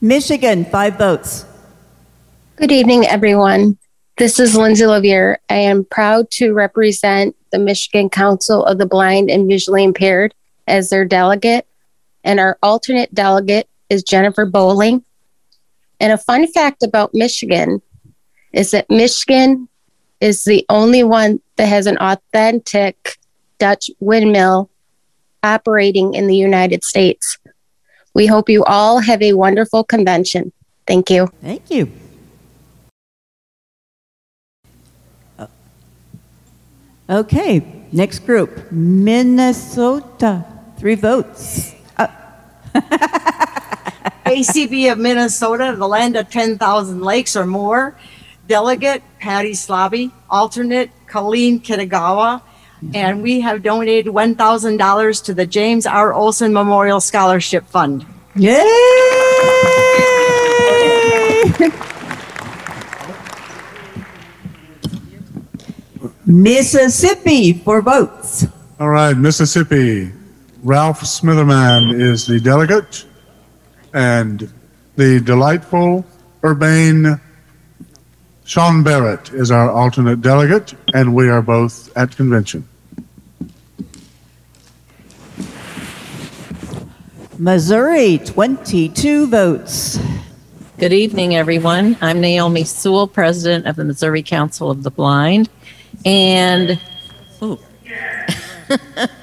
Michigan, five votes. Good evening, everyone. This is Lindsay Lavier. I am proud to represent the Michigan Council of the Blind and Visually Impaired as their delegate, and our alternate delegate is Jennifer Bowling. And a fun fact about Michigan is that Michigan is the only one that has an authentic Dutch windmill operating in the United States. We hope you all have a wonderful convention. Thank you. Thank you. Uh, okay, next group Minnesota, three votes. Uh, ACB of Minnesota, the land of 10,000 lakes or more. Delegate Patty Slobby, alternate Colleen Kitagawa. And we have donated $1,000 to the James R. Olson Memorial Scholarship Fund. Yay! Mississippi, for votes. All right, Mississippi. Ralph Smitherman is the delegate, and the delightful, urbane Sean Barrett is our alternate delegate, and we are both at convention. Missouri, 22 votes. Good evening, everyone. I'm Naomi Sewell, President of the Missouri Council of the Blind. And ooh.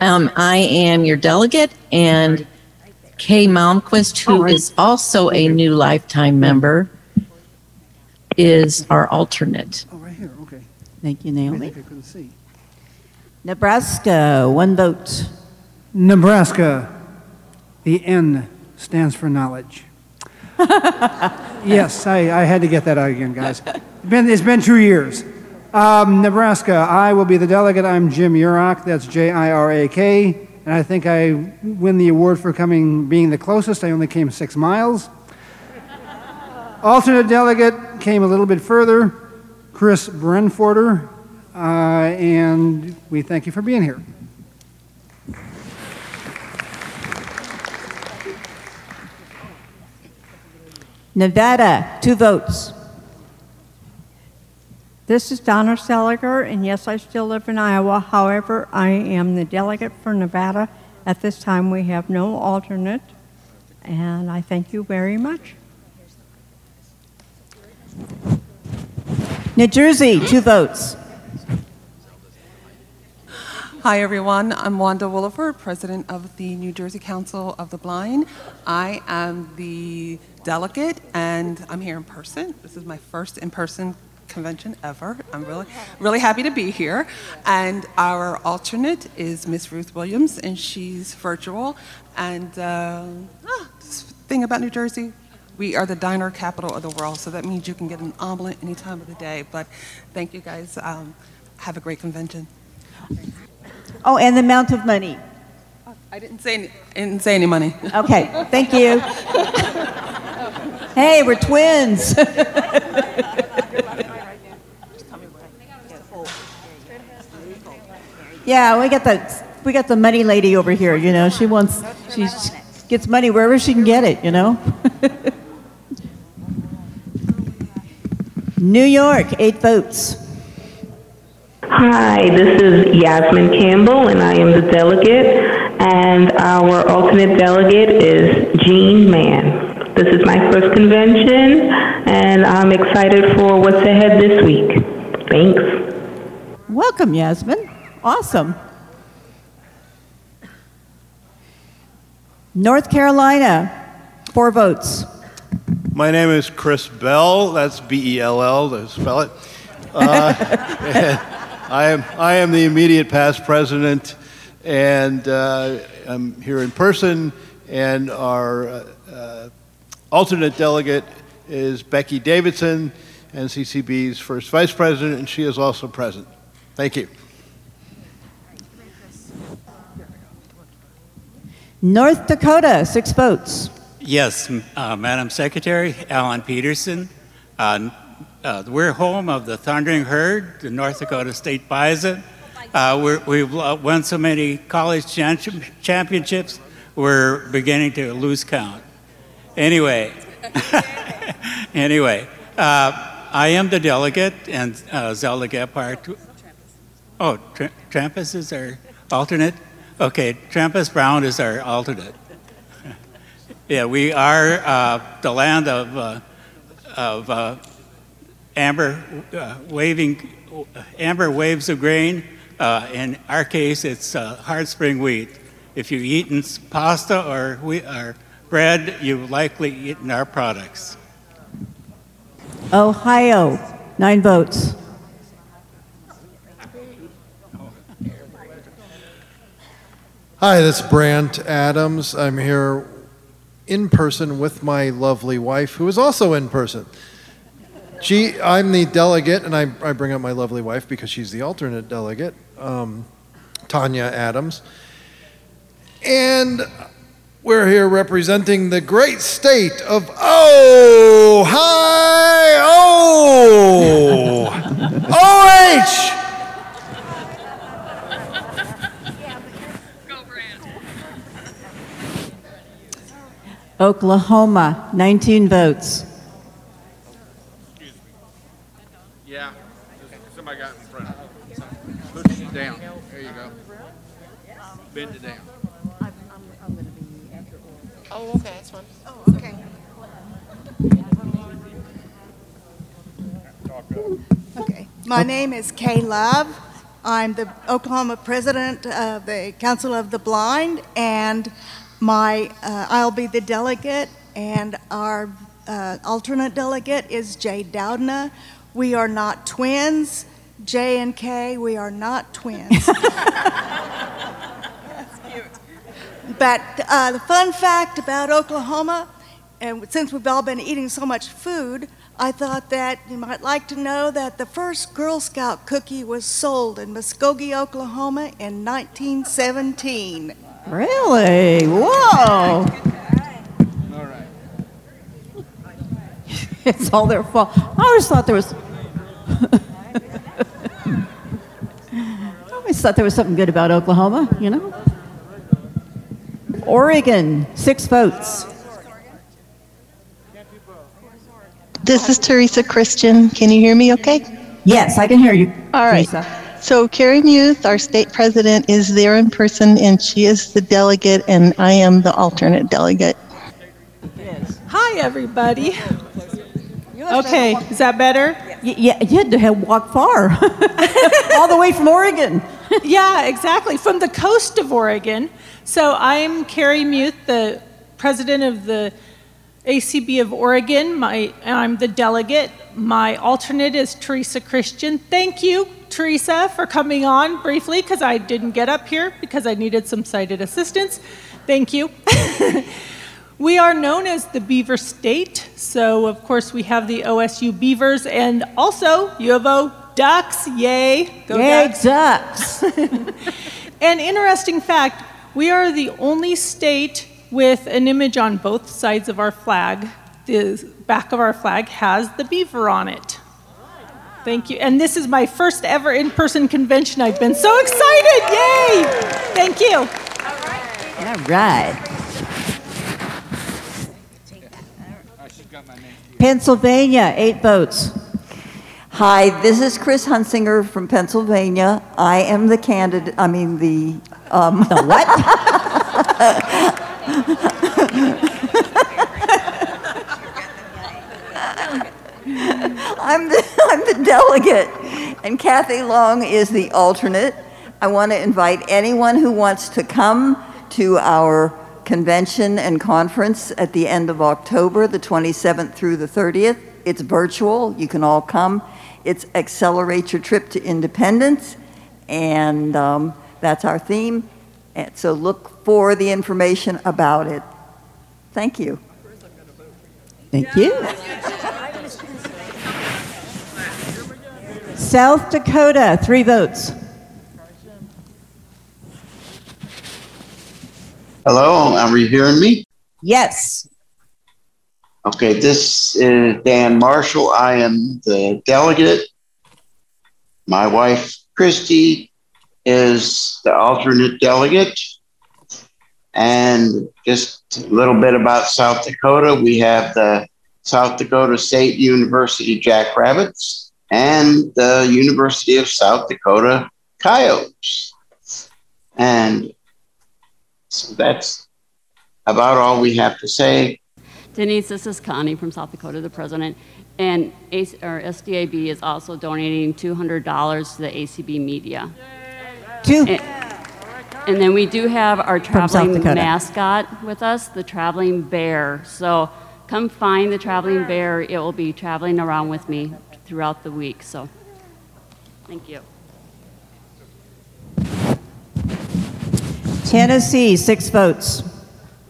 um, I am your delegate, and Kay Malmquist, who is also a new lifetime member, is our alternate. Oh, right here, okay. Thank you, I Naomi. think I couldn't see. Nebraska, one vote. Nebraska, the N stands for knowledge. yes, I, I had to get that out again, guys. It's been, it's been two years. Um, Nebraska, I will be the delegate. I'm Jim Jirak. That's J I R A K. And I think I win the award for coming, being the closest. I only came six miles. Alternate delegate came a little bit further, Chris Brenforder. Uh, and we thank you for being here. Nevada, two votes. This is Donna Seliger, and yes, I still live in Iowa. However, I am the delegate for Nevada. At this time, we have no alternate, and I thank you very much. New Jersey, two votes. Hi, everyone. I'm Wanda Williford, President of the New Jersey Council of the Blind. I am the delegate, and I'm here in person. This is my first in person convention ever. I'm really, really happy to be here. And our alternate is Miss Ruth Williams, and she's virtual. And uh, ah, this thing about New Jersey, we are the diner capital of the world, so that means you can get an omelet any time of the day. But thank you guys. Um, have a great convention. Oh, and the amount of money. I didn't say any, I didn't say any money. Okay, thank you. hey, we're twins. yeah, we got the we got the money lady over here. You know, she wants she gets money wherever she can get it. You know. New York, eight votes. Hi, this is Yasmin Campbell, and I am the delegate, and our alternate delegate is Jean Mann. This is my first convention, and I'm excited for what's ahead this week. Thanks. Welcome, Yasmin. Awesome. North Carolina, four votes. My name is Chris Bell. That's B E L L spell it. Uh, I am I am the immediate past president, and uh, I'm here in person. And our uh, alternate delegate is Becky Davidson, NCCB's first vice president, and she is also present. Thank you. North Dakota, six votes. Yes, uh, Madam Secretary, Alan Peterson. Uh, uh, we're home of the Thundering Herd, the North Dakota State Bison. Uh, we've uh, won so many college championships, we're beginning to lose count. Anyway, anyway, uh, I am the delegate, and uh, Zelda Gebhard. Oh, Tr- Trampus is our alternate? Okay, Trampas Brown is our alternate. Yeah, we are uh, the land of, uh, of uh, amber uh, waving, amber waves of grain. Uh, in our case, it's uh, hard spring wheat. If you've eaten pasta or, wheat, or bread, you've likely eaten our products. Ohio, nine votes. Hi, this is Brant Adams. I'm here in person with my lovely wife, who is also in person. She, I'm the delegate, and I, I bring up my lovely wife because she's the alternate delegate, um, Tanya Adams. And we're here representing the great state of Ohio. Oh! Oklahoma, 19 votes. Yeah, somebody got in front of it. Push it down. There you go. Bend it down. Oh, okay, that's fine. Oh, okay. Okay. My name is Kay Love. I'm the Oklahoma president of the Council of the Blind, and my uh, I'll be the delegate, and our uh, alternate delegate is Jay Doudna. We are not twins. J and K, we are not twins. But uh, the fun fact about Oklahoma, and since we've all been eating so much food, I thought that you might like to know that the first Girl Scout cookie was sold in Muskogee, Oklahoma in 1917. Really? Whoa. it's all their fault. I always thought there was. I always thought there was something good about Oklahoma, you know? Oregon, six votes. This is Teresa Christian. Can you hear me okay? Yes, I can hear you. All right. Teresa. So Carrie Muth, our state president, is there in person and she is the delegate and I am the alternate delegate. Hi, everybody. Okay, is that better? Y- yeah, you had to have walked far, all the way from Oregon. yeah, exactly, from the coast of Oregon. So I'm Carrie Muth, the president of the ACB of Oregon. My, I'm the delegate. My alternate is Teresa Christian. Thank you, Teresa, for coming on briefly because I didn't get up here because I needed some sighted assistance. Thank you. we are known as the Beaver State, so of course we have the OSU Beavers and also U of O Ducks. Yay! Go Yay, Ducks! An interesting fact we are the only state with an image on both sides of our flag. The back of our flag has the beaver on it. Thank you. And this is my first ever in person convention. I've been so excited. Yay! Thank you. All right. Pennsylvania, eight votes. Hi, this is Chris Hunsinger from Pennsylvania. I am the candidate, I mean, the. Um, the what? I'm the, I'm the delegate, and Kathy Long is the alternate. I want to invite anyone who wants to come to our convention and conference at the end of October, the 27th through the 30th. It's virtual, you can all come. It's Accelerate Your Trip to Independence, and um, that's our theme. And so look for the information about it. Thank you. Thank you. South Dakota, three votes. Hello, are you hearing me? Yes. Okay, this is Dan Marshall. I am the delegate. My wife, Christy, is the alternate delegate. And just a little bit about South Dakota. We have the South Dakota State University Jackrabbits and the University of South Dakota Coyotes. And so that's about all we have to say. Denise, this is Connie from South Dakota, the president. And AC, or SDAB is also donating $200 to the ACB media. Two. And, and then we do have our traveling mascot with us, the traveling bear. So come find the traveling bear. It will be traveling around with me throughout the week. So thank you. Tennessee, six votes.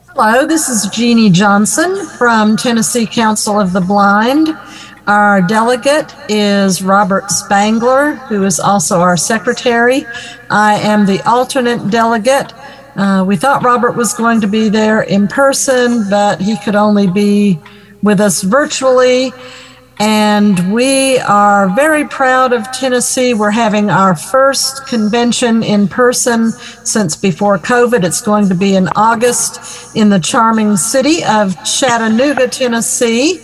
Hello, this is Jeannie Johnson from Tennessee Council of the Blind. Our delegate is Robert Spangler, who is also our secretary. I am the alternate delegate. Uh, we thought Robert was going to be there in person, but he could only be with us virtually. And we are very proud of Tennessee. We're having our first convention in person since before COVID. It's going to be in August in the charming city of Chattanooga, Tennessee.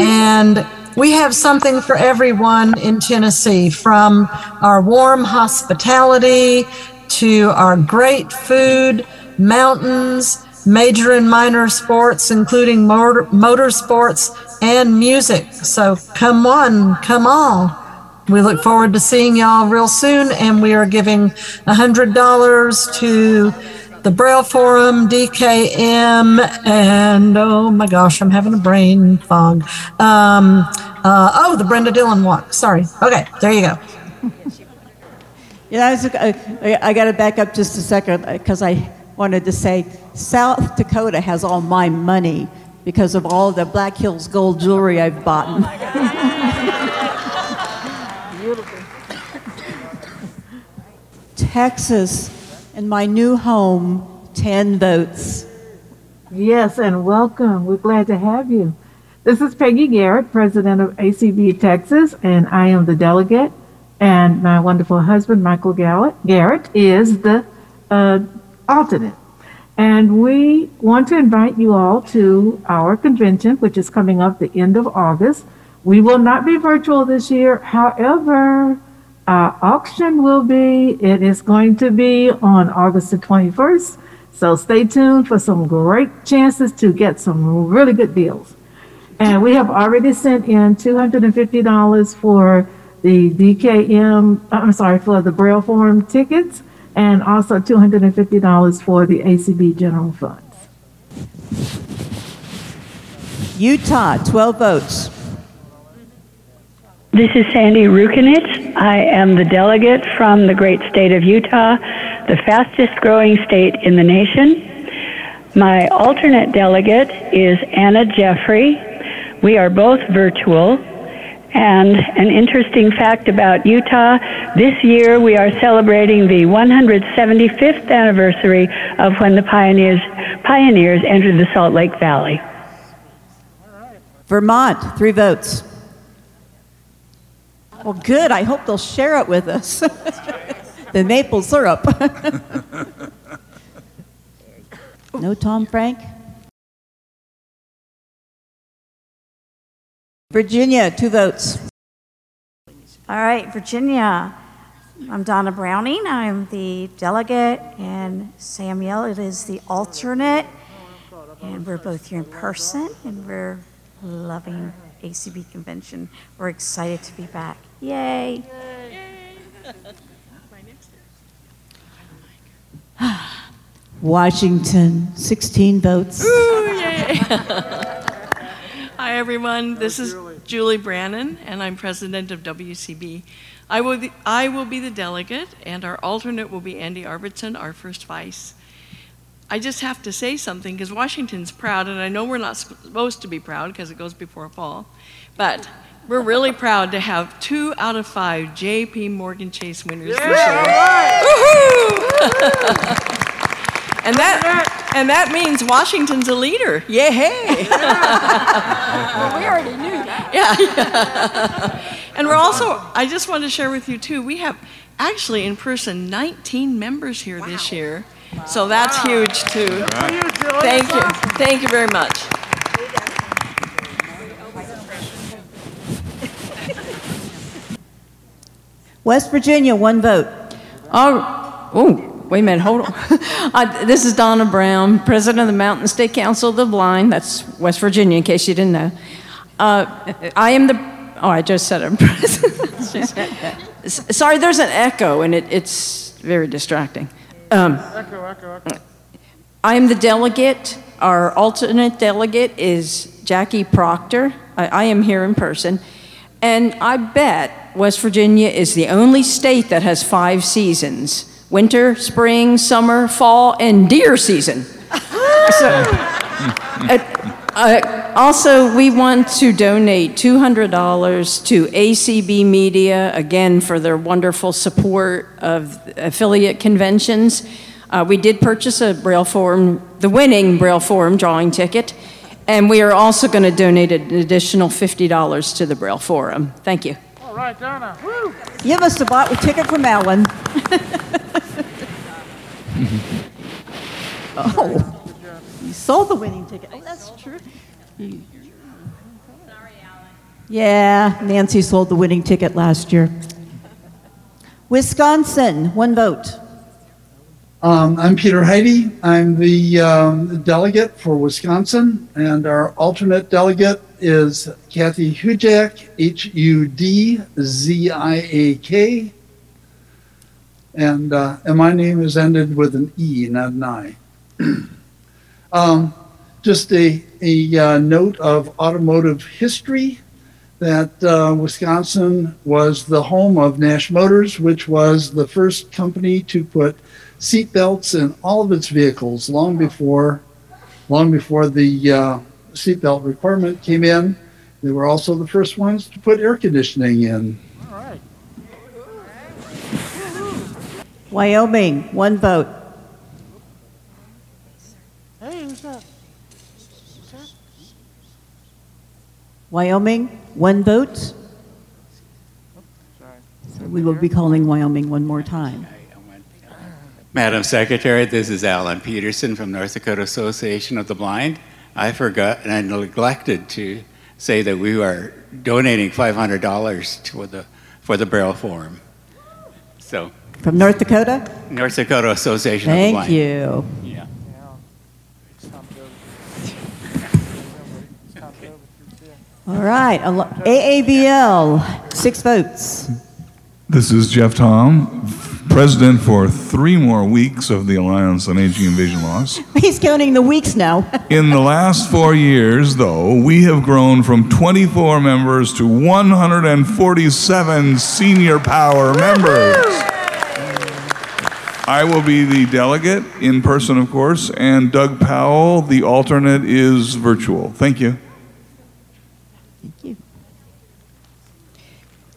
And we have something for everyone in Tennessee from our warm hospitality to our great food, mountains, major and minor sports, including motor, motorsports and music. So come on, come on. We look forward to seeing y'all real soon, and we are giving $100 to the Braille Forum, DKM, and oh my gosh, I'm having a brain fog. Um, uh, oh, the Brenda Dillon Walk. Sorry. Okay, there you go. Yeah, I, was, I, I got to back up just a second because I wanted to say South Dakota has all my money because of all the Black Hills gold jewelry I've bought. Texas, in my new home, 10 votes. Yes, and welcome. We're glad to have you. This is Peggy Garrett, president of ACB Texas, and I am the delegate. And my wonderful husband, Michael Garrett, Garrett is the uh, alternate. And we want to invite you all to our convention, which is coming up the end of August. We will not be virtual this year. However, our auction will be, it is going to be on August the 21st. So stay tuned for some great chances to get some really good deals. And we have already sent in $250 for the DKM, uh, I'm sorry, for the Braille Forum tickets, and also $250 for the ACB General Funds. Utah, 12 votes. This is Sandy Rukinich. I am the delegate from the great state of Utah, the fastest growing state in the nation. My alternate delegate is Anna Jeffrey. We are both virtual. And an interesting fact about Utah this year we are celebrating the 175th anniversary of when the pioneers, pioneers entered the Salt Lake Valley. Vermont, three votes. Well, good. I hope they'll share it with us. the maple syrup. no Tom Frank? Virginia, two votes. All right, Virginia. I'm Donna Browning. I'm the delegate, and Samuel it is the alternate. And we're both here in person, and we're loving ACB convention. We're excited to be back. Yay! Washington, 16 votes. Ooh, yay. Hi, everyone. This is Julie Brannon, and I'm president of WCB. I will, be, I will be the delegate, and our alternate will be Andy Arvidsson, our first vice. I just have to say something because Washington's proud, and I know we're not supposed to be proud because it goes before fall, but we're really proud to have two out of five JP Morgan Chase winners this year. Woohoo! and that and that means Washington's a leader. Yay! well, we already knew that. Yeah, yeah. and we're also. I just want to share with you too. We have actually in person 19 members here wow. this year. So that's wow. huge too. Thank you. Thank you very much. West Virginia, one vote. Oh, oh, wait a minute, hold on. I, this is Donna Brown, president of the Mountain State Council of the Blind. That's West Virginia, in case you didn't know. Uh, I am the, oh, I just said I'm president. Sorry, there's an echo, and it, it's very distracting. Um, echo, echo, echo. I am the delegate. Our alternate delegate is Jackie Proctor. I, I am here in person. And I bet West Virginia is the only state that has five seasons winter, spring, summer, fall, and deer season. so, uh, uh, also, we want to donate $200 to ACB Media, again, for their wonderful support of affiliate conventions. Uh, we did purchase a Braille Forum, the winning Braille Forum drawing ticket, and we are also going to donate an additional $50 to the Braille Forum. Thank you. All right, Donna. Woo. You must have bought a ticket from Alan. oh. You sold the winning ticket. Oh, that's true. Yeah, Nancy sold the winning ticket last year. Wisconsin, one vote. Um, I'm Peter Heide. I'm the um, delegate for Wisconsin, and our alternate delegate is Kathy Hudziak, H U D Z I A K. And, uh, and my name is ended with an E, not an I. um, just a, a uh, note of automotive history that uh, Wisconsin was the home of Nash Motors, which was the first company to put seat belts in all of its vehicles long before, long before the uh, seatbelt requirement came in. They were also the first ones to put air conditioning in. All right. Wyoming, one vote. Hey, who's that? Wyoming, one vote. So we will be calling Wyoming one more time. Madam Secretary, this is Alan Peterson from North Dakota Association of the Blind. I forgot and I neglected to say that we are donating $500 to the, for the Braille Forum. So. From North Dakota? North Dakota Association Thank of the Blind. Thank you. Yeah. All right, AABL, six votes. This is Jeff Thom, president for three more weeks of the Alliance on Aging and Vision Loss. He's counting the weeks now. In the last four years, though, we have grown from 24 members to 147 senior power members. I will be the delegate in person, of course, and Doug Powell, the alternate, is virtual. Thank you.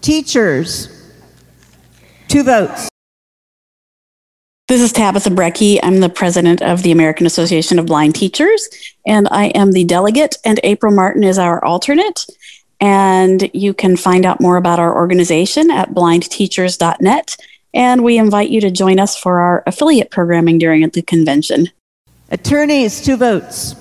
Teachers, two votes. This is Tabitha Brecky. I'm the president of the American Association of Blind Teachers, and I am the delegate, and April Martin is our alternate. And you can find out more about our organization at blindteachers.net. And we invite you to join us for our affiliate programming during the convention. Attorneys, two votes.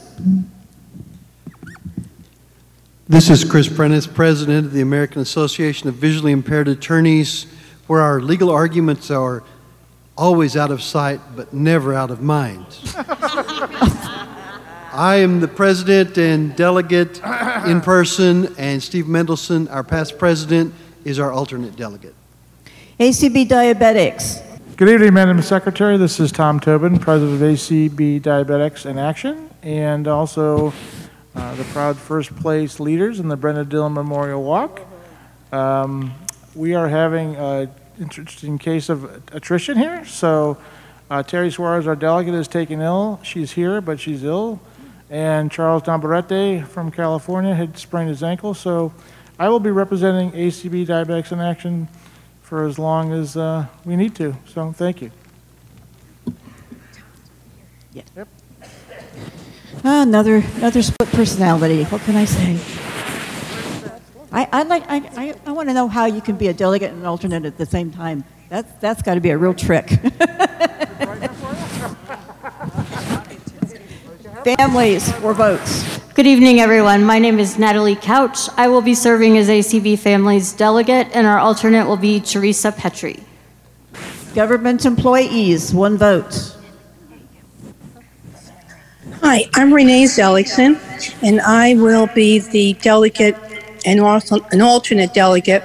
This is Chris Prentice, President of the American Association of Visually Impaired Attorneys, where our legal arguments are always out of sight but never out of mind. I am the president and delegate in person, and Steve Mendelson, our past president, is our alternate delegate. ACB Diabetics. Good evening, Madam Secretary. This is Tom Tobin, President of ACB Diabetics in Action, and also uh, the proud first place leaders in the Brenda Dillon Memorial Walk. Um, we are having an interesting case of attrition here. So, uh, Terry Suarez, our delegate, is taken ill. She's here, but she's ill. And Charles Dombarete from California had sprained his ankle. So, I will be representing ACB Diabetics in Action for as long as uh, we need to. So, thank you. Yep. Ah, another another split personality. What can I say? I I like I I, I want to know how you can be a delegate and an alternate at the same time. That's that's got to be a real trick. Families or votes. Good evening, everyone. My name is Natalie Couch. I will be serving as ACB Families Delegate, and our alternate will be Teresa Petrie. Government employees, one vote. Hi, I'm Renee Zellickson, and I will be the delegate and also an alternate delegate.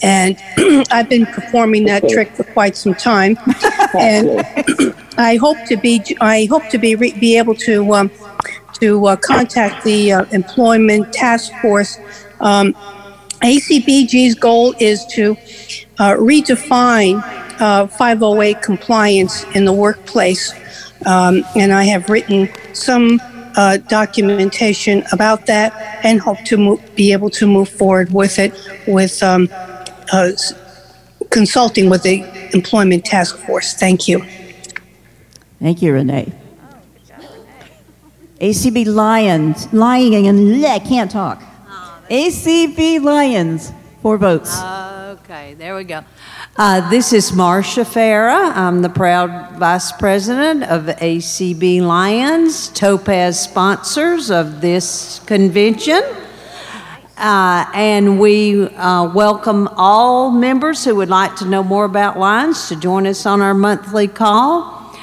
And I've been performing that trick for quite some time, and I hope to be I hope to be re- be able to um, to uh, contact the uh, employment task force. Um, ACBG's goal is to uh, redefine uh, 508 compliance in the workplace. Um, and I have written some uh, documentation about that and hope to mo- be able to move forward with it with um, uh, s- consulting with the employment task force. Thank you. Thank you, Renee. ACB Lions, lying and I can't talk. ACB Lions, four votes. Okay, there we go. Uh, this is Marcia Farah. I'm the proud vice president of ACB Lions, Topaz sponsors of this convention. Uh, and we uh, welcome all members who would like to know more about Lions to join us on our monthly call.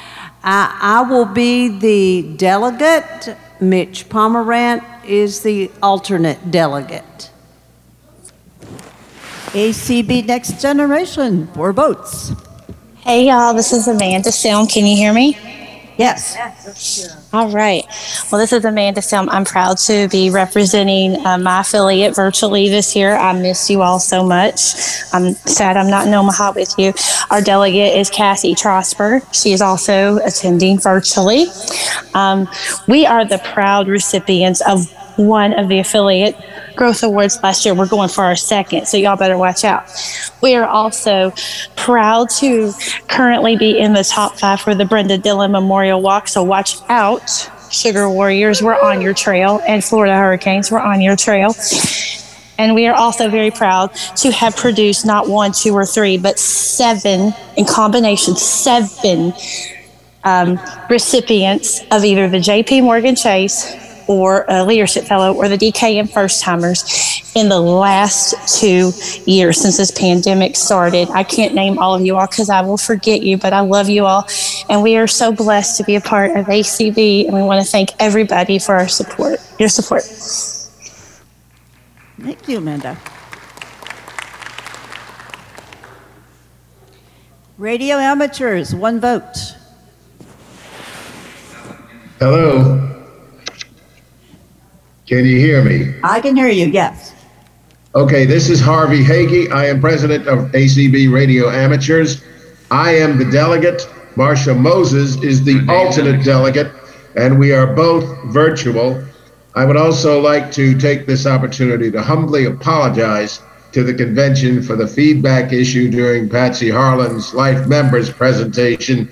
I, I will be the delegate. Mitch Pomerantz is the alternate delegate. ACB Next Generation, four votes. Hey y'all, this is Amanda Selm. Can you hear me? Yes. All right. Well, this is Amanda Selm. I'm proud to be representing uh, my affiliate virtually this year. I miss you all so much. I'm sad I'm not in Omaha with you. Our delegate is Kathy Trosper. She is also attending virtually. Um, we are the proud recipients of one of the affiliate growth awards last year. We're going for our second, so y'all better watch out. We are also proud to currently be in the top five for the Brenda Dillon Memorial Walk, so watch out. Sugar Warriors, we're on your trail, and Florida Hurricanes, we're on your trail. And we are also very proud to have produced not one, two, or three, but seven, in combination, seven um, recipients of either the JP Morgan Chase or a leadership fellow or the DKM first timers in the last two years since this pandemic started. I can't name all of you all because I will forget you, but I love you all. And we are so blessed to be a part of ACB, and we want to thank everybody for our support, your support. Thank you, Amanda. Radio amateurs, one vote. Hello. Can you hear me? I can hear you, yes. Okay, this is Harvey Hagee. I am president of ACB Radio Amateurs. I am the delegate. Marsha Moses is the alternate delegate, and we are both virtual. I would also like to take this opportunity to humbly apologize to the convention for the feedback issue during Patsy Harlan's Life Members presentation.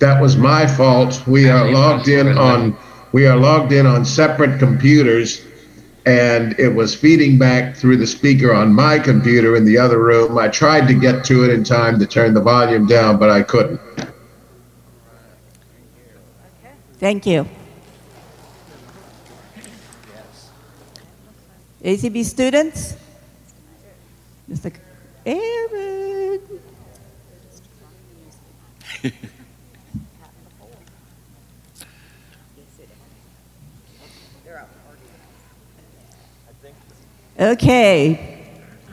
That was my fault. We are logged in on we are logged in on separate computers and it was feeding back through the speaker on my computer in the other room. I tried to get to it in time to turn the volume down, but I couldn't. Thank you. ACB students? Mr. Aaron. Okay.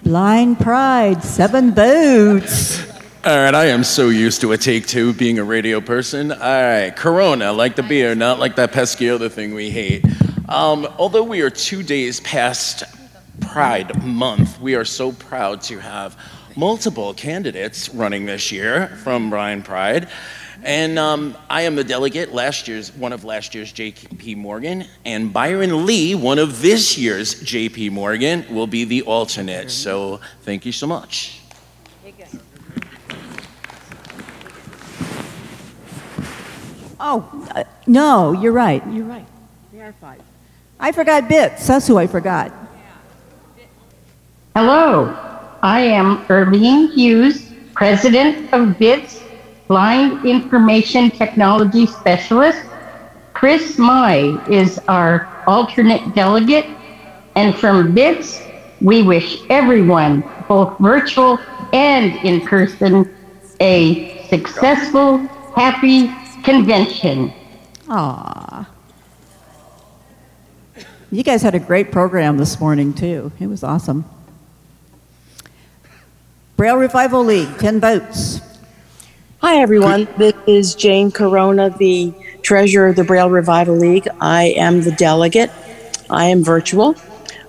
Blind Pride, seven votes. All right, I am so used to a take two being a radio person. All right, Corona, like the beer, not like that pesky other thing we hate. Um, although we are two days past Pride Month, we are so proud to have multiple candidates running this year from Blind Pride. And um, I am the delegate, last year's one of last year's J.P. Morgan, and Byron Lee, one of this year's J.P. Morgan, will be the alternate. So thank you so much. Oh, uh, no, you're right. You're right. There are five. I forgot bits. That's who I forgot. Hello, I am Irving Hughes, president of BITS, Blind Information Technology Specialist. Chris Mai is our alternate delegate. And from BITS, we wish everyone, both virtual and in person, a successful, happy convention. Aw. You guys had a great program this morning, too. It was awesome. Braille Revival League, 10 votes. Hi, everyone. This is Jane Corona, the treasurer of the Braille Revival League. I am the delegate. I am virtual.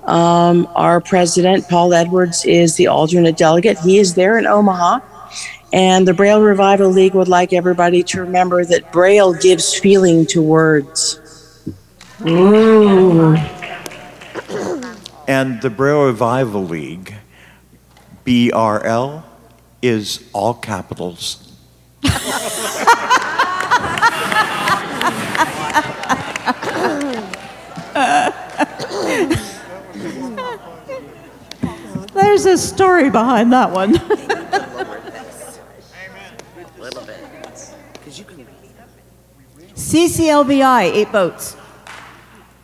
Um, our president, Paul Edwards, is the alternate delegate. He is there in Omaha. And the Braille Revival League would like everybody to remember that Braille gives feeling to words. Ooh. And the Braille Revival League, BRL, is all capitals. There's a story behind that one. CCLVI, eight votes.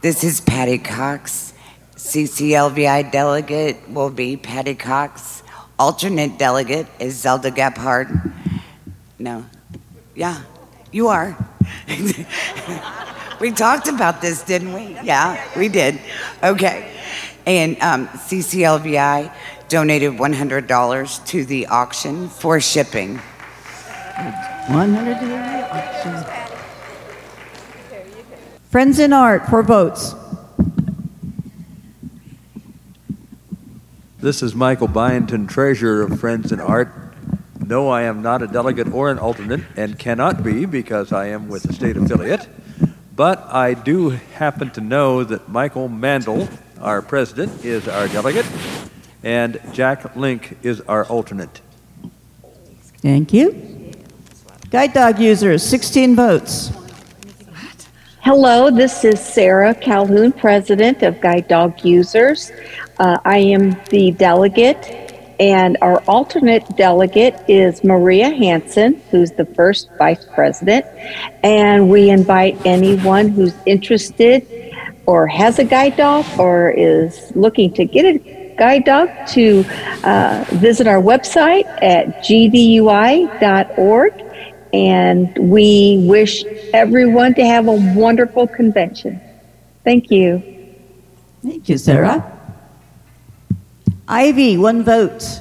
This is Patty Cox. CCLVI delegate will be Patty Cox. Alternate delegate is Zelda Gebhard. No. Yeah, you are. we talked about this, didn't we? Yeah, we did. Okay. And um, CCLVI donated $100 to the auction for shipping. 100 to the auction. Friends in Art, for votes. This is Michael Byington, treasurer of Friends in Art. No, I am not a delegate or an alternate and cannot be because I am with the state affiliate. But I do happen to know that Michael Mandel, our president, is our delegate, and Jack Link is our alternate. Thank you. Guide dog users, 16 votes. Hello, this is Sarah Calhoun, President of Guide Dog Users. Uh, I am the delegate, and our alternate delegate is Maria Hanson, who's the first Vice President. And we invite anyone who's interested or has a guide dog or is looking to get a guide dog to uh, visit our website at gdui.org and we wish everyone to have a wonderful convention. Thank you. Thank you, Sarah. Ivy, one vote.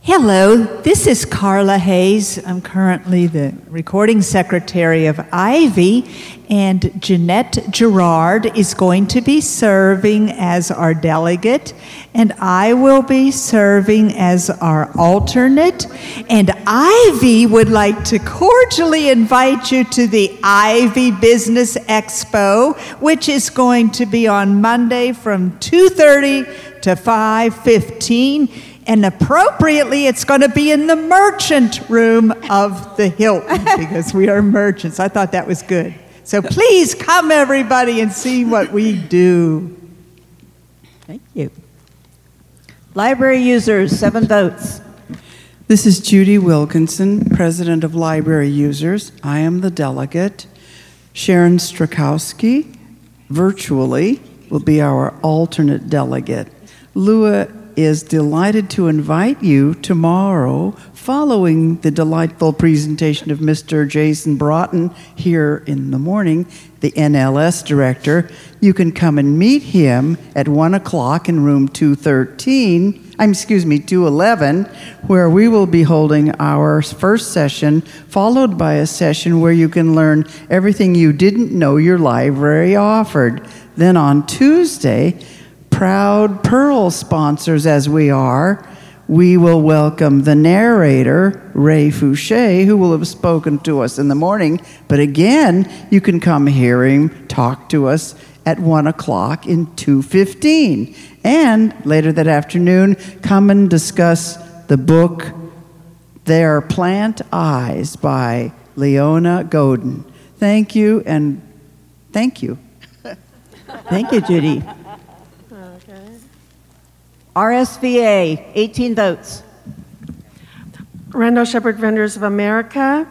Hello, this is Carla Hayes. I'm currently the recording secretary of Ivy, and Jeanette Gerard is going to be serving as our delegate, and I will be serving as our alternate. And Ivy would like to cordially invite you to the Ivy Business Expo, which is going to be on Monday from 2:30 to 5:15 and appropriately, it's going to be in the merchant room of the Hilton because we are merchants. I thought that was good. So please come, everybody, and see what we do. Thank you. Library users, seven votes. This is Judy Wilkinson, President of Library Users. I am the delegate. Sharon Strzalkowski, virtually, will be our alternate delegate. Lua is delighted to invite you tomorrow, following the delightful presentation of Mr. Jason Broughton here in the morning, the NLS director. You can come and meet him at 1 o'clock in room 213, I'm, excuse me, 211, where we will be holding our first session, followed by a session where you can learn everything you didn't know your library offered. Then on Tuesday, proud Pearl sponsors as we are, we will welcome the narrator, Ray Fouché, who will have spoken to us in the morning. But again, you can come hear him talk to us at 1 o'clock in 2.15. And later that afternoon, come and discuss the book There Plant Eyes by Leona Godin. Thank you, and thank you. Thank you, Judy. RSVA, 18 votes. Randolph Sheppard Vendors of America.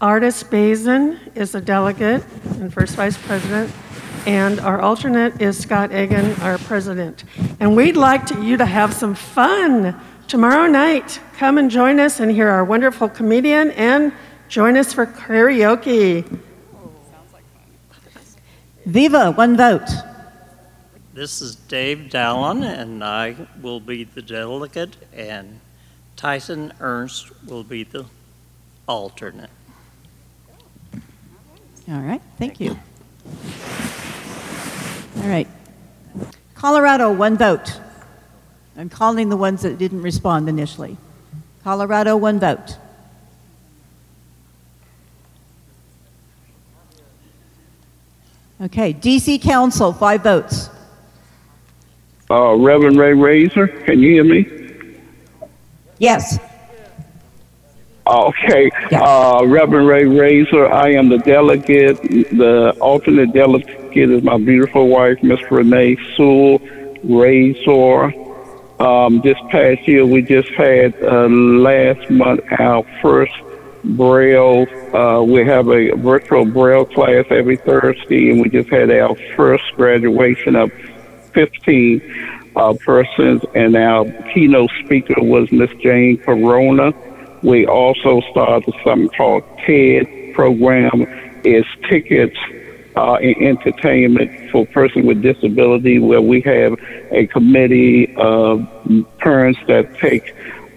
Artist Bazin is a delegate and first vice president, and our alternate is Scott Egan, our president. And we'd like to, you to have some fun tomorrow night. Come and join us and hear our wonderful comedian and join us for karaoke. Viva, one vote. This is Dave Dallon, and I will be the delegate, and Tyson Ernst will be the alternate. All right, thank you. All right. Colorado, one vote. I'm calling the ones that didn't respond initially. Colorado, one vote. Okay, DC Council, five votes. Uh, Reverend Ray Razor, can you hear me? Yes. Okay. Uh, Reverend Ray Razor, I am the delegate. The alternate delegate is my beautiful wife, Miss Renee Sewell Razor. Um, this past year, we just had uh, last month our first Braille. Uh, we have a virtual Braille class every Thursday, and we just had our first graduation of 15 uh, persons, and our keynote speaker was Miss Jane Corona. We also started something called TED program. It's tickets uh, and entertainment for persons with disability, where we have a committee of parents that take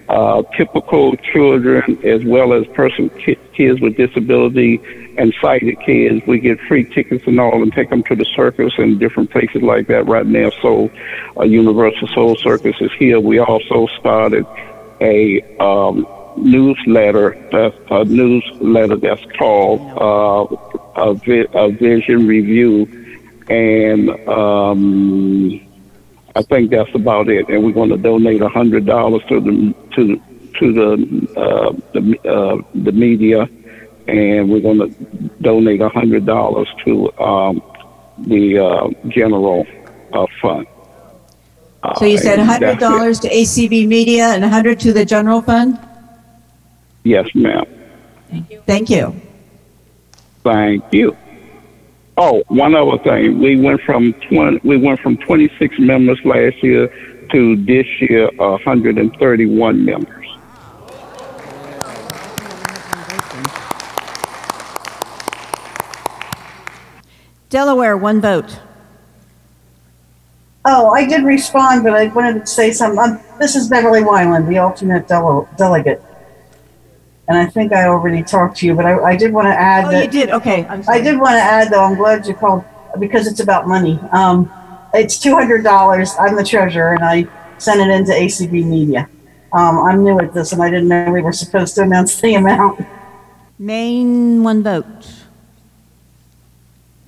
uh, typical children as well as person kids with disability and sighted kids. We get free tickets and all and take them to the circus and different places like that right now. So, uh, Universal Soul Circus is here. We also started a um, newsletter, uh, a newsletter that's called uh, a, vi- a Vision Review, and um, I think that's about it. And we're going to donate a hundred dollars to the to to the uh, the uh, the media, and we're going to donate a hundred dollars to um, the uh, general uh, fund. So you said Uh, that's it. $100 to ACB Media and 100 to the general fund? Yes, ma'am. Thank you. Thank you. Thank you. Oh, one other thing. We went from 20, we went from 26 members last year to this year 131 members. Delaware, one vote. Oh, I did respond, but I wanted to say something. Um, this is Beverly Wyland, the alternate dele- delegate. And I think I already talked to you, but I, I did want to add Oh, that. you did, okay. I'm I did want to add, though, I'm glad you called, because it's about money. Um, it's two hundred dollars. I'm the treasurer, and I sent it into ACB Media. Um, I'm new at this, and I didn't know we were supposed to announce the amount. Maine, one vote.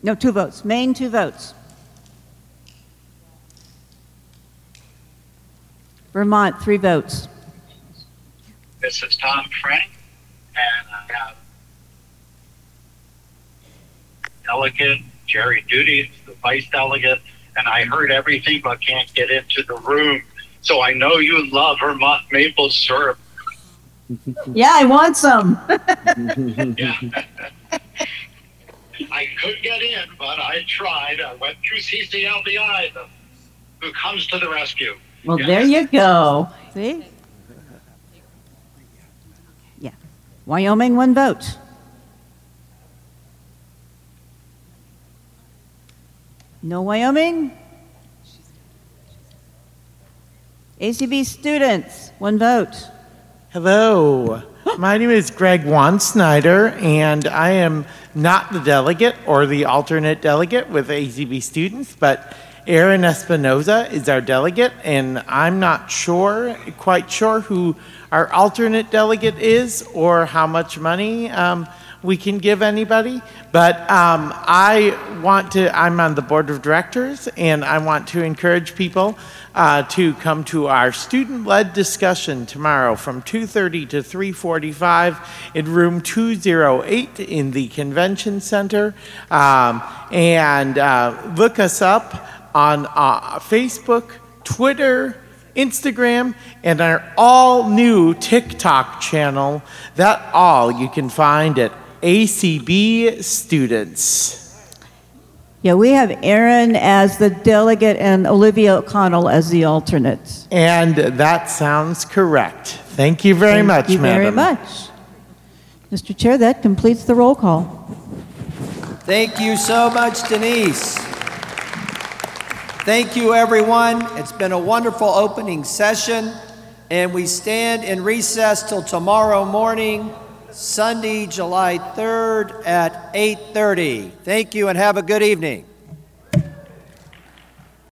No, two votes. Maine, two votes. Vermont, three votes. This is Tom Frank, and uh, I have delegate Jerry Duty, the vice delegate, and I heard everything but can't get into the room. So I know you love Vermont maple syrup. Yeah, I want some. yeah. I could get in, but I tried. I went through CCLVI, the, who comes to the rescue. Well, Yeah. there you go. See? Yeah. Wyoming, one vote. No Wyoming? ACB students, one vote. Hello, my name is Greg Juan Snyder, and I am not the delegate or the alternate delegate with ACB students, but Aaron Espinoza is our delegate, and I'm not sure, quite sure who our alternate delegate is or how much money um, we can give anybody. But um, I want to, I'm on the board of directors, and I want to encourage people uh, to come to our student-led discussion tomorrow from 2.30 to 3.45 in room 208 in the convention center. Um, and uh, look us up on uh, Facebook, Twitter, Instagram, and our all new TikTok channel. That all you can find at ACB Students. Yeah, we have Aaron as the delegate and Olivia O'Connell as the alternate. And that sounds correct. Thank you very Thank much, Thank you very much. Mr. Chair, that completes the roll call. Thank you so much, Denise. Thank you, everyone. It's been a wonderful opening session, and we stand in recess till tomorrow morning, Sunday, July 3rd at 8:30. Thank you and have a good evening.